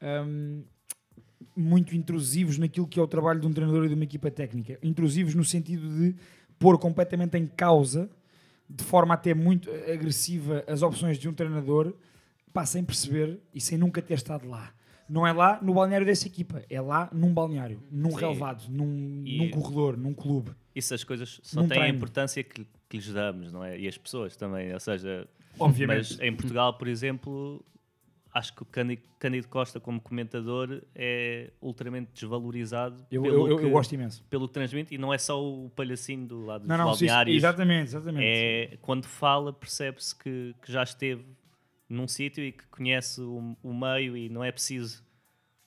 [SPEAKER 8] hum, muito intrusivos naquilo que é o trabalho de um treinador e de uma equipa técnica. Intrusivos no sentido de pôr completamente em causa, de forma até muito agressiva, as opções de um treinador, pá, sem perceber e sem nunca ter estado lá. Não é lá no balneário dessa equipa, é lá num balneário, num
[SPEAKER 10] Sim.
[SPEAKER 8] relevado, num,
[SPEAKER 10] E-
[SPEAKER 8] num corredor, num clube.
[SPEAKER 10] Isso as coisas só têm a
[SPEAKER 8] treino.
[SPEAKER 10] importância que, que lhes damos, não é? E as pessoas também, ou seja...
[SPEAKER 8] Obviamente.
[SPEAKER 10] Mas em Portugal, por exemplo, acho que o Cândido, Costa como comentador é ultramente desvalorizado
[SPEAKER 8] Eu-
[SPEAKER 10] pelo
[SPEAKER 8] eu- eu-
[SPEAKER 10] que,
[SPEAKER 8] eu gosto imenso.
[SPEAKER 10] Pelo que transmite, e não é só o palhacinho do lado dos
[SPEAKER 8] Não, não,
[SPEAKER 10] balneários.
[SPEAKER 8] exatamente, exatamente.
[SPEAKER 10] É, quando fala, percebe-se que, que já esteve num sítio e que conhece o, o meio e não é preciso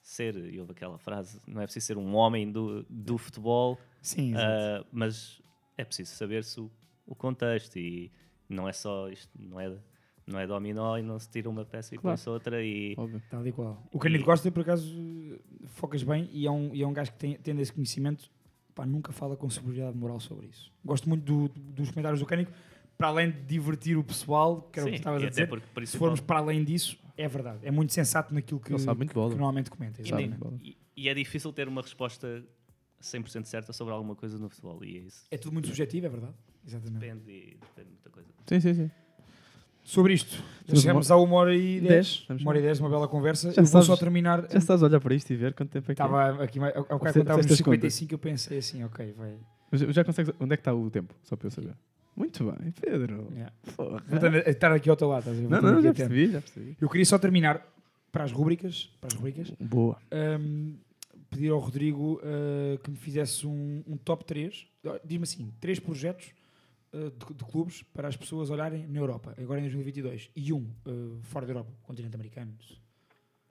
[SPEAKER 10] ser, e houve aquela frase, não é preciso ser um homem do, do futebol,
[SPEAKER 8] Sim,
[SPEAKER 10] ah, mas é preciso saber-se o, o contexto e não é só isto, não é, não é dominó e não se tira uma peça e
[SPEAKER 8] Claro.
[SPEAKER 10] põe-se outra e
[SPEAKER 8] Tal e qual. O Canido Costa, por acaso, focas bem e é um, e é um gajo que tem, tem esse conhecimento, pá, nunca fala com superioridade moral sobre isso. Gosto muito do- dos comentários do Canico, para além de divertir o pessoal, que era o
[SPEAKER 10] Sim,
[SPEAKER 8] que estavas a
[SPEAKER 10] até
[SPEAKER 8] dizer,
[SPEAKER 10] porque,
[SPEAKER 8] se
[SPEAKER 10] principal-
[SPEAKER 8] formos para além disso, é verdade. É muito sensato naquilo que,
[SPEAKER 9] Ele sabe muito
[SPEAKER 8] que- que normalmente comenta.
[SPEAKER 10] E, e- é difícil ter uma resposta 100% certa sobre alguma coisa no futebol e é isso.
[SPEAKER 8] É tudo muito subjetivo, é verdade. Exatamente.
[SPEAKER 10] Depende, e depende de muita coisa.
[SPEAKER 9] Sim, sim, sim.
[SPEAKER 8] Sobre isto,
[SPEAKER 9] Temos
[SPEAKER 8] chegamos a uma hora e
[SPEAKER 9] Dez,
[SPEAKER 8] Uma hora e dez, uma bela conversa.
[SPEAKER 9] Já
[SPEAKER 8] eu vou só terminar.
[SPEAKER 9] Já estás a olhar para isto e ver quanto tempo é que.
[SPEAKER 8] Estava aqui, ao bocado,
[SPEAKER 9] fizeste as contas.
[SPEAKER 8] 55, eu pensei assim, ok, vai.
[SPEAKER 9] Mas Já consegues. Onde é que está o tempo? Só para eu saber. Muito bem, Pedro.
[SPEAKER 8] Yeah.
[SPEAKER 9] Porra.
[SPEAKER 8] Estar aqui ao teu lado, estás a ver?
[SPEAKER 9] Não, não, já percebi, já percebi.
[SPEAKER 8] Eu queria só terminar para as rubricas. Para as rubricas
[SPEAKER 9] Boa.
[SPEAKER 8] Pedir ao Rodrigo ah, que me fizesse um, um top 3. Diz-me assim: três projetos ah, de, de clubes para as pessoas olharem na Europa, agora em 2022. E um ah, fora da Europa, continente americano.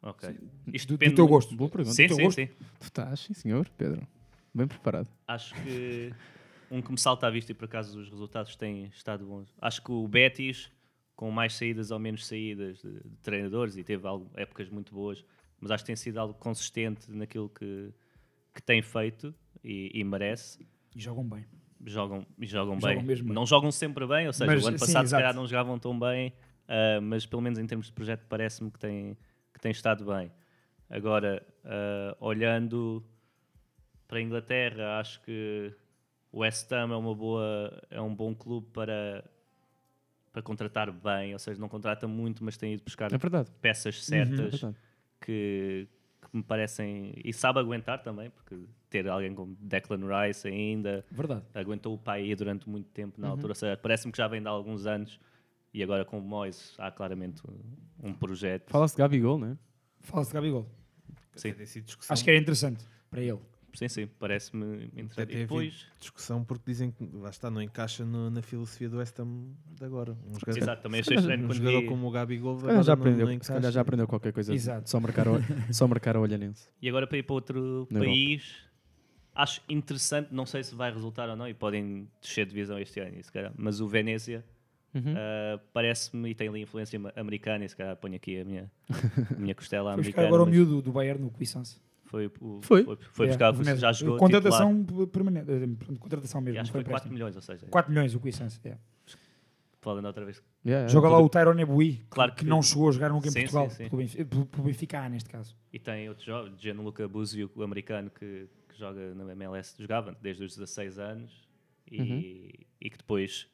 [SPEAKER 10] Ok.
[SPEAKER 8] Sim.
[SPEAKER 10] Isto
[SPEAKER 8] Do- do
[SPEAKER 10] depende
[SPEAKER 8] teu
[SPEAKER 10] muito-
[SPEAKER 8] gosto.
[SPEAKER 9] Boa pergunta.
[SPEAKER 10] Sim,
[SPEAKER 8] Do teu
[SPEAKER 10] sim,
[SPEAKER 8] gosto?
[SPEAKER 10] sim.
[SPEAKER 9] Tu estás, sim, senhor, Pedro. Bem preparado.
[SPEAKER 10] Acho que um que me salta à vista e por acaso os resultados têm estado bons. Acho que o Betis, com mais saídas ou menos saídas de, de treinadores, e teve algo- épocas muito boas, mas acho que tem sido algo consistente naquilo que, que tem feito e, e merece.
[SPEAKER 8] E jogam bem.
[SPEAKER 10] Jogam, jogam,
[SPEAKER 8] Jogam
[SPEAKER 10] bem.
[SPEAKER 8] mesmo bem.
[SPEAKER 10] Não jogam sempre bem, ou seja,
[SPEAKER 8] Mas,
[SPEAKER 10] o ano
[SPEAKER 8] sim,
[SPEAKER 10] passado se calhar não jogavam tão bem, ah, mas pelo menos em termos de projeto parece-me que tem, que tem estado bem. Agora, ah, olhando para a Inglaterra, acho que o West Ham é, uma boa, é um bom clube para, para contratar bem, ou seja, não contrata muito, mas tem ido buscar
[SPEAKER 9] É
[SPEAKER 10] peças
[SPEAKER 9] É
[SPEAKER 10] certas
[SPEAKER 9] verdade.
[SPEAKER 10] que, que me parecem. E sabe aguentar também, porque ter alguém como Declan Rice ainda
[SPEAKER 8] Verdade.
[SPEAKER 10] aguentou o pai durante muito tempo na
[SPEAKER 9] Uhum.
[SPEAKER 10] altura. Ou seja, parece-me que já vem de há alguns anos e agora com o Moyes há claramente um, projeto.
[SPEAKER 9] Fala-se de Gabigol, não é?
[SPEAKER 8] Fala-se de Gabigol.
[SPEAKER 10] Sim.
[SPEAKER 8] Acho que era interessante para ele.
[SPEAKER 10] Sim, sim, parece-me
[SPEAKER 6] Até
[SPEAKER 10] interessante.
[SPEAKER 6] havido
[SPEAKER 10] depois,
[SPEAKER 6] discussão porque dizem que lá está, não encaixa no- na filosofia do West Ham de agora. Um jogador,
[SPEAKER 10] Exato, também [laughs] achei estranho
[SPEAKER 6] um
[SPEAKER 10] quando
[SPEAKER 6] jogador
[SPEAKER 10] vi-
[SPEAKER 6] como o Gabigol agora
[SPEAKER 9] calhar já aprendeu,
[SPEAKER 6] não
[SPEAKER 9] se calhar
[SPEAKER 6] encaixa.
[SPEAKER 9] já aprendeu qualquer coisa.
[SPEAKER 8] Exato.
[SPEAKER 9] Só marcar, o, [laughs] só marcar a olhanense.
[SPEAKER 10] E agora para ir para outro
[SPEAKER 9] Na
[SPEAKER 10] país, acho interessante, não sei se vai resultar ou não, e podem descer de divisão este ano, se calhar, mas o Venezia
[SPEAKER 9] Uhum.
[SPEAKER 10] ah, parece-me, e tem ali influência americana, e se calhar ponho aqui a minha, a [laughs] minha costela americana.
[SPEAKER 8] agora o
[SPEAKER 10] mas
[SPEAKER 8] miúdo do Bayern no Cuisance.
[SPEAKER 10] Foi, o-
[SPEAKER 9] Foi?
[SPEAKER 10] foi, foi
[SPEAKER 8] É,
[SPEAKER 10] buscar,
[SPEAKER 8] o Venezia.
[SPEAKER 10] já jogou
[SPEAKER 8] Contratação permanente. eh, Contratação mesmo.
[SPEAKER 10] E acho que foi
[SPEAKER 8] foi
[SPEAKER 10] 4
[SPEAKER 8] empréstimo.
[SPEAKER 10] milhões, ou seja,
[SPEAKER 8] 4 milhões o Cuisance. É.
[SPEAKER 10] falando outra vez.
[SPEAKER 9] Yeah,
[SPEAKER 8] Joga lá o Tyrone Ebui,
[SPEAKER 10] Claro
[SPEAKER 8] que,
[SPEAKER 10] que-
[SPEAKER 8] não chegou a jogar nunca em
[SPEAKER 10] Sim,
[SPEAKER 8] Portugal.
[SPEAKER 10] sim, sim.
[SPEAKER 8] Pelo Benfica, pelo- pelo Benfica A, neste caso.
[SPEAKER 10] E tem outro jovem, Gianluca Buzio, o americano, que, que joga na MLS, jogava desde os 16 anos e,
[SPEAKER 9] Uhum.
[SPEAKER 10] e que depois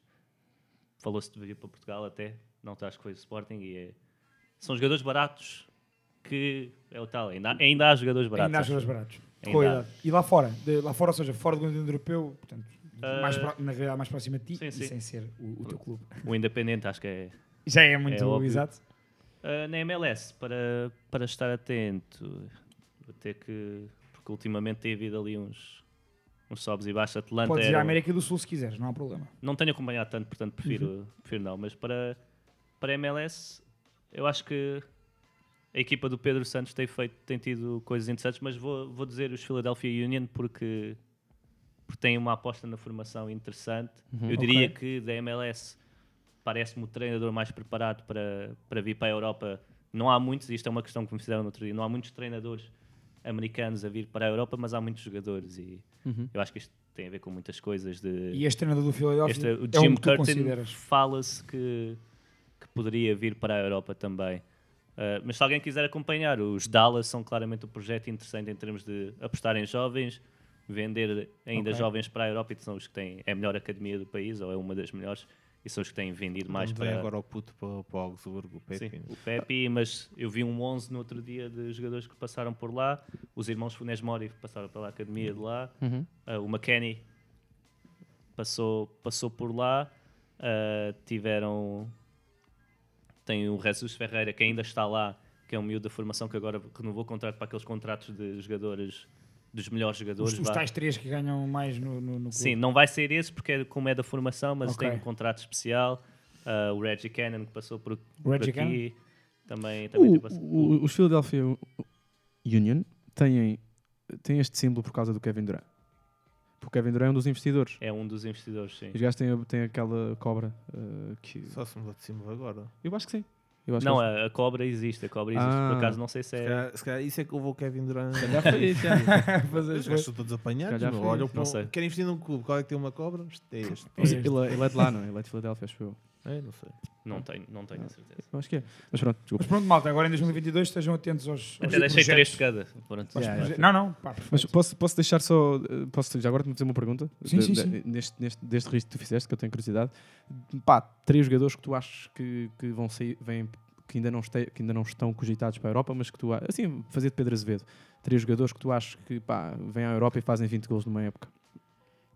[SPEAKER 10] falou-se de vir para Portugal até, não acho que foi o Sporting, e é- são jogadores baratos que é o tal, ainda, há- ainda há jogadores baratos.
[SPEAKER 8] Ainda há jogadores baratos.
[SPEAKER 10] Ainda.
[SPEAKER 8] E lá fora? De- lá fora, ou seja, fora do continente europeu, portanto,
[SPEAKER 10] Ah,
[SPEAKER 8] mais pro- na realidade mais próxima de ti
[SPEAKER 10] sim, sim.
[SPEAKER 8] sem ser o, o teu clube.
[SPEAKER 10] O Independente acho que é,
[SPEAKER 8] Já é muito
[SPEAKER 10] óbvio.
[SPEAKER 8] exato.
[SPEAKER 10] Uh, na MLS, para, para estar atento, vou ter que. Porque ultimamente tem havido ali uns, uns sobes e baixos. Atlanta
[SPEAKER 8] Podes ir à América do Sul se quiseres, não há problema.
[SPEAKER 10] Não tenho acompanhado tanto, portanto prefiro,
[SPEAKER 8] Uhum.
[SPEAKER 10] prefiro não. Mas para, para MLS, eu acho que a equipa do Pedro Santos tem, feito, tem tido coisas interessantes, mas vou, vou dizer os Philadelphia Union porque, porque têm uma aposta na formação interessante.
[SPEAKER 9] Uhum.
[SPEAKER 10] Eu diria
[SPEAKER 8] Ok.
[SPEAKER 10] que da MLS parece-me o treinador mais preparado para, para vir para a Europa. Não há muitos, isto é uma questão que me fizeram no outro dia, não há muitos treinadores americanos a vir para a Europa, mas há muitos jogadores e
[SPEAKER 9] Uhum.
[SPEAKER 10] eu acho que isto tem a ver com muitas coisas de
[SPEAKER 8] E este treinador do Philadelphia
[SPEAKER 10] este, o
[SPEAKER 8] é um
[SPEAKER 10] Jim
[SPEAKER 8] que tu
[SPEAKER 10] Curtin
[SPEAKER 8] consideras.
[SPEAKER 10] fala-se que, que poderia vir para a Europa também. Uh, mas se alguém quiser acompanhar, os Dallas são claramente um projeto interessante em termos de apostar em jovens, vender ainda
[SPEAKER 8] Ok.
[SPEAKER 10] jovens para a Europa, e são os que têm é a melhor academia do país, ou é uma das melhores, e são os que têm vendido mais
[SPEAKER 6] vem
[SPEAKER 10] para.
[SPEAKER 6] agora o puto para, para o Augsburgo, o Pepe.
[SPEAKER 10] Sim, o Pepe, mas eu vi um 11 no outro dia de jogadores que passaram por lá. Os irmãos Funes Mori passaram pela academia de lá.
[SPEAKER 9] Uhum.
[SPEAKER 10] Ah, o McKenny passou, passou por lá. Ah, tiveram. Tem o Jesus Ferreira que ainda está lá, que é um miúdo da formação que agora renovou o contrato para aqueles contratos de jogadores, dos melhores jogadores.
[SPEAKER 8] Os, os tais três que ganham mais no, no, no clube.
[SPEAKER 10] Sim, não vai ser esse porque é como é da formação, mas
[SPEAKER 8] Ok.
[SPEAKER 10] tem um contrato especial. Ah, o Reggie Cannon que passou por, por aqui também, também
[SPEAKER 9] O-
[SPEAKER 10] tem passado.
[SPEAKER 9] o- os Philadelphia Union têm, têm este símbolo por causa do Kevin Durant. Porque o Kevin Durant é um dos investidores.
[SPEAKER 10] É um dos investidores, sim.
[SPEAKER 9] Os gajos têm, têm aquela cobra uh, que.
[SPEAKER 6] Só se mudou de símbolo agora.
[SPEAKER 9] Eu acho que sim. Eu acho
[SPEAKER 10] Não,
[SPEAKER 9] que
[SPEAKER 10] a, a cobra existe, a cobra existe.
[SPEAKER 9] Ah.
[SPEAKER 10] Por acaso não sei se
[SPEAKER 6] Se
[SPEAKER 10] é.
[SPEAKER 6] calhar, se calhar isso é que levou o Kevin Durant.
[SPEAKER 9] Se calhar foi isso,
[SPEAKER 6] Os gajos estão todos apanhados.
[SPEAKER 10] não
[SPEAKER 6] o-
[SPEAKER 10] sei.
[SPEAKER 6] Querem investir num clube. Qual é que tem uma cobra? É este.
[SPEAKER 9] Ele, é- ele é de lá, não é? Ele é de Filadélfia, acho eu.
[SPEAKER 6] É, não sei.
[SPEAKER 10] Não tenho, não tenho a certeza.
[SPEAKER 9] Acho que é. Mas pronto, desculpa.
[SPEAKER 8] Mas pronto, malta, agora em 2022 estejam atentos aos. aos
[SPEAKER 10] Até deixei três de cada. Pronto.
[SPEAKER 9] Yeah,
[SPEAKER 8] Não, não, pá,
[SPEAKER 9] Mas
[SPEAKER 8] perfeito.
[SPEAKER 9] posso, posso deixar só. eh, Posso já agora te fazer uma pergunta?
[SPEAKER 8] Sim,
[SPEAKER 9] De-
[SPEAKER 8] sim,
[SPEAKER 9] de-
[SPEAKER 8] sim.
[SPEAKER 9] Neste, neste, deste risco que tu fizeste, que eu tenho curiosidade. Pá, três jogadores que tu achas que, que vão sair, vêm, que, ainda não este, que ainda não estão cogitados para a Europa, mas que tu. a- Assim, fazer de Pedro Azevedo. Três jogadores que tu achas que pá, vêm à Europa e fazem 20 gols numa época.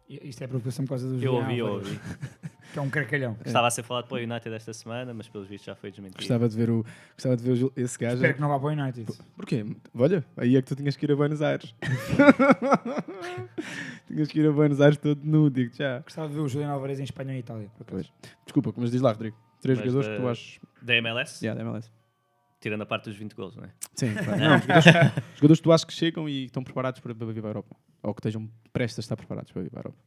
[SPEAKER 8] Isto é preocupação por causa dos
[SPEAKER 10] Eu ouvi, eu ouvi. [laughs]
[SPEAKER 8] Que é um carcalhão.
[SPEAKER 10] Estava a ser falado para o United esta semana, mas pelos vistos já foi desmentido.
[SPEAKER 9] Gostava de ver, o, gostava de ver o esse gajo.
[SPEAKER 8] Espero que não vá para o United.
[SPEAKER 9] Porquê? Olha, aí é que tu tinhas que ir a Buenos Aires. [laughs] tinhas que ir a Buenos Aires todo nu, digo já.
[SPEAKER 8] Gostava de ver o Juliano Alvarez em Espanha e Itália.
[SPEAKER 9] Pois. Desculpa, mas diz lá, Rodrigo. Três
[SPEAKER 10] Mas
[SPEAKER 9] jogadores
[SPEAKER 10] da-
[SPEAKER 9] que tu achas.
[SPEAKER 10] Da MLS?
[SPEAKER 9] Yeah, da MLS.
[SPEAKER 10] Tirando a parte dos 20 gols, não é?
[SPEAKER 9] Sim, [laughs] claro. Não, jogadores, jogadores que tu achas que chegam e estão preparados para, para vir para a Europa. Ou que estejam prestes a estar preparados para vir para a Europa.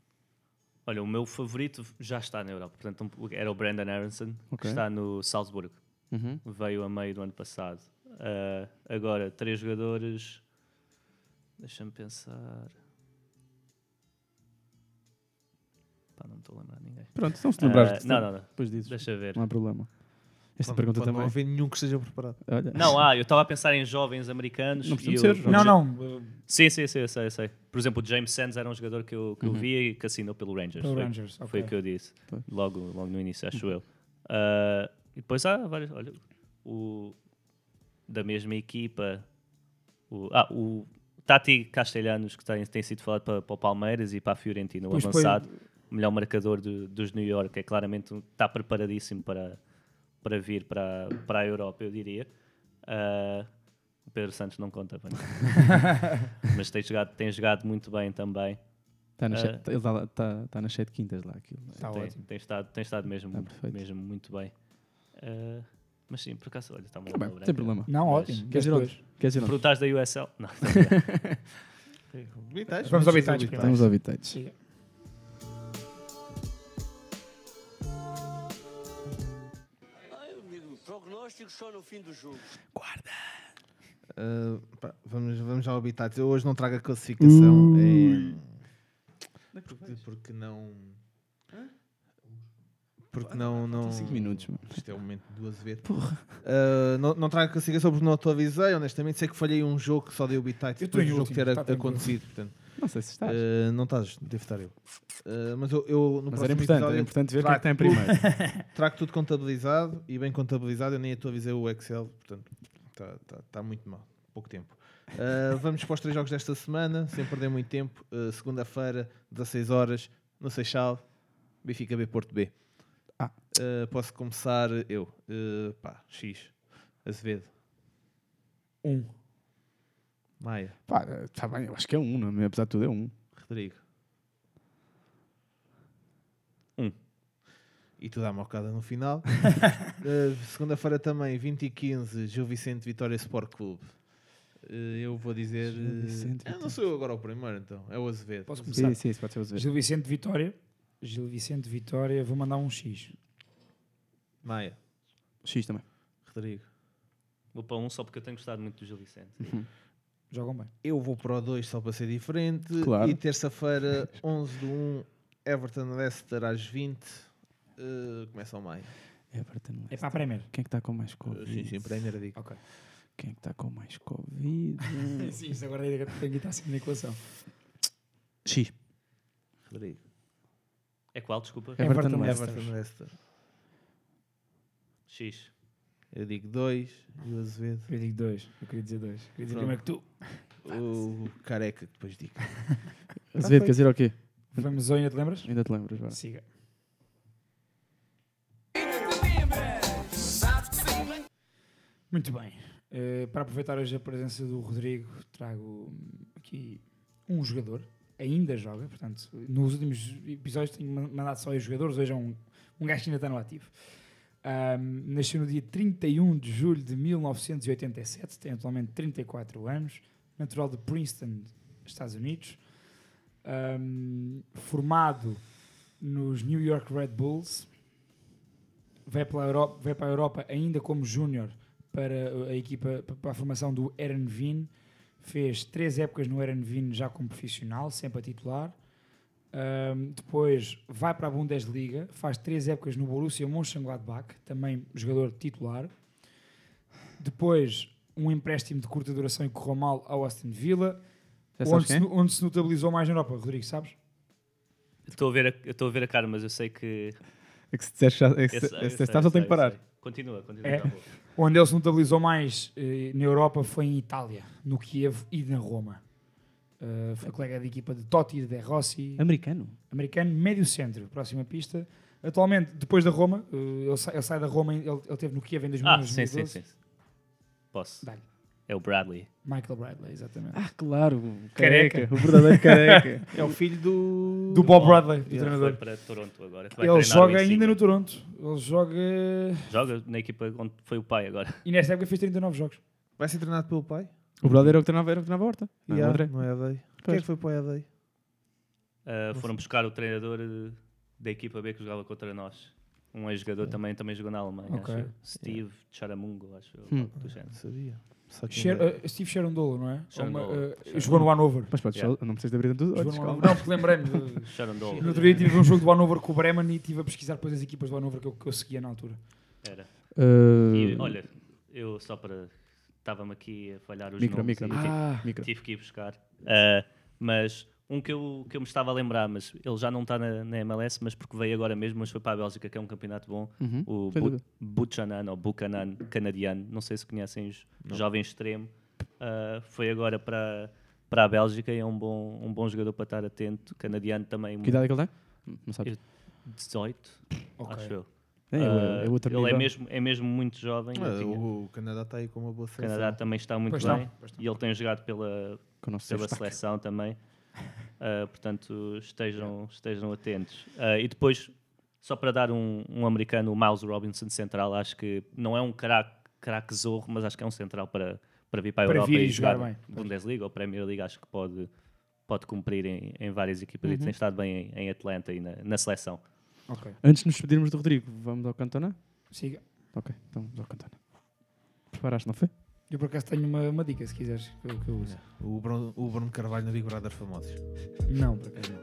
[SPEAKER 10] Olha, o meu favorito já está na Europa. Portanto, era o Brandon Aronson, que
[SPEAKER 9] Ok.
[SPEAKER 10] está no Salzburgo.
[SPEAKER 9] Uhum.
[SPEAKER 10] Veio a meio do ano passado. Ah, agora, três jogadores. Deixa-me pensar. Pá, não me estou a lembrar de ninguém.
[SPEAKER 9] Pronto, então se lembrares. Te-
[SPEAKER 10] não, não, não.
[SPEAKER 9] Depois dizes.
[SPEAKER 10] Deixa ver.
[SPEAKER 9] Não há problema. Esta
[SPEAKER 6] Quando-
[SPEAKER 9] pergunta
[SPEAKER 6] quando
[SPEAKER 9] também.
[SPEAKER 6] Não haver nenhum que esteja preparado.
[SPEAKER 9] Olha.
[SPEAKER 10] Não, ah, eu estava a pensar em jovens americanos.
[SPEAKER 9] Não
[SPEAKER 10] e
[SPEAKER 9] precisam
[SPEAKER 10] eu-
[SPEAKER 9] ser
[SPEAKER 10] o
[SPEAKER 8] Não, não. uh,
[SPEAKER 10] Sim, sim, sim, eu sei, eu sei. Por exemplo, o James Sands era um jogador que eu, que eu
[SPEAKER 9] Uhum.
[SPEAKER 10] via e que assinou pelo Rangers.
[SPEAKER 8] Pelo
[SPEAKER 10] foi,
[SPEAKER 8] Rangers,
[SPEAKER 10] foi o que eu disse.
[SPEAKER 9] Foi.
[SPEAKER 10] Logo, logo no início, acho eu. Ah, e depois há vários. Olha, o da mesma equipa. O, ah, o Tati Castelhanos, que tem, tem sido falado para, para o Palmeiras e para a Fiorentina, o
[SPEAKER 8] Pois foi.
[SPEAKER 10] avançado, o melhor marcador do- dos New York, é claramente um- está preparadíssimo para, para vir para, para a Europa, eu diria. Ah, o Pedro Santos não conta, bem. [laughs] mas tem jogado, tem jogado muito bem também.
[SPEAKER 9] Está na,
[SPEAKER 10] Ah.
[SPEAKER 9] sete- ele está, está, está nas sete quintas lá. Aquilo.
[SPEAKER 8] Está
[SPEAKER 10] tem,
[SPEAKER 8] ótimo.
[SPEAKER 10] tem estado, tem estado mesmo,
[SPEAKER 9] Tá
[SPEAKER 10] mesmo muito bem. Ah, mas sim, por acaso, olha, está uma
[SPEAKER 9] Tá sem problema.
[SPEAKER 8] Não,
[SPEAKER 10] Mas-
[SPEAKER 8] ótimo.
[SPEAKER 9] Queres ir
[SPEAKER 8] Depois.
[SPEAKER 9] onde? Queres ir onde?
[SPEAKER 10] Da USL? Não. [laughs]
[SPEAKER 8] Vamos ao vitais.
[SPEAKER 9] Vamos ao Vitates.
[SPEAKER 11] Prognóstico só no fim do jogo.
[SPEAKER 6] Uh, pá, vamos, vamos ao Habitats. Eu hoje não trago a classificação.
[SPEAKER 9] Ui.
[SPEAKER 6] É, porque, porque não. Porque não. não
[SPEAKER 9] 5 minutos, mano.
[SPEAKER 6] Isto é o momento de duas vezes. Uh, não, não trago a classificação porque não atualizei. Honestamente, sei que falhei um jogo que só dei o Habitats
[SPEAKER 8] Eu
[SPEAKER 6] depois do jogo
[SPEAKER 8] último,
[SPEAKER 6] ter
[SPEAKER 8] tá
[SPEAKER 6] a- acontecido. Portanto,
[SPEAKER 9] Não sei se estás.
[SPEAKER 6] uh, não estás, devo estar eu. Uh, mas eu, eu no
[SPEAKER 9] Mas era importante,
[SPEAKER 6] episódio
[SPEAKER 9] era importante ver é que está em
[SPEAKER 6] trago tudo-
[SPEAKER 9] primeiro. [laughs] [laughs]
[SPEAKER 6] Trago tudo contabilizado e bem contabilizado. Eu nem atualizei o Excel, portanto, está tá, tá muito mal. Pouco tempo. Uh, vamos para os três jogos desta semana, sem perder muito tempo. Uh, Segunda-feira, 16 horas, no Seixal, Benfica B Porto B.
[SPEAKER 9] Ah.
[SPEAKER 6] Uh, posso começar eu. Uh, pá, X. Azevedo.
[SPEAKER 8] Um.
[SPEAKER 6] Maia.
[SPEAKER 9] Pá, está bem, eu acho que é um, não é? apesar de tudo é um.
[SPEAKER 6] Rodrigo.
[SPEAKER 10] Um.
[SPEAKER 6] E tu dá-me ocada no final. Uh, [laughs] Segunda-feira também, 20 e 15, Gil Vicente Vitória Sport Clube. Uh, eu vou dizer.
[SPEAKER 9] Gil
[SPEAKER 6] uh,
[SPEAKER 9] Vicente,
[SPEAKER 6] ah, não sou eu agora o primeiro, então. É o Azevedo.
[SPEAKER 8] Posso
[SPEAKER 9] Sim,
[SPEAKER 8] começar?
[SPEAKER 9] sim, isso pode ser o Azevedo.
[SPEAKER 8] Gil Vicente Vitória. Gil Vicente Vitória. Vou mandar um X.
[SPEAKER 6] Maia.
[SPEAKER 9] X também.
[SPEAKER 6] Rodrigo.
[SPEAKER 10] Vou para um só porque eu tenho gostado muito do Gil Vicente.
[SPEAKER 8] Jogam bem.
[SPEAKER 6] Eu vou para o 2 só para ser diferente.
[SPEAKER 9] Claro.
[SPEAKER 6] E terça-feira, 11 de 1, Everton Leicester às 20. Uh, começa o Maia.
[SPEAKER 9] Everton.
[SPEAKER 8] É para a Premier.
[SPEAKER 9] Quem é que está com mais
[SPEAKER 6] Uh,
[SPEAKER 9] Covid?
[SPEAKER 6] sim, sim, Premier digo.
[SPEAKER 8] Ok.
[SPEAKER 9] Quem é que está com mais Covid? [laughs]
[SPEAKER 8] Sim, isso agora tem que estar sempre na equação.
[SPEAKER 9] X.
[SPEAKER 6] Rodrigo.
[SPEAKER 10] É qual, desculpa?
[SPEAKER 9] Everton
[SPEAKER 8] Everton
[SPEAKER 9] Leicester.
[SPEAKER 6] Everton Leicester.
[SPEAKER 10] X.
[SPEAKER 6] Eu digo 2 e o Azevedo.
[SPEAKER 8] Eu digo dois. Eu queria dizer dois. Queria dizer
[SPEAKER 6] Pronto.
[SPEAKER 8] primeiro que tu.
[SPEAKER 6] O careca, depois digo. [laughs]
[SPEAKER 9] Azevedo, quer dizer o quê?
[SPEAKER 8] Vamos ao ainda te lembras?
[SPEAKER 9] Ainda te lembras, vá.
[SPEAKER 8] Siga. Muito bem. Eh, para aproveitar hoje a presença do Rodrigo, trago aqui um jogador, ainda joga, portanto, nos últimos episódios tenho ma- mandado só os jogadores, hoje é um, um gajo que ainda está no ativo. Ahm, nasceu no dia 31 de julho de 1987, tem atualmente 34 anos, natural de Princeton, Estados Unidos, Ahm, formado nos New York Red Bulls, vai, Europa, vai para a Europa ainda como júnior para a equipa para a formação do Erenvin. Fez três épocas no Erenvin já como profissional, sempre a titular. Ahm, depois vai para a Bundesliga, faz três épocas no Borussia Mönchengladbach, também jogador titular. Depois um empréstimo de curta duração e correu mal ao Aston Villa, onde se,
[SPEAKER 9] é?
[SPEAKER 8] onde se notabilizou mais na Europa. Rodrigo, sabes?
[SPEAKER 10] Estou a ver a, eu estou a ver a cara, mas eu sei que.
[SPEAKER 9] É que se disseres é que se- se estás,
[SPEAKER 10] eu
[SPEAKER 9] ele tem que parar.
[SPEAKER 10] Continua, continua.
[SPEAKER 8] É.
[SPEAKER 10] tá.
[SPEAKER 8] Onde ele se notabilizou mais eh, na Europa foi em Itália, no Kiev e na Roma. Uh, foi colega de equipa de Totti, de Rossi,
[SPEAKER 9] Americano?
[SPEAKER 8] americano, médio centro, próxima pista. Atualmente, depois da Roma, uh, ele, sai, ele sai da Roma, ele, ele teve no Kiev em 2011.
[SPEAKER 10] Ah, sim, sim, sim. Posso.
[SPEAKER 8] Dá-lhe.
[SPEAKER 10] É o Bradley.
[SPEAKER 8] Michael Bradley, exatamente.
[SPEAKER 9] Ah, claro. o
[SPEAKER 8] Careca.
[SPEAKER 9] careca. O verdadeiro careca. [laughs]
[SPEAKER 6] É o filho do.
[SPEAKER 8] Do Bob Bradley, do
[SPEAKER 6] Yeah.
[SPEAKER 8] treinador.
[SPEAKER 10] Para Toronto agora. Vai
[SPEAKER 8] Ele joga ainda no Toronto. Ele joga.
[SPEAKER 10] Joga na equipa onde foi o pai agora.
[SPEAKER 8] E nesta época fez 39 jogos.
[SPEAKER 6] Vai ser treinado pelo pai?
[SPEAKER 9] O brother era o que treinava, era o que treinava a horta. Não, é
[SPEAKER 6] Yeah,
[SPEAKER 9] André.
[SPEAKER 6] não é a Dei. Quem é que foi para o EADEI?
[SPEAKER 10] Uh, foram buscar o treinador uh, da equipa B que jogava contra nós. Um ex-jogador também, também jogou na Alemanha.
[SPEAKER 8] Ok.
[SPEAKER 10] Acho. Steve Charamungo, acho.
[SPEAKER 9] Hum.
[SPEAKER 10] do género.
[SPEAKER 6] Sabia.
[SPEAKER 8] Sher- uh, Steve Sherondolo, não é? Uma, uh, jogou no Hanover.
[SPEAKER 9] Mas podes,
[SPEAKER 10] Yeah.
[SPEAKER 9] não precisas de abrir olhos.
[SPEAKER 8] Hanover. Não, porque lembrei-me. de- [laughs]
[SPEAKER 10] Sherondolo.
[SPEAKER 8] No outro dia tive um jogo do Hanover com o Bremen e estive a pesquisar depois as equipas do Hanover que eu, que eu seguia na altura.
[SPEAKER 10] Era.
[SPEAKER 9] Uh,
[SPEAKER 10] E, olha, eu só para. Estava-me aqui a falhar os
[SPEAKER 9] Micro,
[SPEAKER 10] nomes.
[SPEAKER 9] micro, micro.
[SPEAKER 10] tive-
[SPEAKER 9] Ah. Micro.
[SPEAKER 10] Tive que ir buscar. Uh, mas um que eu, que eu me estava a lembrar, mas ele já não está na, na MLS, mas porque veio agora mesmo, mas foi para a Bélgica, que é um campeonato bom.
[SPEAKER 9] Uhum,
[SPEAKER 10] O Bu. Buchanan, ou Buchanan, canadiano. Não sei se conhecem os jovem extremo. Uh, foi agora para, para a Bélgica e é um bom, um bom jogador para estar atento. Canadiano também.
[SPEAKER 9] Que idade é que ele tem? Não sabes.
[SPEAKER 10] Eu- 18,
[SPEAKER 8] Ok.
[SPEAKER 10] acho eu.
[SPEAKER 9] É, é o-
[SPEAKER 10] Uh,
[SPEAKER 9] é outro
[SPEAKER 10] ele é
[SPEAKER 9] nível.
[SPEAKER 10] mesmo, é mesmo muito jovem.
[SPEAKER 6] Ah, o, o Canadá está aí com uma boa
[SPEAKER 10] o
[SPEAKER 6] seleção.
[SPEAKER 10] Canadá também está muito
[SPEAKER 8] Pois
[SPEAKER 10] bem
[SPEAKER 8] está.
[SPEAKER 10] e ele tem jogado pela,
[SPEAKER 9] o
[SPEAKER 10] pela seleção também. Uh, [laughs] portanto, estejam, estejam atentos. Uh, e depois, só para dar um, um americano, o Miles Robinson central, acho que não é um craque craque zorro, mas acho que é um central para, para vir para a
[SPEAKER 8] Para
[SPEAKER 10] Europa
[SPEAKER 8] vir e
[SPEAKER 10] e
[SPEAKER 8] jogar
[SPEAKER 10] jogar
[SPEAKER 8] bem.
[SPEAKER 10] Bundesliga ou Premier League. Acho que pode, pode cumprir em, em várias equipas e
[SPEAKER 8] Uhum.
[SPEAKER 10] tem estado bem em, em Atlanta e na, na seleção.
[SPEAKER 8] Ok.
[SPEAKER 9] Antes de nos despedirmos do Rodrigo, vamos ao Cantona?
[SPEAKER 8] Siga.
[SPEAKER 9] Ok, então vamos ao Cantona. Preparaste, não foi?
[SPEAKER 8] Eu por acaso tenho uma, uma dica, se quiseres, que eu, que eu uso.
[SPEAKER 6] O Bruno, o Bruno Carvalho na Big Brother famosos.
[SPEAKER 8] Não, por acaso não.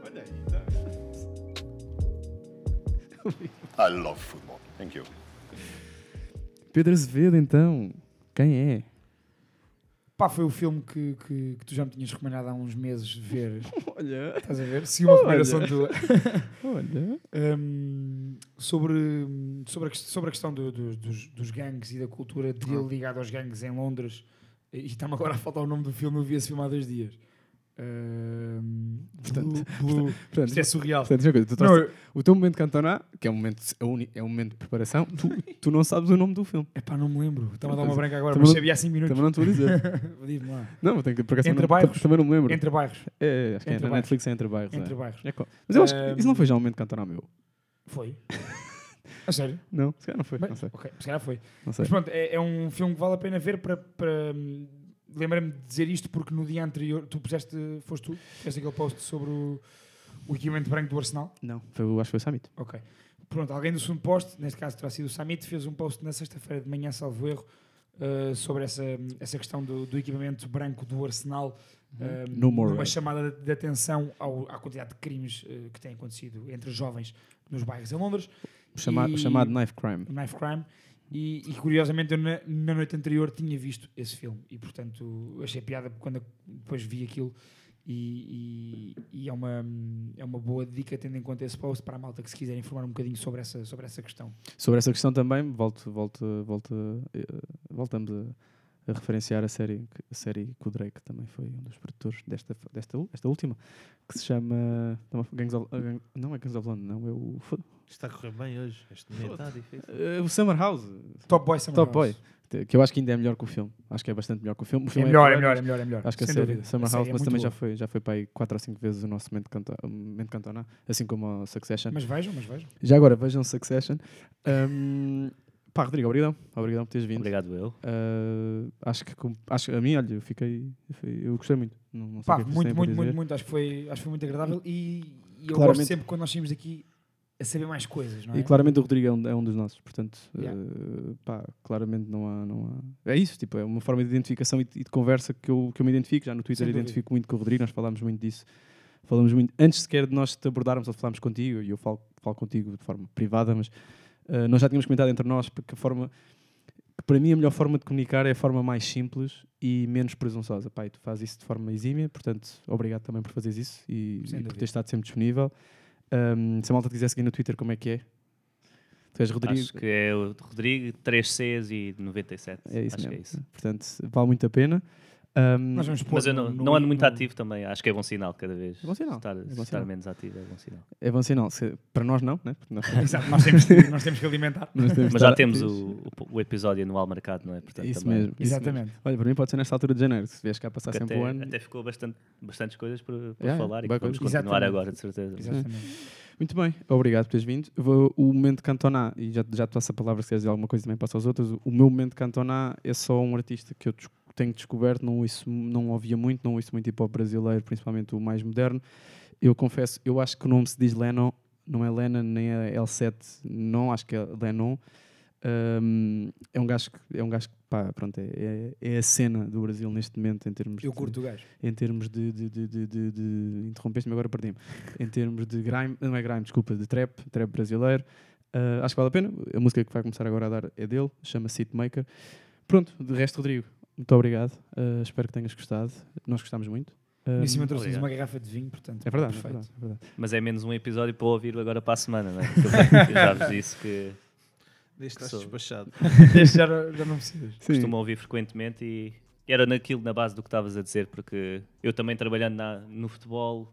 [SPEAKER 8] [laughs]
[SPEAKER 2] I love football. Thank you.
[SPEAKER 9] Pedro Azevedo, então. Quem é?
[SPEAKER 8] Pá, foi o filme que, que, que tu já me tinhas recomendado há uns meses ver. [laughs]
[SPEAKER 9] Olha.
[SPEAKER 8] Estás a ver? Se uma recomendação
[SPEAKER 9] Olha.
[SPEAKER 8] tua. [laughs]
[SPEAKER 9] Olha.
[SPEAKER 8] Hum, sobre, sobre, a, sobre a questão do- do- dos, dos gangues e da cultura dele ligado aos gangues em Londres. E está-me agora a faltar o nome do filme, eu vi esse filme há dois dias. Blue. [laughs]
[SPEAKER 9] Portanto,
[SPEAKER 8] Isto é surreal.
[SPEAKER 9] portanto, diz uma coisa, tu
[SPEAKER 8] Não,
[SPEAKER 9] trouxe- o teu momento de Cantona, que é um momento, é uni- é um momento de preparação, tu, tu não sabes o nome do filme.
[SPEAKER 8] Epá, não me lembro. Estava a dar uma
[SPEAKER 9] Também
[SPEAKER 8] branca agora, mas sabia há 5 minutos.
[SPEAKER 9] Também não te vou dizer. [laughs]
[SPEAKER 8] Diz-me lá.
[SPEAKER 9] Não, tenho que, por acaso,
[SPEAKER 8] Entre bairros?
[SPEAKER 9] também não me lembro.
[SPEAKER 8] Entre bairros.
[SPEAKER 9] É, acho que é,
[SPEAKER 8] Entre
[SPEAKER 9] na
[SPEAKER 8] bairros.
[SPEAKER 9] Netflix é Entre Bairros.
[SPEAKER 8] Entre
[SPEAKER 9] é.
[SPEAKER 8] bairros.
[SPEAKER 9] É Mas eu acho que isso não foi já um momento de Cantona meu.
[SPEAKER 8] Foi. [laughs] A sério?
[SPEAKER 9] Não, se calhar não foi, não sei.
[SPEAKER 8] Ok, se calhar foi.
[SPEAKER 9] Não sei.
[SPEAKER 8] Mas pronto, é, é um filme que vale a pena ver para. Lembrei-me de dizer isto porque no dia anterior tu puseste, foste tu, fizeste aquele post sobre o, o equipamento branco do Arsenal.
[SPEAKER 9] Não, foi, o- acho que foi o Summit.
[SPEAKER 8] Ok. Pronto, alguém do segundo post, neste caso terá sido o Samit, fez um post na sexta-feira de manhã, salvo erro, uh, sobre essa, essa questão do, do equipamento branco do Arsenal. um,
[SPEAKER 9] No more
[SPEAKER 8] numa
[SPEAKER 9] red.
[SPEAKER 8] chamada de, atenção ao- à quantidade de crimes uh, que têm acontecido entre jovens nos bairros em Londres.
[SPEAKER 9] Chama-
[SPEAKER 8] E-
[SPEAKER 9] chamado Knife Crime.
[SPEAKER 8] Knife Crime. E, e, curiosamente eu na, na noite anterior tinha visto esse filme e portanto achei piada quando depois vi aquilo E, e- e é, uma, é uma boa dica, tendo em conta esse post, para a malta que se quiser informar um bocadinho sobre essa, sobre essa questão.
[SPEAKER 9] Sobre essa questão também, volto, volto, volto, eh, voltamos a, a referenciar a série, que- a série que o Drake também foi um dos produtores desta, desta, u- esta última, que se chama não, é Gangs of, uh, Gang- não é Gangs of London, não, é o,
[SPEAKER 6] Está a correr bem hoje, este momento.
[SPEAKER 10] Está difícil.
[SPEAKER 9] eh, o Summer House.
[SPEAKER 8] Top Boy Summer
[SPEAKER 9] Top
[SPEAKER 8] House.
[SPEAKER 9] Boy. Que eu acho que ainda é melhor que o filme. Acho que é bastante melhor que o filme. O
[SPEAKER 8] É
[SPEAKER 9] filme
[SPEAKER 8] melhor, é melhor, é melhor, é melhor.
[SPEAKER 9] Acho que a série
[SPEAKER 8] dúvida.
[SPEAKER 9] Summer
[SPEAKER 8] A série
[SPEAKER 9] House,
[SPEAKER 8] é
[SPEAKER 9] mas também já foi, já foi para aí 4 ou 5 vezes o nosso momento, canto, momento cantona, assim como a Succession.
[SPEAKER 8] Mas vejam, mas vejam.
[SPEAKER 9] Já agora, vejam Succession. Um, pá, Rodrigo, obrigado. Obrigado por teres vindo.
[SPEAKER 10] Obrigado eu.
[SPEAKER 9] Uh, acho que acho, a mim, olha, eu fiquei. eu gostei muito. Não, não sei
[SPEAKER 8] Pá,
[SPEAKER 9] é
[SPEAKER 8] muito, muito, muito, muito. Acho que foi, acho que foi muito agradável e, e eu
[SPEAKER 9] Claramente-
[SPEAKER 8] gosto sempre quando nós saímos daqui a saber mais coisas, não é?
[SPEAKER 9] E claramente o Rodrigo é um, é um dos nossos, portanto,
[SPEAKER 8] Yeah.
[SPEAKER 9] uh, pá, claramente não há, não há. É isso, tipo, é uma forma de identificação e de, e de conversa que eu, que eu me identifico. Já no Twitter identifico muito com o Rodrigo, nós falámos muito disso. Falamos muito, antes sequer de nós te abordarmos ou de falarmos contigo, e eu falo, falo contigo de forma privada, mas uh, nós já tínhamos comentado entre nós porque a forma. que Para mim, a melhor forma de comunicar é a forma mais simples e menos presunçosa. Pai, tu fazes isso de forma exímia, portanto, obrigado também por fazeres isso e, e por ter estado sempre disponível. Um, se a malta te quiser seguir no Twitter, como é que é? Tu és Rodrigo.
[SPEAKER 10] Acho que é o Rodrigo, 3 Cs e 97.
[SPEAKER 9] É isso
[SPEAKER 10] Acho
[SPEAKER 9] mesmo.
[SPEAKER 10] que é isso.
[SPEAKER 9] Portanto, vale muito a pena. Um,
[SPEAKER 8] Nós vamos pôr
[SPEAKER 10] Mas eu não,
[SPEAKER 8] no-
[SPEAKER 10] não ando muito
[SPEAKER 8] no-
[SPEAKER 10] ativo também. Acho que é bom sinal cada vez.
[SPEAKER 9] É bom sinal,
[SPEAKER 10] Estar,
[SPEAKER 9] é bom
[SPEAKER 10] estar
[SPEAKER 9] sinal.
[SPEAKER 10] menos ativo é bom sinal.
[SPEAKER 9] É bom sinal. Se- para nós não, né? Porque nós,
[SPEAKER 8] Exato, nós temos, que- nós temos que alimentar.
[SPEAKER 9] Temos
[SPEAKER 10] Mas já temos o, o, episódio anual marcado, não é? Portanto,
[SPEAKER 9] Isso
[SPEAKER 10] também-
[SPEAKER 9] mesmo. isso
[SPEAKER 8] Exatamente.
[SPEAKER 9] mesmo. Olha, para mim pode ser nesta altura de janeiro. Se vies cá passar
[SPEAKER 10] que
[SPEAKER 9] sempre
[SPEAKER 10] até,
[SPEAKER 9] o ano.
[SPEAKER 10] até ficou bastante, bastantes coisas por, por
[SPEAKER 9] Yeah,
[SPEAKER 10] falar e que vamos continuar
[SPEAKER 8] Exatamente.
[SPEAKER 10] agora, de certeza.
[SPEAKER 8] Exatamente.
[SPEAKER 9] Muito bem, obrigado por teres vindo. Vou- o momento de Cantona, e já, já te passo a palavra se queres dizer alguma coisa também passo aos outros. O meu momento de Cantona é só um artista que eu des- tenho descoberto, não, ouço, não ouvia muito, não ouço muito hip hop brasileiro, principalmente o mais moderno. Eu confesso, eu acho que o nome se diz Lennon, não é Lennon nem é L7, não, acho que é Lennon. Um, é um gajo que, é um gajo que pá, pronto, é, é, é a cena do Brasil neste momento em termos
[SPEAKER 8] Eu
[SPEAKER 9] de-
[SPEAKER 8] curto o gajo.
[SPEAKER 9] em termos de, de, de, de, de, de- interrompeste-me agora perdi-me em termos de grime, não é grime, desculpa, de trap, trap brasileiro Ah, acho que vale a pena, a música que vai começar agora a dar é dele, chama-se Hitmaker pronto, de resto Rodrigo muito obrigado, Ah, espero que tenhas gostado nós gostamos muito Ah,
[SPEAKER 8] Em cima trouxe
[SPEAKER 10] obrigado.
[SPEAKER 8] uma garrafa de vinho, portanto.
[SPEAKER 9] é verdade, é
[SPEAKER 8] perfeito.
[SPEAKER 9] verdade, é verdade.
[SPEAKER 10] Mas é menos um episódio para ouvir agora para a semana, não é? [laughs] Porque eu já vos disse que
[SPEAKER 6] Desde que estás despachado. [laughs]
[SPEAKER 8] Este já, já não precisas.
[SPEAKER 10] Costumo ouvir frequentemente e era naquilo, na base do que estavas a dizer, porque eu também trabalhando na- no futebol,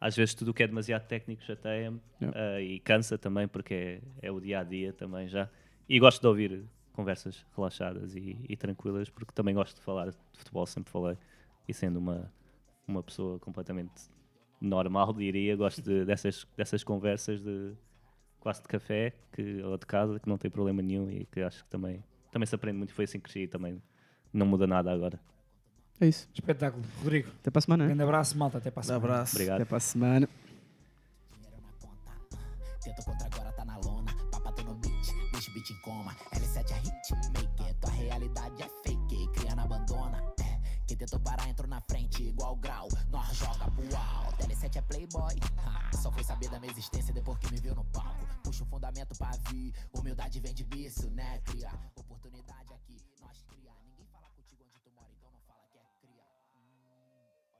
[SPEAKER 10] às vezes tudo o que é demasiado técnico chateia-me
[SPEAKER 9] Yeah.
[SPEAKER 10] ah, e cansa também, porque é, é o dia a dia também já. E gosto de ouvir conversas relaxadas e, e tranquilas, porque também gosto de falar de futebol, sempre falei, e sendo uma, uma pessoa completamente normal, diria, gosto de- dessas, dessas conversas de quase de café que, ou de casa, que não tem problema nenhum e que acho que também, também se aprende muito. Foi assim que cresci e também não muda nada agora.
[SPEAKER 9] é isso,
[SPEAKER 8] Espetáculo. Rodrigo,
[SPEAKER 9] até para a semana né?
[SPEAKER 8] grande abraço, malta. Até para a
[SPEAKER 6] Um
[SPEAKER 8] semana.
[SPEAKER 6] abraço.
[SPEAKER 10] Obrigado.
[SPEAKER 9] até para a semana
[SPEAKER 12] Dinheiro na conta. Tenta contra agora tá na lona. Papato no beat, deixa o beat em coma. L7 é hit, make it. Tua realidade é fake, cria não abandona. É, Quem tentou parar entrou na frente, igual grau. Nós joga pro alto. L7 é playboy. Só foi saber da minha existência depois que me viu no palco. Puxa o fundamento pra vir. Humildade vem de berço, né? Cria oportunidade.